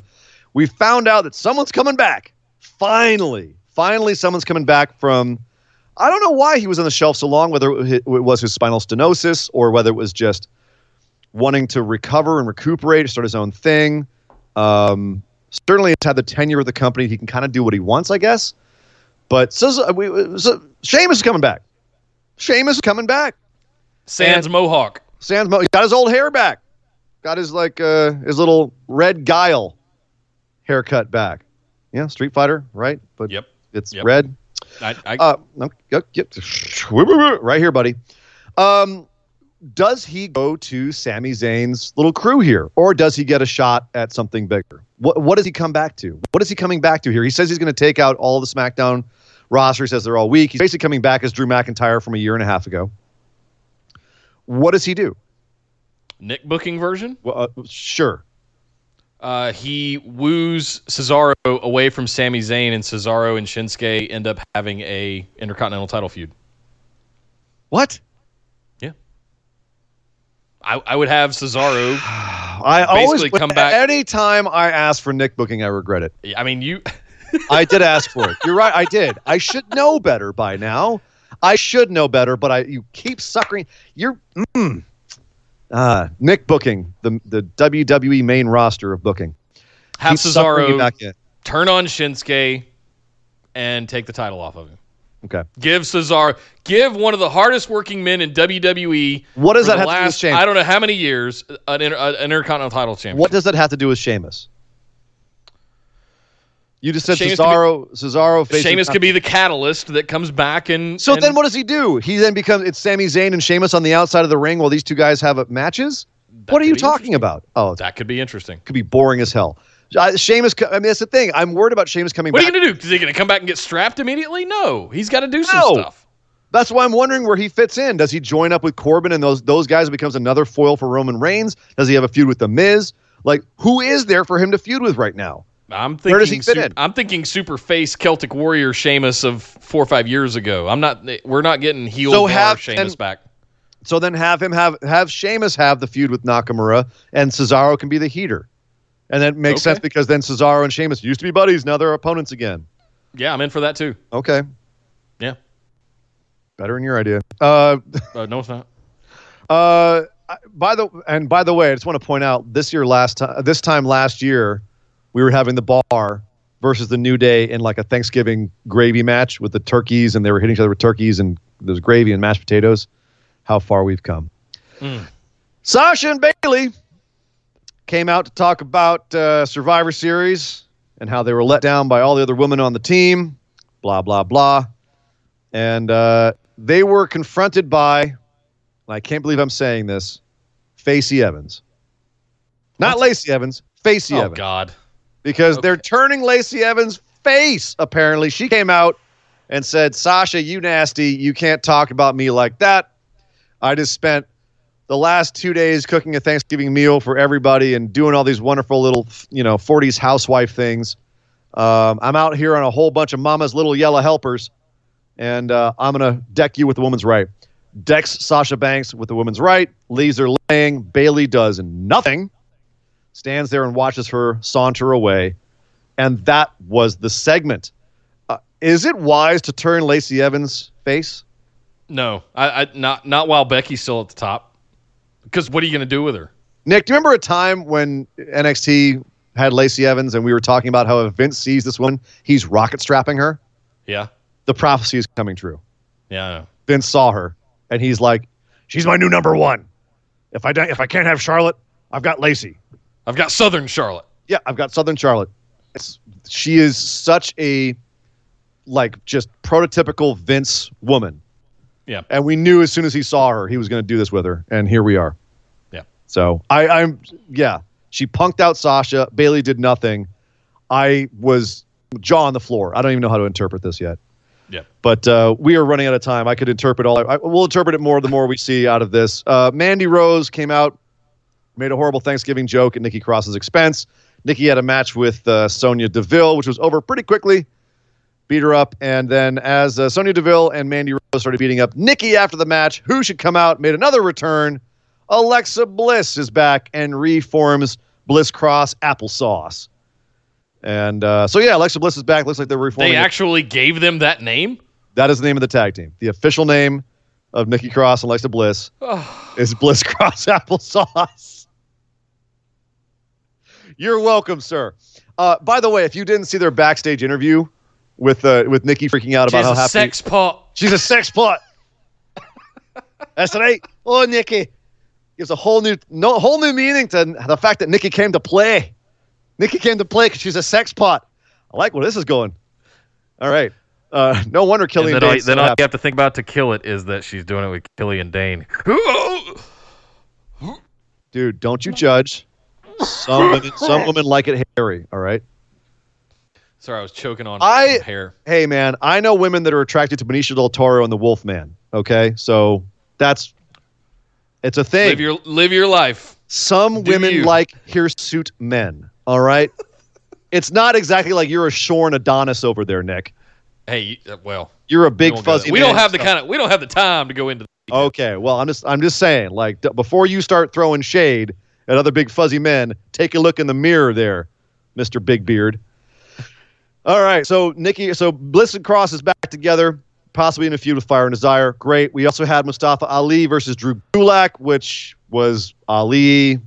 We found out that someone's coming back. Finally, finally, someone's coming back from. I don't know why he was on the shelf so long, whether it was his spinal stenosis or whether it was just wanting to recover and recuperate, start his own thing. Um, certainly, he's had the tenure of the company. He can kind of do what he wants, I guess. But so, so, we, so Sheamus is coming back. Sheamus is coming back. Sans Mohawk. Sans Mohawk. he got his old hair back. Got his like uh, his little red guile haircut back. Yeah, Street Fighter, right? But Yep. it's Yep. red. I, I, Uh, yep, yep. <laughs> right here, buddy. Um, does he go to Sami Zayn's little crew here, or does he get a shot at something bigger? What What does he come back to? What is he coming back to here? He says he's going to take out all the SmackDown roster. He says they're all weak. He's basically coming back as Drew McIntyre from a year and a half ago. What does he do? Nick booking version. Well, uh, sure. Uh, he woos Cesaro away from Sami Zayn, and Cesaro and Shinsuke end up having a Intercontinental title feud. What? Yeah. I, I would have Cesaro. <sighs> I always Basically come back- Anytime I ask for Nick booking, I regret it. I mean, you. <laughs> I did ask for it. You're right. I did. I should know better by now. I should know better, but I you keep suckering. You're mm. Uh, Nick booking the the WWE main roster of booking. Have Keep Cesaro turn on Shinsuke and take the title off of him. Okay. Give Cesaro, give one of the hardest working men in WWE. What does that have to do with last, Sheamus? I don't know how many years an, inter, an Intercontinental title champion. What does that have to do with Sheamus? You just said Sheamus could be- Cesaro. Cesaro. Sheamus could be the catalyst that comes back and. So and then, what does he do? He then becomes it's Sami Zayn and Sheamus on the outside of the ring while these two guys have matches. What are you talking about? Oh, That could be interesting. could be boring as hell. Uh, Sheamus, I mean, that's the thing. I'm worried about Sheamus coming What are back. you going to do? Is he going to come back and get strapped immediately? No. He's got to do some No. stuff. That's why I'm wondering where he fits in. Does he join up with Corbin and those those guys becomes another foil for Roman Reigns? Does he have a feud with the Miz? Like, who is there for him to feud with right now? I'm thinking Where does he fit su- in? I'm thinking super face Celtic Warrior Sheamus of four or five years ago. I'm not. We're not getting heel So have- Sheamus and- back. So then have him have have Sheamus have the feud with Nakamura, and Cesaro can be the heater, and that makes Okay. sense because then Cesaro and Sheamus used to be buddies, now they're opponents again. Yeah, I'm in for that too. Okay, Yeah. better in your idea. Uh, <laughs> Uh, no, it's not. Uh, by the and by the way, I just want to point out this year last time this time last year, we were having the bar versus the New Day in like a Thanksgiving gravy match with the turkeys, and they were hitting each other with turkeys, and there's gravy and mashed potatoes. How far we've come. Sasha and Bayley came out to talk about uh, Survivor Series and how they were let down by all the other women on the team. Blah blah blah, and uh, they were confronted by I can't believe I'm saying this, Facey Evans. Not Lacey Evans, Facey Oh Evans. Oh, God. Because they're turning Lacey Evans' face, apparently. She came out and said, Sasha, you nasty. You can't talk about me like that. I just spent the last two days cooking a Thanksgiving meal for everybody and doing all these wonderful little, you know, 40s housewife things. Um, I'm out here on a whole bunch of mama's little yellow helpers, and uh, I'm going to deck you with the woman's right. Decks Sasha Banks with the woman's right, leaves her laying. Bayley does nothing, stands there and watches her saunter away. And that was the segment. Uh, is it wise to turn Lacey Evans' face? No, I, I not not while Becky's still at the top. Because what are you going to do with her? Nick, do you remember a time when NXT had Lacey Evans and we were talking about how if Vince sees this woman, he's rocket strapping her? Yeah. The prophecy is coming true. Yeah. Vince saw her, and he's like, "She's my new number one. If I don't, if I can't have Charlotte, I've got Lacey. I've got Southern Charlotte. Yeah, I've got Southern Charlotte. It's, she is such a like just prototypical Vince woman. Yeah. And we knew as soon as he saw her, he was going to do this with her, and here we are. Yeah. So I, I'm yeah. She punked out Sasha. Bayley did nothing. I was jaw on the floor. I don't even know how to interpret this yet. Yeah. But uh, we are running out of time. I could interpret all. I, we'll interpret it more the more we see out of this. Uh, Mandy Rose came out, made a horrible Thanksgiving joke at Nikki Cross's expense. Nikki had a match with uh, Sonya Deville, which was over pretty quickly. Beat her up, and then as uh, Sonya Deville and Mandy Rose started beating up Nikki after the match, who should come out made another return. Alexa Bliss is back and reforms Bliss Cross applesauce. And uh, so yeah, Alexa Bliss is back. Looks like they're reforming. They it. actually gave them that name. That is the name of the tag team. The official name of Nikki Cross and Alexa Bliss <sighs> is Bliss Cross <laughs> Applesauce. You're welcome, sir. Uh, by the way, if you didn't see their backstage interview with uh, with Nikki freaking out about how happy. She's how a happy sex pot. she's a sex pot. That's right. Oh, Nikki gives a whole new no whole new meaning to the fact that Nikki came to play. Nikki came to play because she's a sex pot. I like where this is going. All right. Uh, no wonder And Killian then, all, Dane's then all you have to think about to kill it is that she's doing it with Killian Dain. Dude, don't you judge. Some women, some <laughs> women like it hairy. All right. Sorry, I was choking on I- hair. Hey, man, I know women that are attracted to Benicio del Toro and the Wolfman. Okay, so that's it's a thing. Live your live your life. Some do women you. like hirsute men. All right. it's not exactly like you're a shorn Adonis over there, Nick. Hey, uh, well, You're a big won't fuzzy. We man don't have the kind of we don't have the time to go into. Okay, well, I'm just I'm just saying, like d- before you start throwing shade at other big fuzzy men, take a look in the mirror there, Mister Big Beard. All right, so Nikki, so Bliss and Cross is back together, possibly in a feud with Fire and Desire. Great. We also had Mustafa Ali versus Drew Gulak, which was Ali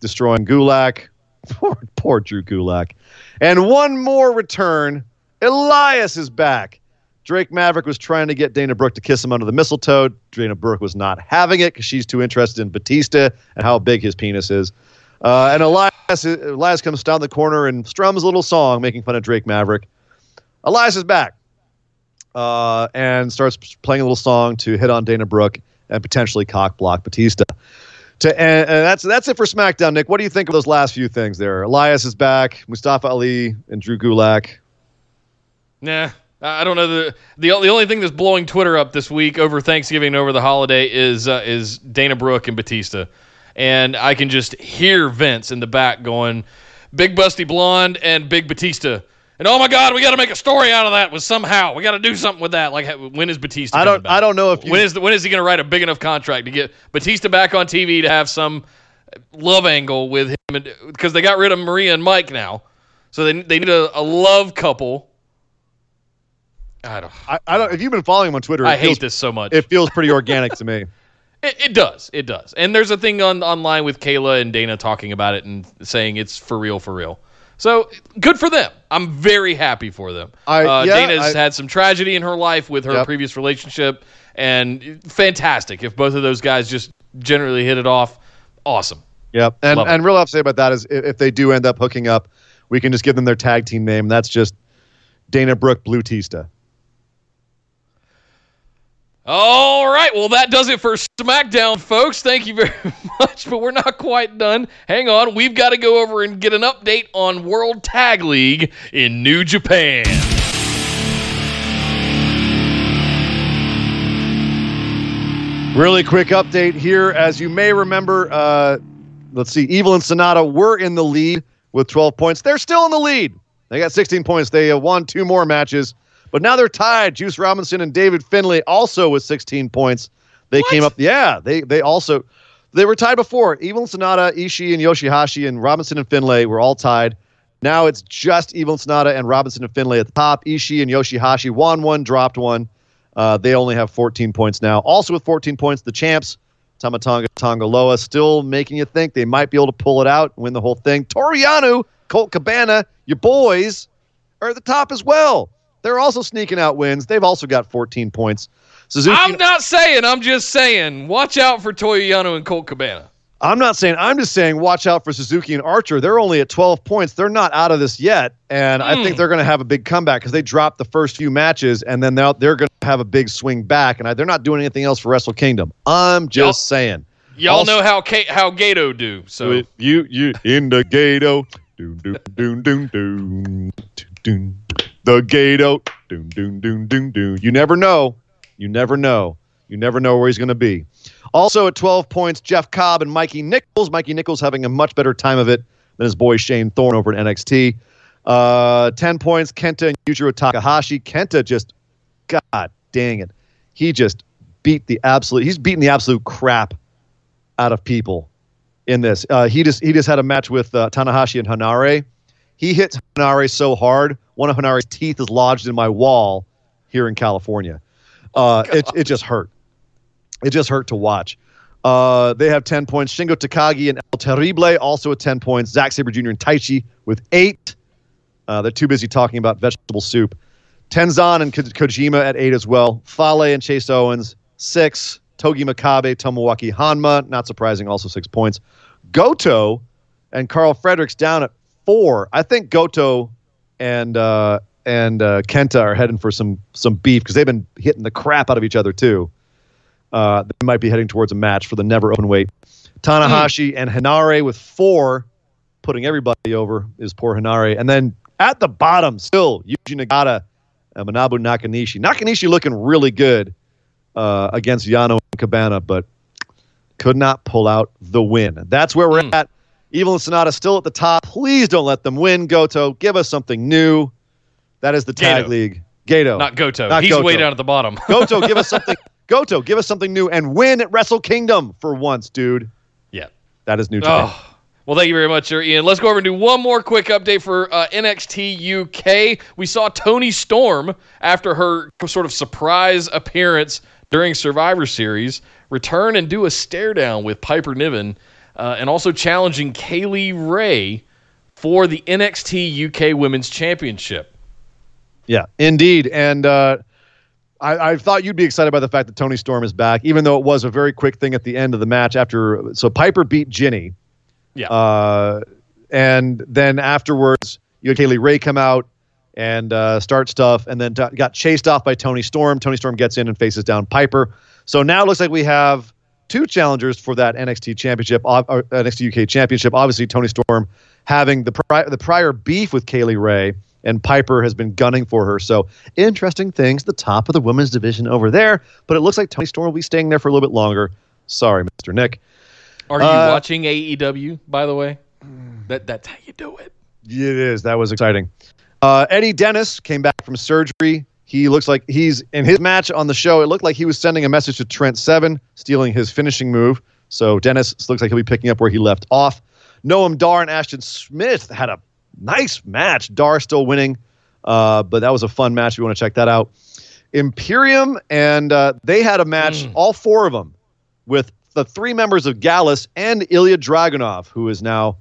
destroying Gulak. <laughs> poor, poor Drew Gulak. And one more return. Elias is back. Drake Maverick was trying to get Dana Brooke to kiss him under the mistletoe. Dana Brooke was not having it because she's too interested in Batista and how big his penis is. Uh, and Elias, Elias comes down the corner and strums a little song making fun of Drake Maverick. Elias is back uh, and starts playing a little song to hit on Dana Brooke and potentially cock block Batista. To, and, and that's that's it for SmackDown, Nick. What do you think of those last few things there? Elias is back, Mustafa Ali and Drew Gulak. Nah, I don't know the the the only thing that's blowing Twitter up this week over Thanksgiving and over the holiday is uh, is Dana Brooke and Batista, and I can just hear Vince in the back going, "Big Busty Blonde and Big Batista." And oh my God, we got to make a story out of that. Was somehow we got to do something with that. Like, when is Batista? I don't back? I don't know if you When is the, when is he going to write a big enough contract to get Batista back on TV to have some love angle with him? Because they got rid of Maria and Mike now, so they they need a, a love couple. I don't. I, I don't. If you've been following him on Twitter, I feels, hate this so much. It feels pretty organic to me. <laughs> It, it does. It does. And there's a thing on online with Kayla and Dana talking about it and saying it's for real, for real. So good for them. I'm very happy for them. I- uh, yeah, Dana's I- had some tragedy in her life with her Yep. previous relationship, and fantastic. If both of those guys just generally hit it off, awesome. Yep. And Love it. and real have to say about that is if, if they do end up hooking up, we can just give them their tag team name. That's just Dana Brooke Blue Tista. All right. Well, that does it for SmackDown, folks. Thank you very <laughs> much, but we're not quite done. Hang on. We've got to go over and get an update on World Tag League in New Japan. Really quick update here. As you may remember, uh, let's see, Evil and Sanada were in the lead with 12 points. They're still in the lead. They got 16 points. They won two more matches, but now they're tied. Juice Robinson and David Finlay also with 16 points. They came up. Yeah, they they also they were tied before. Evil Sanada, Ishii and Yoshihashi, and Robinson and Finlay were all tied. Now it's just Evil Sanada and Robinson and Finlay at the top. Ishii and Yoshihashi won one, dropped one. Uh, they only have 14 points now. Also with 14 points, the champs, Tamatonga Tongaloa, still making you think they might be able to pull it out, win the whole thing. Toru Yano, Colt Cabana, your boys are at the top as well. They're also sneaking out wins. They've also got 14 points. Suzuki. I'm not saying. I'm just saying. Watch out for Toru Yano and Colt Cabana. I'm not saying. I'm just saying. Watch out for Suzuki and Archer. They're only at 12 points. They're not out of this yet, and I think hmm. they're going to have a big comeback because they dropped the first few matches, and then they're, they're going to have a big swing back, and I, they're not doing anything else for Wrestle Kingdom. I'm just Y'all- saying. Y'all Also- know how Ka- how Gato do. So you you in the gato. Doom doom doom doom doom doom. The gato. Doom doom doom doom doom. You never know. You never know. You never know where he's going to be. Also at 12 points, Jeff Cobb and Mikey Nicholls. Mikey Nicholls having a much better time of it than his boy Shane Thorne over at NXT. Uh, 10 points, Kenta and Yujiro Takahashi. Kenta just, God dang it. He just beat the absolute, he's beating the absolute crap out of people in this. Uh, he just he just had a match with uh, Tanahashi and Henare. He hits Henare so hard, one of Henare's teeth is lodged in my wall here in California. Uh, it it just hurt. It just hurt to watch. Uh, they have 10 points. Shingo Takagi and El Terrible also at 10 points. Zack Sabre Jr. and Taichi with eight. Uh, they're too busy talking about vegetable soup. Tenzan and Ko- Kojima at eight as well. Fale and Chase Owens, six. Togi Makabe, Tomoaki Honma, not surprising, also six points. Goto and Karl Fredericks down at four. I think Goto and uh, and uh, Kenta are heading for some some beef because they've been hitting the crap out of each other too. Uh, they might be heading towards a match for the never open weight. Tanahashi and Henare with four, putting everybody over is poor Henare. And then at the bottom, still Yuji Nagata and Manabu Nakanishi. Nakanishi looking really good uh, against Yano and Cabana, but could not pull out the win. That's where we're Mm. at. Evil and Sanada still at the top. Please don't let them win. Goto, give us something new. That is the tag Gato. league. Gato. not Goto. Not He's way down at the bottom. <laughs> Goto, give us something. Goto, give us something new and win at Wrestle Kingdom for once, dude. yeah. That is New Japan. Oh. Well, thank you very much, sir, Ian. Let's go over and do one more quick update for uh, NXT UK. We saw Toni Storm after her sort of surprise appearance during Survivor Series return and do a stare down with Piper Niven, uh, and also challenging Kay Lee Ray for the NXT UK Women's Championship. Yeah, indeed. And uh, I, I thought you'd be excited by the fact that Toni Storm is back, even though it was a very quick thing at the end of the match. After so Piper beat Jinny, Yeah. uh, and then afterwards you had Kay Lee Ray come out and uh, start stuff, and then t- got chased off by Toni Storm. Toni Storm gets in and faces down Piper. So now it looks like we have two challengers for that NXT championship, or NXT UK championship. Obviously, Toni Storm having the pri- the prior beef with Kay Lee Ray, and Piper has been gunning for her. So interesting things. The top of the women's division over there, but it looks like Toni Storm will be staying there for a little bit longer. Sorry, Mr. Nick. Are you Uh, watching AEW, by the way? That That's how you do it. It is. That was exciting. Uh, Eddie Dennis came back from surgery. He looks like he's in his match on the show. It looked like he was sending a message to Trent Seven, stealing his finishing move. So Dennis looks like he'll be picking up where he left off. Noam Dar and Ashton Smith had a nice match. Dar still winning, uh, but that was a fun match. If you want to check that out. Imperium and uh, they had a match, all four of them, with the three members of Gallus and Ilya Dragunov, who is now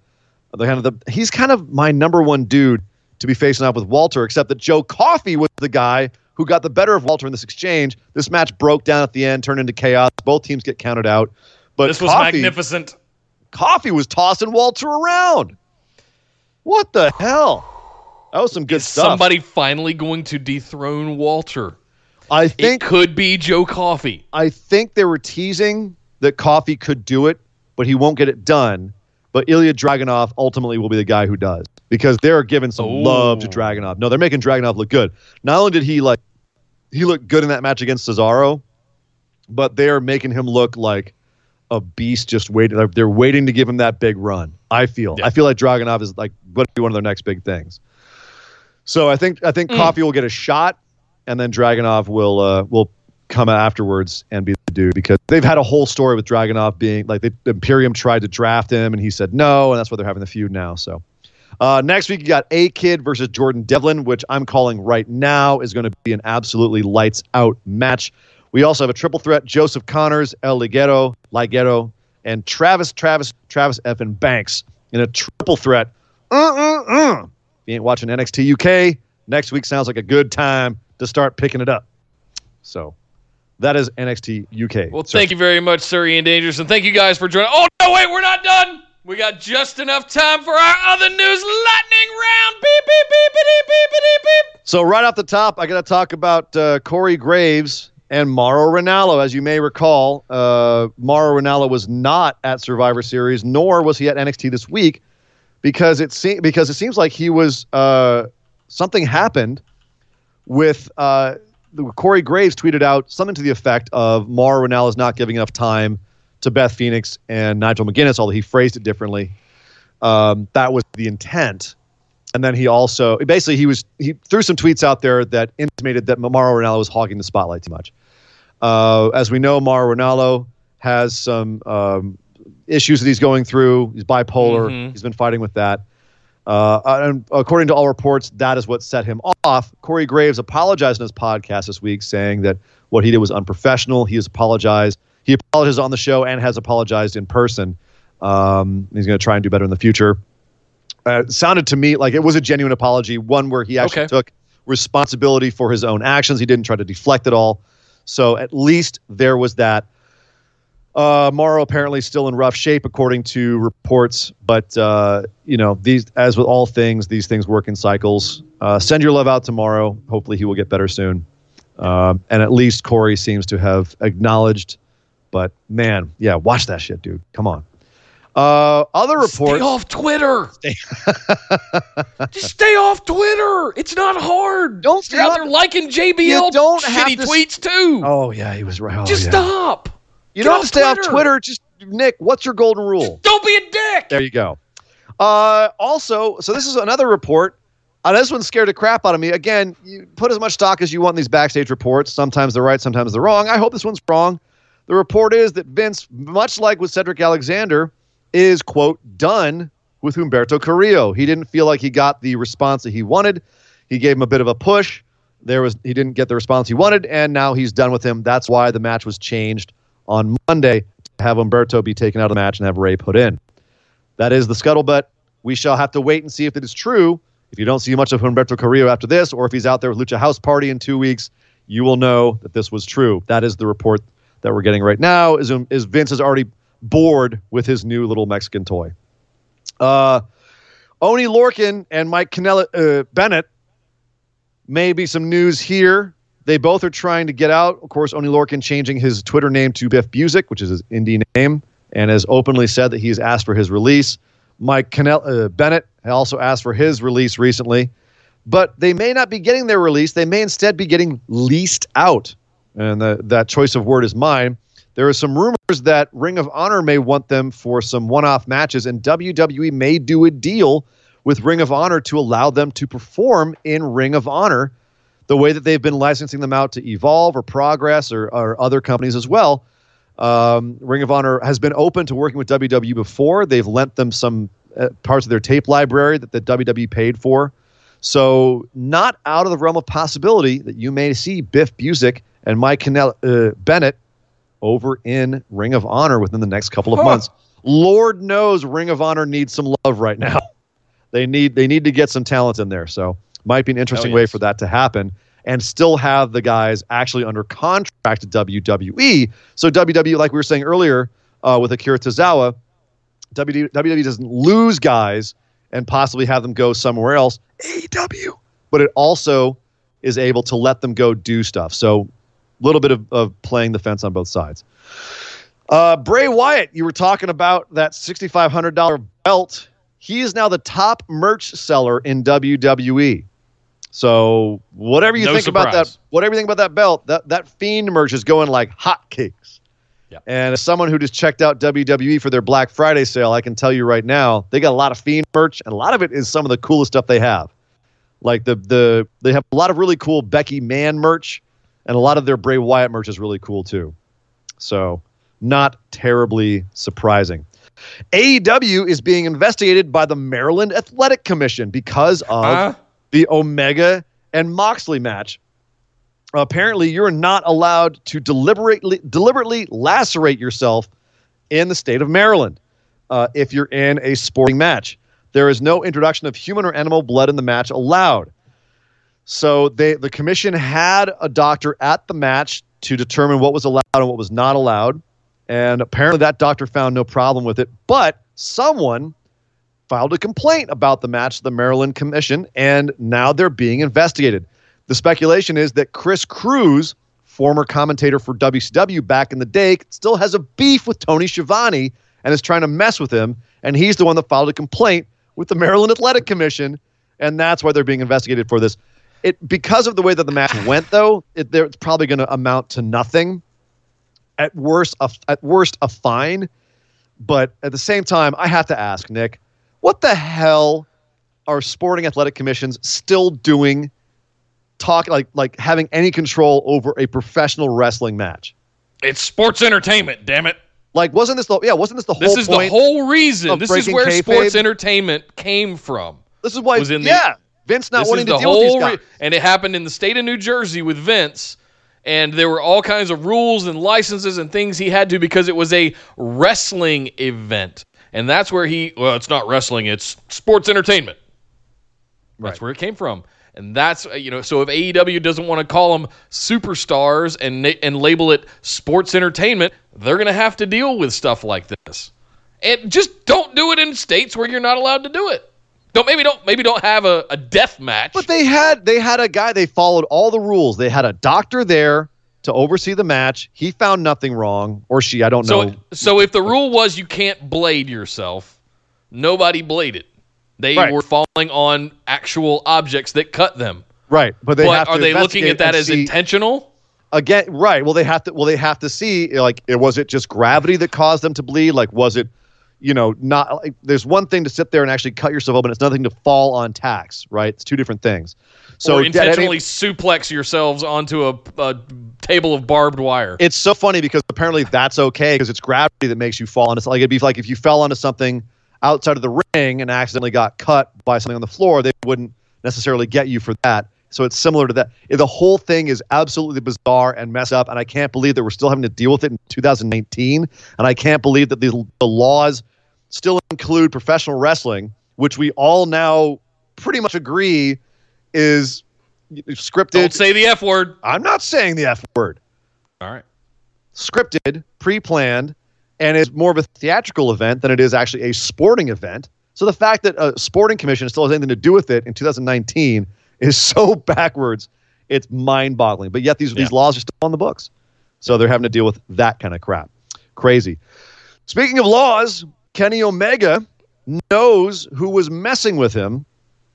the kind of the he's kind of my number one dude to be facing off with Walter, except that Joe Coffey was the guy who got the better of Walter in this exchange. This match broke down at the end, turned into chaos. Both teams get counted out. But This was Coffey, magnificent. Coffey was tossing Walter around. What the hell? That was some good Is stuff. somebody finally going to dethrone Walter? I It think could be Joe Coffey. I think they were teasing that Coffey could do it, but he won't get it done. But Ilya Dragunov ultimately will be the guy who does because they're giving some love to Oh. Dragunov. No, they're making Dragunov look good. Not only did he like he looked good in that match against Cesaro, but they are making him look like a beast just waiting. They're, they're waiting to give him that big run. I feel. Yeah. I feel like Dragunov is like going to be one of their next big things. So I think I think Mm. Coffey will get a shot, and then Dragunov will uh, will come afterwards and be the dude because they've had a whole story with Dragunov being like the Imperium tried to draft him and he said no, and that's why they're having the feud now. So uh, next week you got A Kid versus Jordan Devlin, which I'm calling right now is going to be an absolutely lights out match. We also have a triple threat: Joseph Connors, El Ligero, Ligero, and Travis, Travis, Travis F. and Banks in a triple threat. Uh, uh, uh. If you ain't watching NXT UK, next week sounds like a good time to start picking it up. So That is NXT UK. Well, thank you very much, Sir Ian Dangerous, and thank you guys for joining. Oh no, wait, we're not done. We got just enough time for our other news lightning round. Beep beep beep beep beep beep beep. So right off the top, I got to talk about uh, Corey Graves and Mauro Ranallo. As you may recall, uh, Mauro Ranallo was not at Survivor Series, nor was he at NXT this week, because it se- because it seems like he was uh, something happened with uh, Corey Graves tweeted out something to the effect of Mauro Ranallo is not giving enough time to Beth Phoenix and Nigel McGuinness, although he phrased it differently. Um, that was the intent. And then he also basically he was he threw some tweets out there that intimated that Mauro Ranallo was hogging the spotlight too much. Uh, as we know, Mauro Ranallo has some um, issues that he's going through. He's bipolar. Mhm. He's been fighting with that. Uh, and according to all reports, that is what set him off. Corey Graves apologized in his podcast this week, saying that what he did was unprofessional. He has apologized. He apologized on the show and has apologized in person. Um, he's going to try and do better in the future. Uh, it sounded to me like it was a genuine apology, one where he actually Okay. took responsibility for his own actions. He didn't try to deflect it all. So at least there was that. Uh, Morrow apparently still in rough shape, according to reports. But uh, you know, these as with all things, these things work in cycles. Uh, send your love out tomorrow. Hopefully, he will get better soon. Um, and at least Corey seems to have acknowledged. But man, yeah, watch that shit, dude. Come on. Uh, other Stay reports. off Twitter. <laughs> Just stay off Twitter. It's not hard. Don't stay You're out there liking JBL You don't have shitty to tweets too. Oh yeah, he was right. Oh, Just yeah. stop. You Get don't have off to stay off Twitter. Twitter. Just Nick, what's your golden rule? Don't be a dick. There you go. Uh, also, so this is another report. Uh, this one scared the crap out of me. Again, you put as much stock as you want in these backstage reports. Sometimes they're right, sometimes they're wrong. I hope this one's wrong. The report is that Vince, much like with Cedric Alexander, is, quote, done with Humberto Carrillo. He didn't feel like he got the response that he wanted. He gave him a bit of a push. There was he didn't get the response he wanted, and now he's done with him. That's why the match was changed on Monday to have Umberto be taken out of the match and have Rey put in. That is the scuttlebutt. We shall have to wait and see if it is true. If you don't see much of Humberto Carrillo after this, or if he's out there with Lucha House Party in two weeks, you will know that this was true. That is the report that we're getting right now. Is is Vince is already bored with his new little Mexican toy. Uh, Oney Lorcan and Mike Canella, uh, Bennett. Maybe some news here. They both are trying to get out. Of course, Oney Lorcan changing his Twitter name to Biff Busick, which is his indie name, and has openly said that he's asked for his release. Mike Cannell, uh, Bennett also asked for his release recently, but they may not be getting their release. They may instead be getting leased out, and the, that choice of word is mine. There are some rumors that Ring of Honor may want them for some one-off matches, and WWE may do a deal with Ring of Honor to allow them to perform in Ring of Honor the way that they've been licensing them out to Evolve or Progress or, or other companies as well. Um, Ring of Honor has been open to working with WWE before. They've lent them some uh, parts of their tape library that the WWE paid for. So, not out of the realm of possibility that you may see Biff Busick and Mike Cannell, uh, Bennett over in Ring of Honor within the next couple of Huh. months. Lord knows Ring of Honor needs some love right now. They need they need to get some talent in there. So might be an interesting Oh, way for that to happen and still have the guys actually under contract to WWE. So WWE, like we were saying earlier uh, with Akira Tozawa, WWE, WWE doesn't lose guys and possibly have them go somewhere else. AEW, but it also is able to let them go do stuff. So a little bit of, of playing the fence on both sides. Uh, Bray Wyatt, you were talking about that $6,500 belt. He is now the top merch seller in WWE. So whatever you No think about that, whatever you think about that belt, that that fiend merch is going like hotcakes. Yeah. And as someone who just checked out WWE for their Black Friday sale, I can tell you right now, they got a lot of fiend merch, and a lot of it is some of the coolest stuff they have. Like the the they have a lot of really cool Becky Mann merch, and a lot of their Bray Wyatt merch is really cool too. So not terribly surprising. AEW is being investigated by the Maryland Athletic Commission because of Huh? The Omega and Moxley match. Apparently, you're not allowed to deliberately deliberately lacerate yourself in the state of Maryland uh, if you're in a sporting match. There is no introduction of human or animal blood in the match allowed. So they the commission had a doctor at the match to determine what was allowed and what was not allowed. And apparently, that doctor found no problem with it. But someone filed a complaint about the match to the Maryland Commission, and now they're being investigated. The speculation is that Chris Cruise, former commentator for WCW back in the day, still has a beef with Tony Schiavone and is trying to mess with him. And he's the one that filed a complaint with the Maryland Athletic Commission, and that's why they're being investigated for this. It because of the way that the match went, though, it, it's probably going to amount to nothing. At worst, a, at worst, a fine. But at the same time, I have to ask Nick, what the hell are sporting athletic commissions still doing? Talk like like having any control over a professional wrestling match. It's sports entertainment, damn it. Like, wasn't this the yeah? Wasn't this the whole? This is the whole reason. This is where kayfabe? sports entertainment came from. This is why. was in the- yeah, Vince not wanting to the deal with these guys. re- and it happened in the state of New Jersey with Vince and there were all kinds of rules and licenses and things he had to because it was a wrestling event and that's where he well it's not wrestling it's sports entertainment that's Right. where it came from and that's uh, you know so if AEW doesn't want to call them superstars and and label it sports entertainment they're going to have to deal with stuff like this and just don't do it in states where you're not allowed to do it don't maybe don't maybe don't have a, a death match But they had they had a guy. They followed all the rules. They had a doctor there to oversee the match. He found nothing wrong, or she. I don't So, know. so if the rule was you can't blade yourself, nobody bladed. They Right. were falling on actual objects that cut them. Right, but they but have to are they looking at that as see- intentional? again? Right. Well, they have to. Well, they have to see. Like, it was it just gravity that caused them to bleed? Like, was it? You know, not. Like, there's one thing to sit there and actually cut yourself open. It's nothing to fall on tacks. Right. It's two different things. So or intentionally suplex yourselves onto a, a table of barbed wire? it's so funny because apparently that's okay because it's gravity that makes you fall. And it's like it'd be like if you fell onto something outside of the ring and accidentally got cut by something on the floor, they wouldn't necessarily get you for that. So it's similar to that. The whole thing is absolutely bizarre and messed up, and I can't believe that we're still having to deal with it in 2019. And I can't believe that the, the laws still include professional wrestling, which we all now pretty much agree is scripted. Don't say the F word. I'm not saying the F word All right. scripted, pre-planned, and is more of a theatrical event than it is actually a sporting event. So the fact that a sporting commission still has anything to do with it in 2019 is <laughs> so backwards, it's mind-boggling. But yet these these laws are still on the books, so they're having to deal with that kind of crap. Crazy. Speaking of laws, Kenny Omega knows who was messing with him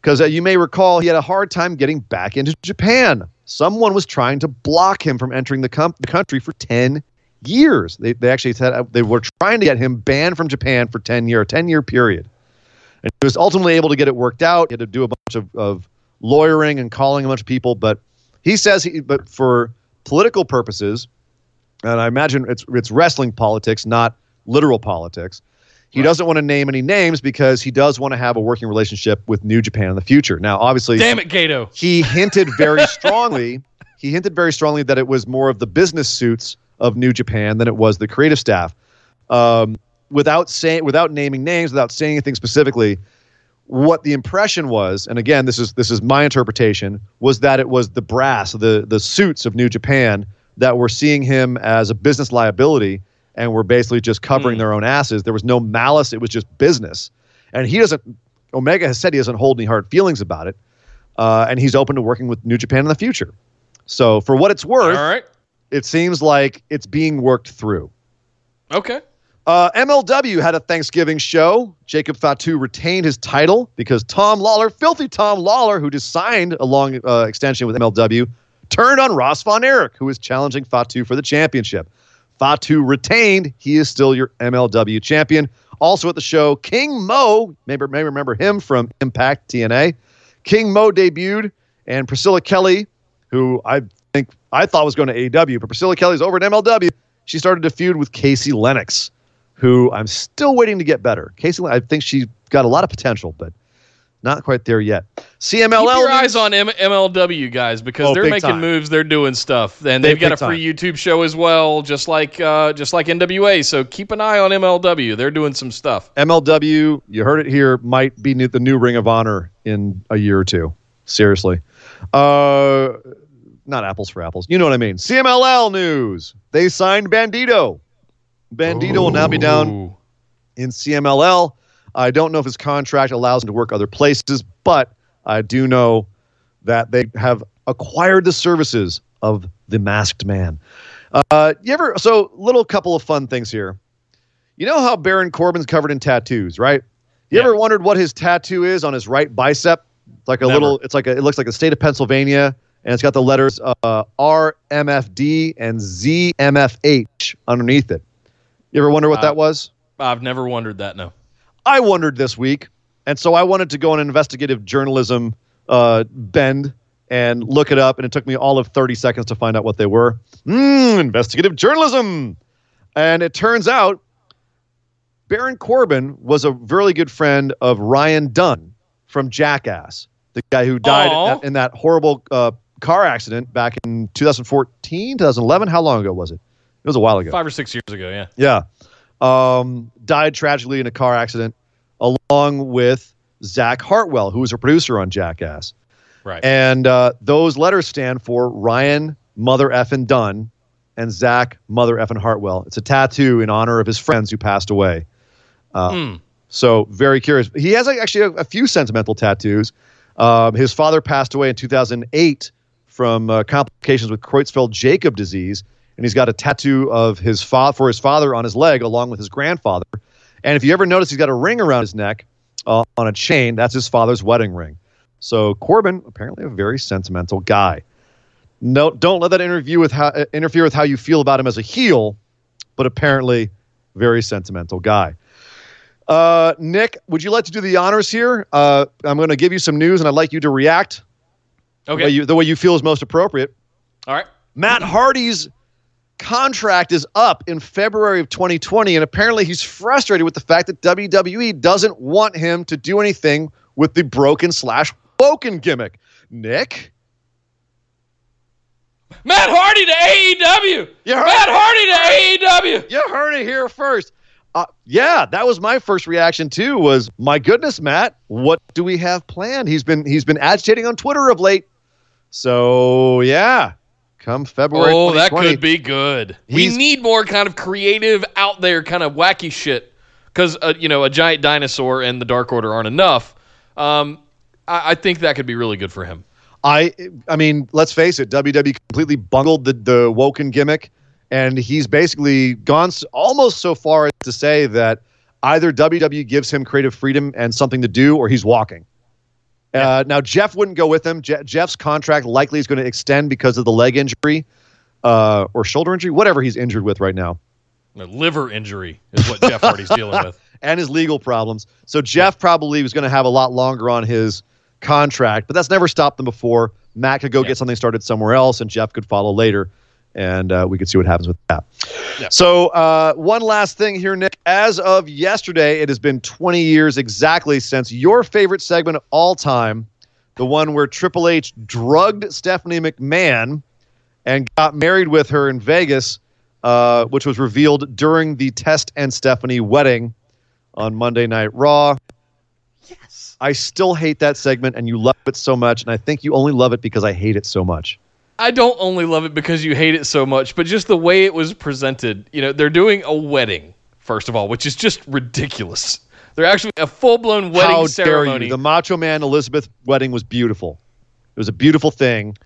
because uh, you may recall he had a hard time getting back into Japan. Someone was trying to block him from entering the, com- the country for 10 years. They, they actually said uh, they were trying to get him banned from Japan for 10 year, 10 year period. And he was ultimately able to get it worked out. He had to do a bunch of, of lawyering and calling a bunch of people, but he says he, but for political purposes, and I imagine it's it's wrestling politics, not literal politics. He doesn't want to name any names because he does want to have a working relationship with New Japan in the future. Now, obviously, Damn it, Gato. he hinted very <laughs> strongly. he hinted very strongly that it was more of the business suits of New Japan than it was the creative staff. Um, without saying, without naming names, without saying anything specifically, what the impression was, and again, this is this is my interpretation, was that it was the brass, the the suits of New Japan that were seeing him as a business liability and we were basically just covering their own asses. There was no malice; it was just business. And he doesn't. Omega has said he doesn't hold any hard feelings about it, uh, and he's open to working with New Japan in the future. So, for what it's worth, All right. it seems like it's being worked through. Okay. Uh, MLW had a Thanksgiving show. Jacob Fatu retained his title because Tom Lawlor, filthy Tom Lawlor, who just signed a long uh, extension with MLW, turned on Ross Von Erich, who was challenging Fatu for the championship. Fatu retained. He is still your MLW champion. Also at the show, King Mo, maybe may remember him from Impact TNA. King Mo debuted, and Priscilla Kelly, who I think I thought was going to AEW, but Priscilla Kelly's over at MLW. She started to feud with Casey Lennox, who I'm still waiting to get better. Casey, I think she's got a lot of potential, but not quite there yet. CMLL. Keep your eyes on M- MLW guys because Oh, they're making time. moves. They're doing stuff, and Big, they've got big a free time. YouTube show as well, just like uh, just like NWA. So keep an eye on MLW. They're doing some stuff. MLW, you heard it here, might be new, the new Ring of Honor in a year or two. Seriously. Uh, not apples for apples. You know what I mean. CMLL news. They signed Bandito. Bandito will now be down in CMLL. I don't know if his contract allows him to work other places, but I do know that they have acquired the services of the Masked Man. Uh, you ever? So, little couple of fun things here. You know how Baron Corbin's covered in tattoos, right? You Yeah. ever wondered what his tattoo is on his right bicep? It's like a Never. little. It's like a, it looks like the state of Pennsylvania, and it's got the letters uh, RMFD and ZMFH underneath it. You ever wonder what Uh, that was? I've never wondered that. No. I wondered this week, and so I wanted to go on an investigative journalism uh, bend and look it up, and it took me all of 30 seconds to find out what they were. Mmm, investigative journalism. And it turns out Baron Corbin was a really good friend of Ryan Dunn from Jackass, the guy who died in that, in that horrible uh, car accident back in 2014, 2011. How long ago was it? It was a while ago. Five or six years ago. Yeah. Yeah. Um, died tragically in a car accident along with Zach Hartwell, who was a producer on Jackass. Right. And uh, those letters stand for Ryan Mother Effin Dunn and Zach Mother Effin Hartwell. It's a tattoo in honor of his friends who passed away. Uh, Hmm. So very curious. He has like, actually a, a few sentimental tattoos. Um, his father passed away in 2008 from uh, complications with Creutzfeldt Jakob disease, and he's got a tattoo of his fa- for his father on his leg, along with his grandfather. And if you ever notice, he's got a ring around his neck uh, on a chain. That's his father's wedding ring. So Corbin, apparently a very sentimental guy. No, don't let that interview with how, uh, interfere with how you feel about him as a heel, but apparently very sentimental guy. Uh, Nick, would you like to do the honors here? Uh, I'm going to give you some news, and I'd like you to react the, way Okay. you, the way you feel is most appropriate. All right. Matt Hardy's contract is up in February of 2020, and apparently he's frustrated with the fact that WWE doesn't want him to do anything with the broken slash woken gimmick. Nick, Matt Hardy to AEW. You heard Matt it. Hardy to AEW. you heard it here first. Uh, yeah, that was my first reaction too. Was my goodness, Matt, what do we have planned? He's been he's been agitating on Twitter of late. So yeah, come February. Oh, that could be good. We need more kind of creative, out there, kind of wacky shit. Because uh, you know, a giant dinosaur and the Dark Order aren't enough. Um, I, I think that could be really good for him. I I mean, let's face it, WWE completely bungled the the Woken gimmick, and he's basically gone s- almost so far as to say that either WWE gives him creative freedom and something to do, or he's walking. Uh, now Jeff wouldn't go with him. Je- Jeff's contract likely is going to extend because of the leg injury uh, or shoulder injury, whatever he's injured with right now, A liver injury is what Jeff Hardy's dealing with. <laughs> and his legal problems. So Jeff probably was going to have a lot longer on his contract, but that's never stopped them before. Matt could go Yeah. get something started somewhere else, and Jeff could follow later, and uh, we could see what happens with that. Yeah. So, uh, one last thing here, Nick. As of yesterday, it has been 20 years exactly since your favorite segment of all time, the one where Triple H drugged Stephanie McMahon and got married with her in Vegas, uh, which was revealed during the Test and Stephanie wedding on Monday Night Raw. Yes. I still hate that segment, and you love it so much, and I think you only love it because I hate it so much. I don't only love it because you hate it so much, but just the way it was presented. You know, they're doing a wedding, first of all, which is just ridiculous. They're actually a full blown wedding How ceremony. dare you? The Macho Man Elizabeth wedding was beautiful. It was a beautiful thing.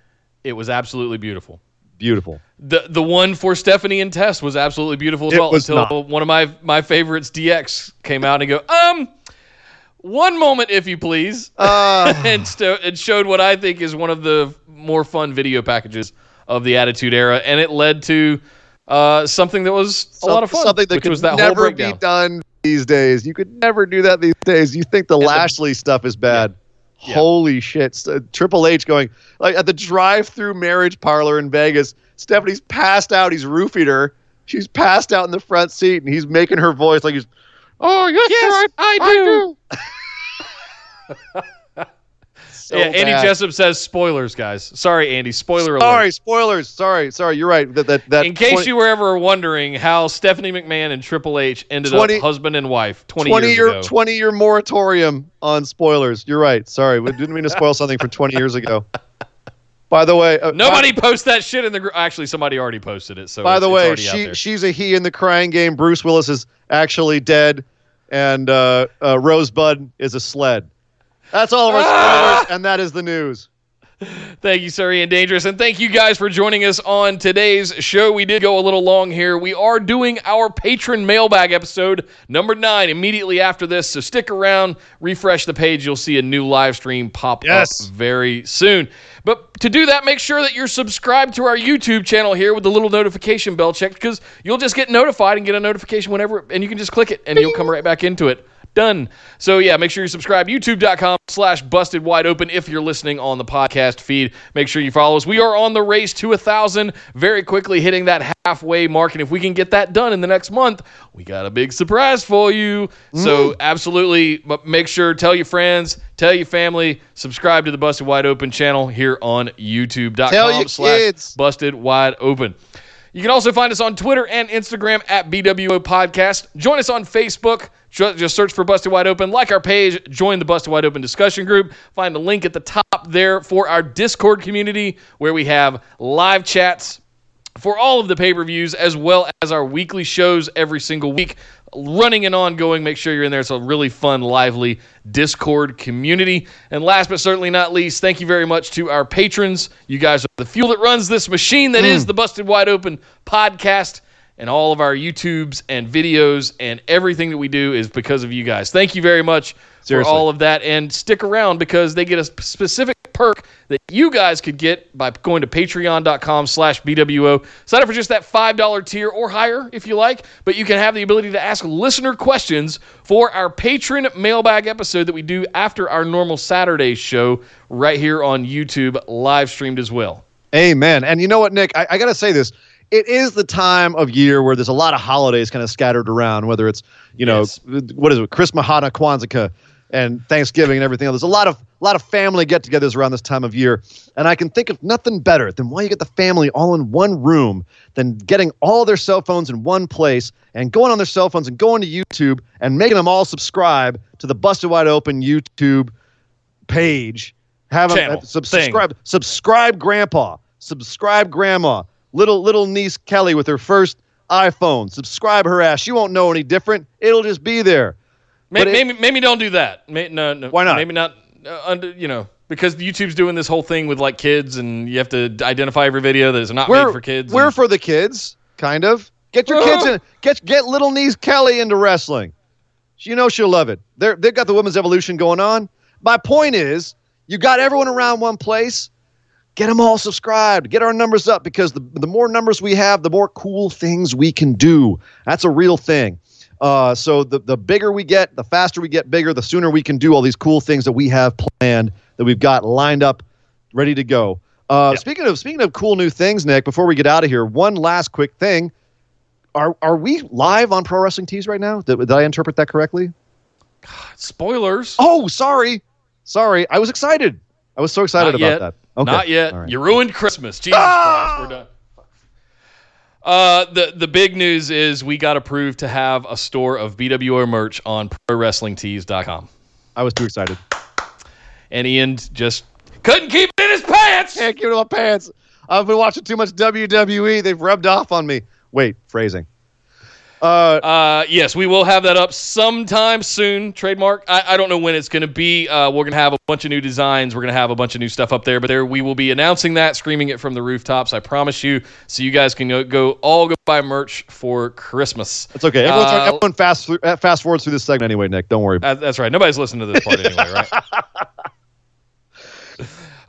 it was absolutely beautiful. Beautiful. The the one for Stephanie and Tess was absolutely beautiful as It well was until one of my my favorites, DX, came out and go, um, one moment, if you please, Uh, <laughs> and, sto- and showed what I think is one of the more fun video packages of the Attitude Era, and it led to uh, something that was a lot of fun, Something that could was that never be done these days. You could never do that these days. You think the the- Lashley stuff is bad. Yeah. Holy shit. S- uh, Triple H going, like at the drive through marriage parlor in Vegas, Stephanie's passed out. He's roofied her. She's passed out in the front seat, and he's making her voice like he's, oh, yes, Yes, sir, I, I do. <laughs> So yeah, Andy bad. Jessup says spoilers, guys. Sorry, Andy. Spoiler alert. Sorry, spoilers. Sorry, sorry. You're right. That that that. In case 20 you were ever wondering how Stephanie McMahon and Triple H ended 20 up husband and wife 20, 20 years year ago. 20 year moratorium on spoilers. You're right. Sorry, we didn't mean to spoil something for 20 years ago. <laughs> By the way, uh, Nobody post that shit in the group. Actually, somebody already posted it. So By the it's way, already she she's a he in the crying game. Bruce Willis is actually dead, and uh, uh, Rosebud is a sled. That's all of our spoilers, and that is the news. Thank you, sir, Ian Dangerous. And thank you guys for joining us on today's show. We did go a little long here. We are doing our patron mailbag episode, number nine, immediately after this. So stick around, refresh the page. You'll see a new live stream pop Yes. up very soon. But to do that, make sure that you're subscribed to our YouTube channel here with the little notification bell checked because you'll just get notified and get a notification whenever, and you can just click it and you'll come right back into it. Done. So yeah, make sure you subscribe. YouTube.com slash busted wide open if you're listening on the podcast feed. Make sure you follow us. We are on the race to a thousand, very quickly hitting that halfway mark. And if we can get that done in the next month, we got a big surprise for you. So absolutely but make sure, tell your friends, tell your family, subscribe to the Busted Wide Open channel here on youtube.com slash busted wide open. You can also find us on Twitter and Instagram at BWO Podcast. Join us on Facebook. Ju- Just search for Busted Wide Open. Like our page. Join the Busted Wide Open discussion group. Find the link at the top there for our Discord community where we have live chats for all of the pay per views as well as our weekly shows every single week. Running and ongoing. Make sure you're in there. It's a really fun, lively Discord community. And last but certainly not least, thank you very much to our patrons. You guys are the fuel that runs this machine that is mm. the Busted Wide Open podcast. And all of our YouTubes and videos and everything that we do is because of you guys. Thank you very much Seriously. for all of that. And stick around because they get a specific perk that you guys could get by going to patreon.com slash BWO. Sign up for just that $5 tier or higher if you like. But you can have the ability to ask listener questions for our patron mailbag episode that we do after our normal Saturday show right here on YouTube, live streamed as well. Amen. And you know what, Nick? I, I got to say this. It is the time of year where there's a lot of holidays kind of scattered around, whether it's, you know, Yes. what is it, Christmas, Hanukkah, Kwanzaa, and Thanksgiving and everything else. There's a lot of a lot of family get-togethers around this time of year, and I can think of nothing better than why you get the family all in one room than getting all their cell phones in one place and going on their cell phones and going to YouTube and making them all subscribe to the Busted Wide Open YouTube page. Have Channel, them subscribe. Subscribe, Grandpa. Subscribe, Grandma. Little little niece Kelly with her first iPhone. Subscribe her ass. She won't know any different. It'll just be there. Maybe, it- maybe, maybe don't do that. May, no, no. Why not? Maybe not. Uh, under, you know, because YouTube's doing this whole thing with like kids, and you have to identify every video that is not We're made for kids. We're and- for the kids, kind of. Get your kids in. Get get little niece Kelly into wrestling. You know she'll love it. They're they've got the women's evolution going on. My point is, you got everyone around one place. Get them all subscribed. Get our numbers up because the the more numbers we have, the more cool things we can do. That's a real thing. Uh, so the the bigger we get, the faster we get bigger, the sooner we can do all these cool things that we have planned, that we've got lined up, ready to go. Uh, Speaking of speaking of cool new things, Nick. Before we get out of here, one last quick thing. Are are we live on Pro Wrestling Tees right now? Did, did I interpret that correctly? spoilers. Oh, sorry, sorry. I was excited. I was so excited Not about yet. that. Okay. Not yet. Right. You ruined Christmas. Jesus Ah! Christ. We're done. Uh, the the big news is we got approved to have a store of BWO merch on ProWrestlingTees.com. I was too excited. And Ian just couldn't keep it in his pants. Can't keep it in my pants. I've been watching too much WWE. They've rubbed off on me. Wait, phrasing. Uh, Uh, yes, we will have that up sometime soon. Trademark. I, I don't know when it's going to be. Uh, we're going to have a bunch of new designs. We're going to have a bunch of new stuff up there. But there, we will be announcing that, screaming it from the rooftops. I promise you. So you guys can go, go all go buy merch for Christmas. it's okay. Everyone's, Uh, everyone fast through, uh, fast forwards through this segment anyway, Nick. Don't worry. that's right. Nobody's listening to this part anyway, right? <laughs>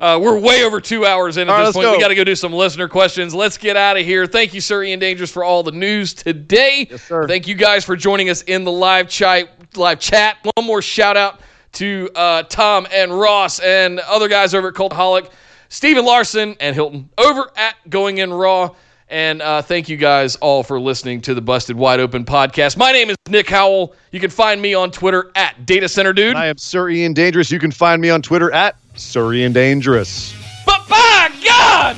Uh, we're way over two hours in at All right, this let's point. We got to go do some listener questions. Let's get out of here. Thank you, Sir Ian Dangerous, for all the news today. Yes, sir. Thank you guys for joining us in the live chat. Live chat. One more shout out to uh, Tom and Ross and other guys over at Cultaholic, Stephen Larson and Hilton over at Going In Raw. And uh, thank you guys all for listening to the Busted Wide Open podcast. My name is Nick Howell. You can find me on Twitter at Data Center Dude. I am Sir Ian Dangerous. You can find me on Twitter at Sir Ian Dangerous. But by God!